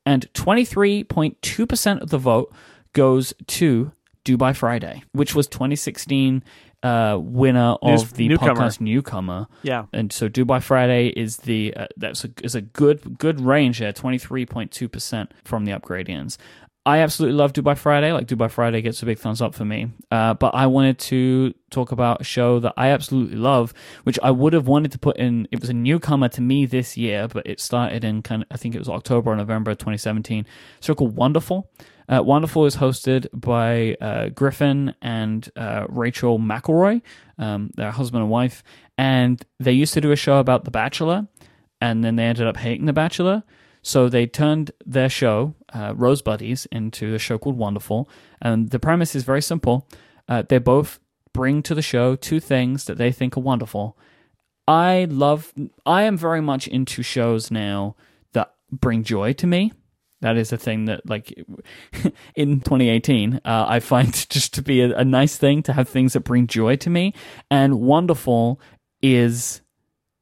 and 23.2% of the vote goes to Do By Friday, which was 2016 uh, winner of
News-
the
newcomer.
podcast newcomer.
Yeah.
And so Do By Friday is the uh, that's a, is a good good range there, twenty three point two percent from the Upgradians. I absolutely love Do By Friday. Like Do By Friday gets a big thumbs up for me. Uh, but I wanted to talk about a show that I absolutely love, which I would have wanted to put in. It was a newcomer to me this year, but it started in kind of I think it was October or November 2017. It's called Wonderful. Uh, Wonderful is hosted by uh, Griffin and uh, Rachel McElroy, um, their husband and wife, and they used to do a show about The Bachelor, and then they ended up hating The Bachelor. So they turned their show, uh, Rose Buddies, into a show called Wonderful. And the premise is very simple. Uh, they both bring to the show two things that they think are wonderful. I love, I am very much into shows now that bring joy to me. That is a thing that, like, in 2018, uh, I find just to be a, a nice thing to have things that bring joy to me. And Wonderful is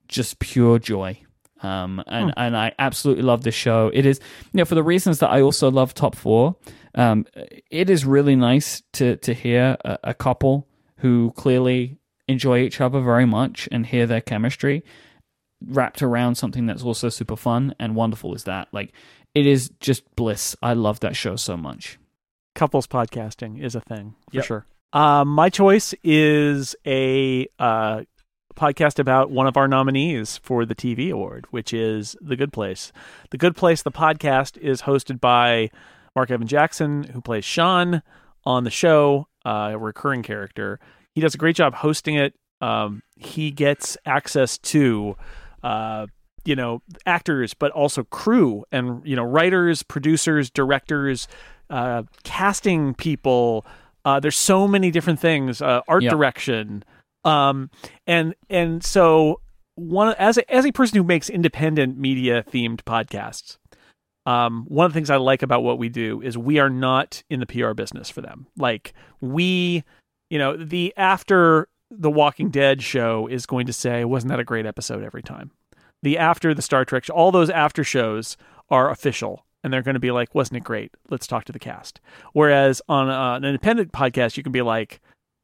just pure joy. Um, and, and I absolutely love this show. It is, you know, for the reasons that I also love Top Four, um, it is really nice to, to hear a, a couple who clearly enjoy each other very much and hear their chemistry wrapped around something that's also super fun and wonderful is that. Like, it is just bliss. I love that show so much.
couples podcasting is a thing for
Yep.
sure. Uh, my choice is a uh, podcast about one of our nominees for the TV award, which is The Good Place. The Good Place, the podcast, is hosted by Mark Evan Jackson, who plays Shawn on the show, uh, a recurring character. He does a great job hosting it. Um, he gets access to. Uh, you know actors but also crew and you know writers producers directors uh, casting people uh, there's so many different things uh, art
Yep.
direction um, and and so one as a, as a person who makes independent media themed podcasts um, one of the things I like about what we do is we are not in the PR business for them. Like we, you know, the after the Walking Dead show is going to say, wasn't that a great episode every time? The after the Star Trek, all those after shows are official and they're going to be like, wasn't it great? Let's talk to the cast. Whereas on uh, an independent podcast, you can be like,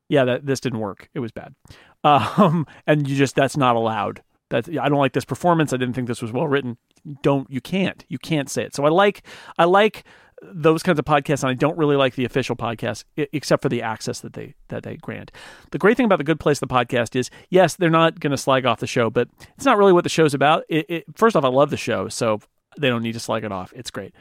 yeah, that this didn't work. It was bad. Um, and you just, that's not allowed. That's, I don't like this performance. I didn't think this was well written. Don't, you can't, you can't say it. So I like, I like those kinds of podcasts and I don't really like the official podcasts e- except for the access that they that they grant. The great thing about the Good Place the podcast is yes, they're not going to slag off the show, but it's not really what the show's about. It, it, first off, I love the show, so they don't need to slag it off. It's great.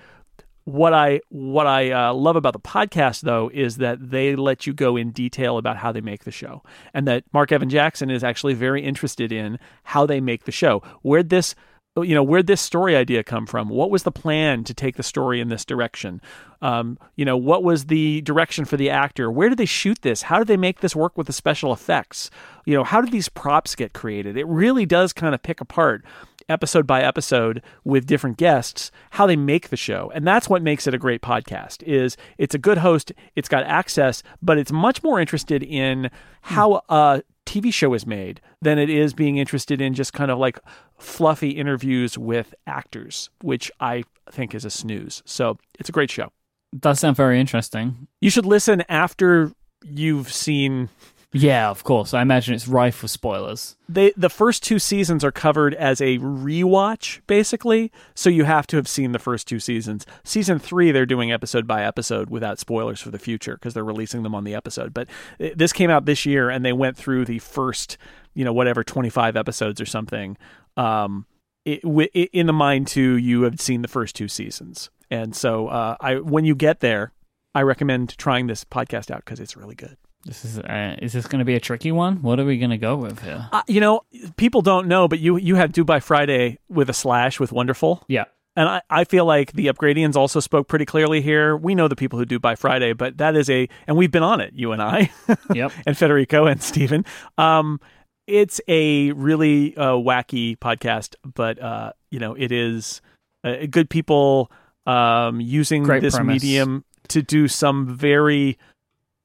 What I what I uh, love about the podcast though is that they let you go in detail about how they make the show, and that Mark Evan Jackson is actually very interested in how they make the show. Where'd this you know where'd this story idea come from? What was the plan to take the story in this direction? Um, you know what was the direction for the actor? Where did they shoot this? How did they make this work with the special effects? You know how did these props get created? It really does kind of pick apart episode by episode with different guests how they make the show. And that's what makes it a great podcast is it's a good host it's got access but it's much more interested in how a TV show is made than it is being interested in just kind of like fluffy interviews with actors, which I think is a snooze. So it's a great show.
Does sound very interesting.
You should listen after you've seen
Yeah, of course. I imagine it's rife with spoilers.
they the first two seasons are covered as a rewatch basically so you have to have seen the first two seasons season three they're doing episode by episode without spoilers for the future because they're releasing them on the episode but uh, this came out this year and they went through the first you know whatever 25 episodes or something um it, wi- i- in the mind too you have seen the first two seasons and so uh, i when you get there i recommend trying this podcast out because it's really good
This is uh, is this going to be a tricky one? What are we going to go with here?
uh, you know people don't know but you you had Do By Friday with a slash with wonderful
Yeah.
And I, I feel like the Upgradians also spoke pretty clearly here. We know the people who do by Friday, but that is a, and we've been on it, you and I,
Yep.
and Federico and Stephen. Um, it's a really uh, wacky podcast, but uh, you know it is uh, good people um, using
Great
this
premise.
medium to do some very,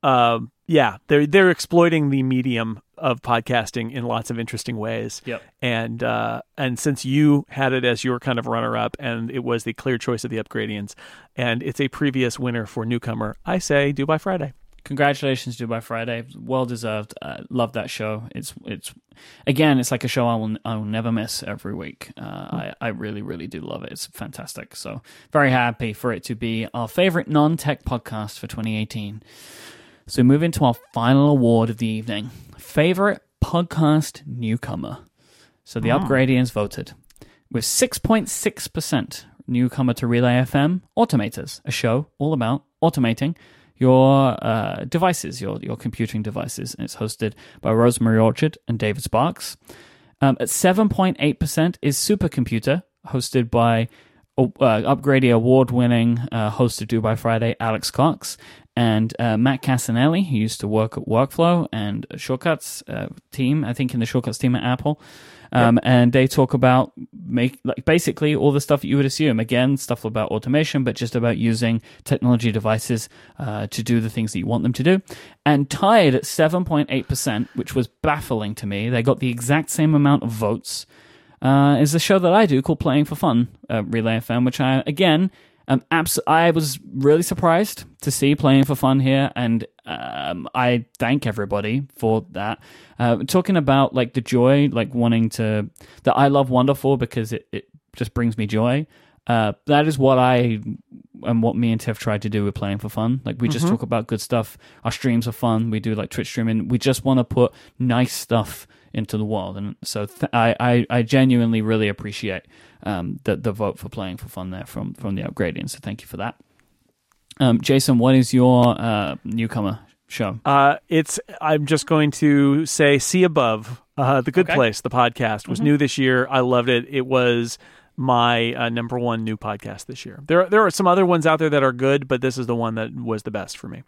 um, yeah, they're they're exploiting the medium of podcasting in lots of interesting ways
Yep.
and uh, and since you had it as your kind of runner up, and it was the clear choice of the Upgradians, and it's a previous winner for newcomer, I say do by Friday.
congratulations, Do By Friday. Well deserved. Uh, love that show. It's it's again, it's like a show I will I will never miss every week. Uh, I I really really do love it. It's fantastic. So very happy for it to be our favorite non tech podcast for 2018. So move into our final award of the evening: favorite podcast newcomer. So the Upgradians voted with 6.6 percent newcomer to Relay FM, Automators, a show all about automating your uh, devices, your your computing devices, and it's hosted by Rosemary Orchard and David Sparks. Um, at seven point eight percent is Supercomputer, hosted by uh, Upgradie award-winning uh, host of Do By Friday, Alex Cox, and uh, Matt Cassinelli, who used to work at Workflow and Shortcuts uh, team, I think in the Shortcuts team at Apple. Um, yep. And they talk about make like basically all the stuff that you would assume. Again, stuff about automation, but just about using technology devices uh, to do the things that you want them to do. And tied at seven point eight percent, which was baffling to me. They got the exact same amount of votes. Uh, is the show that I do called Playing for Fun, uh, Relay FM, which I again um, abs- I was really surprised to see playing for fun here, and um, I thank everybody for that. Uh, talking about like the joy, like wanting to that I love wonderful because it, it just brings me joy. Uh, that is what I and what me and Tiff tried to do with playing for fun. Like we just mm-hmm. talk about good stuff. Our streams are fun. We do like Twitch streaming. We just want to put nice stuff into the world, and so th- I, I I genuinely really appreciate um, the the vote for playing for fun there from from the Upgradians. So thank you for that. Um, Jason, what is your uh, newcomer show?
Uh, it's I'm just going to say see above. Uh, the Good okay. Place, the podcast, was mm-hmm. new this year. I loved it. It was my uh, number one new podcast this year. There, there are some other ones out there that are good, but this is the one that was the best for me.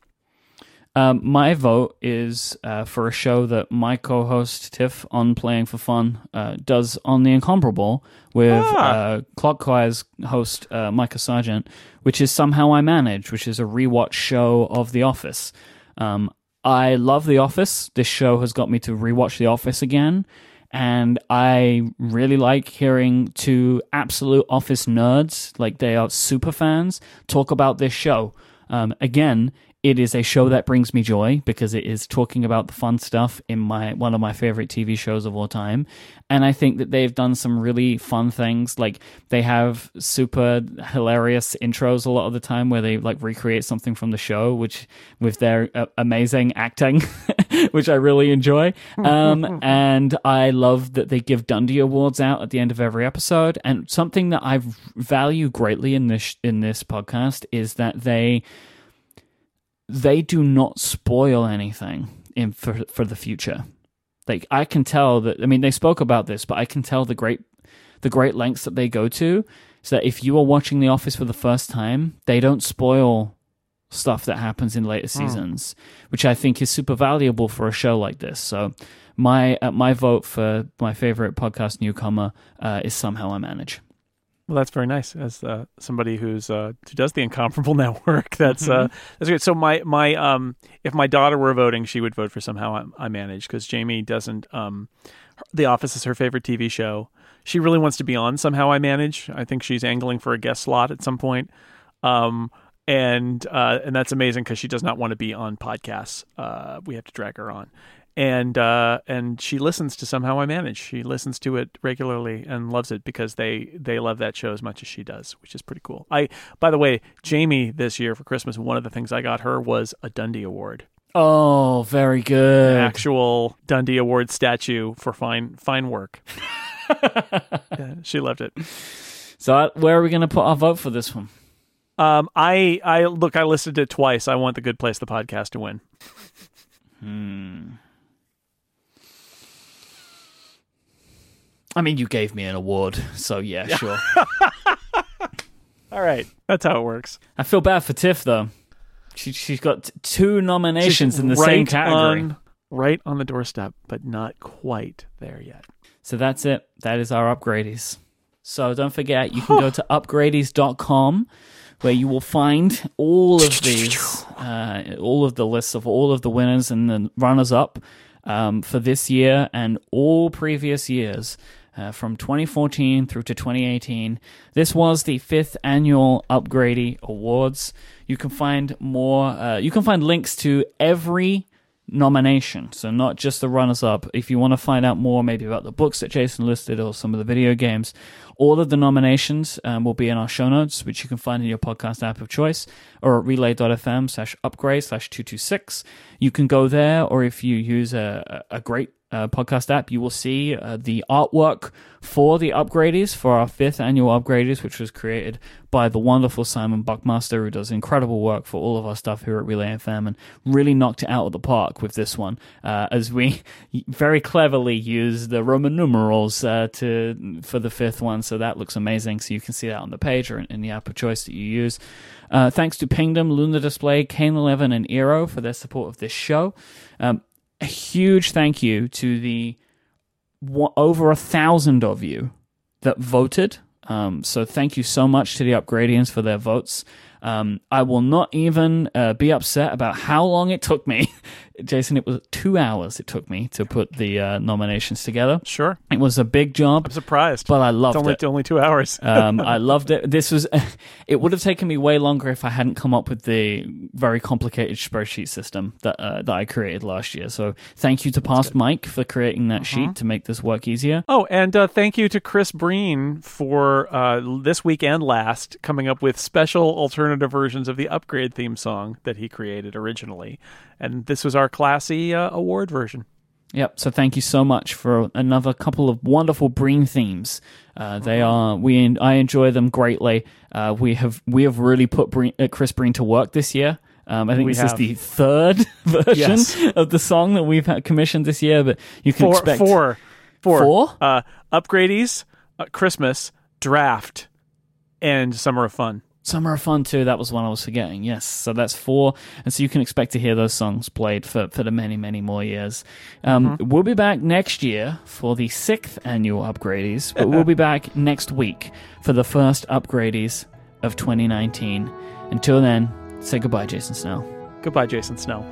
Um, my vote is uh, for a show that my co-host Tiff on Playing for Fun uh, does on the Incomparable with ah. uh, Clockwise host uh, Micah Sargent, which is Somehow I Manage, which is a rewatch show of The Office. Um, I love The Office. This show has got me to rewatch The Office again. And I really like hearing two absolute Office nerds, like they are super fans, talk about this show. Um, again, it is a show that brings me joy because it is talking about the fun stuff in my one of my favorite TV shows of all time. And I think that they've done some really fun things. Like they have super hilarious intros a lot of the time where they like recreate something from the show, which with their uh, amazing acting, which I really enjoy. Um, and I love that they give Dundee awards out at the end of every episode. And something that I value greatly in this in this podcast is that they they do not spoil anything in for for the future. Like I can tell that I mean they spoke about this, but I can tell the great the great lengths that they go to so that if you are watching The Office for the first time, they don't spoil stuff that happens in later hmm. seasons, mm. which I think is super valuable for a show like this. So my uh, my vote for my favorite podcast newcomer uh, is somehow I manage.
Well, that's very nice. As uh, somebody who's uh, who does the incomparable network, that's uh, mm-hmm. that's great. So my my um, if my daughter were voting, she would vote for somehow I, I manage because Jamie doesn't. Um, the Office is her favorite TV show. She really wants to be on somehow I manage. I think she's angling for a guest slot at some point. Um, and uh, and that's amazing because she does not want to be on podcasts. Uh, we have to drag her on, and uh, and she listens to somehow I manage. She listens to it regularly and loves it because they they love that show as much as she does, which is pretty cool. I by the way, Jamie this year for Christmas, one of the things I got her was a Dundee Award.
Oh, very good!
An actual Dundee Award statue for fine fine work. yeah, she loved it.
So, uh, where are we going to put our vote for this one?
Um, I I look, I listed it twice. I want the Good Place, the podcast, to win.
Hmm. I mean, you gave me an award, so yeah, sure.
All right, that's how it works.
I feel bad for Tiff though. She she's got t- two nominations she's in the right same category.
On, right on the doorstep, but not quite there yet.
So that's it. That is our upgradies. So don't forget, you can go to upgradies.com where you will find all of these, uh, all of the lists of all of the winners and the runners up um, for this year and all previous years. Uh, from 2014 through to 2018. This was the fifth annual Upgradie Awards. You can find more. Uh, you can find links to every nomination, so not just the runners up. If you want to find out more, maybe about the books that Jason listed or some of the video games, all of the nominations um, will be in our show notes, which you can find in your podcast app of choice or at relay.fm slash upgrade slash 226. You can go there, or if you use a, a great uh, podcast app, you will see uh, the artwork for the Upgradies for our fifth annual Upgradies, which was created by the wonderful Simon Buckmaster, who does incredible work for all of our stuff here at Relay FM and really knocked it out of the park with this one, uh, as we very cleverly use the Roman numerals uh, to for the fifth one. So that looks amazing. So you can see that on the page or in, in the app of choice that you use. Uh, thanks to Pingdom, Lunar Display, Kane 11, and Eero for their support of this show. Um, a huge thank you to the over a thousand of you that voted. Um, so thank you so much to the Upgradians for their votes. Um, I will not even uh, be upset about how long it took me. Jason, it was two hours it took me to put the uh, nominations together.
Sure.
It was a big job.
I'm surprised.
But I loved
it's only,
it.
only two hours.
um, I loved it. This was, it would have taken me way longer if I hadn't come up with the very complicated spreadsheet system that uh, that I created last year. So thank you to Past Myke for creating that
Mm-hmm.
sheet to make this work easier.
Oh, and uh, thank you to Chris Breen for uh, this week and last coming up with special alternative versions of the upgrade theme song that he created originally. And this was our classy uh, award version.
Yep. So thank you so much for another couple of wonderful Breen themes. Uh, they are we I enjoy them greatly. Uh, we have we have really put Breen, uh, Chris Breen to work this year. Um, I think
We
this is the third version
Yes.
of the song that we've had commissioned this year. But you can
Four,
expect
four, four,
Four?
Uh, upgradies, uh, Christmas, draft, and summer of fun.
Summer of Fun too. That was one I was forgetting. Yes, so that's four, and so you can expect to hear those songs played for for the many many more years. Um, We'll be back next year for the sixth annual upgradies, but we'll be back next week for the first upgradies of 2019. Until then, say goodbye, Jason Snell.
Goodbye, Jason Snell.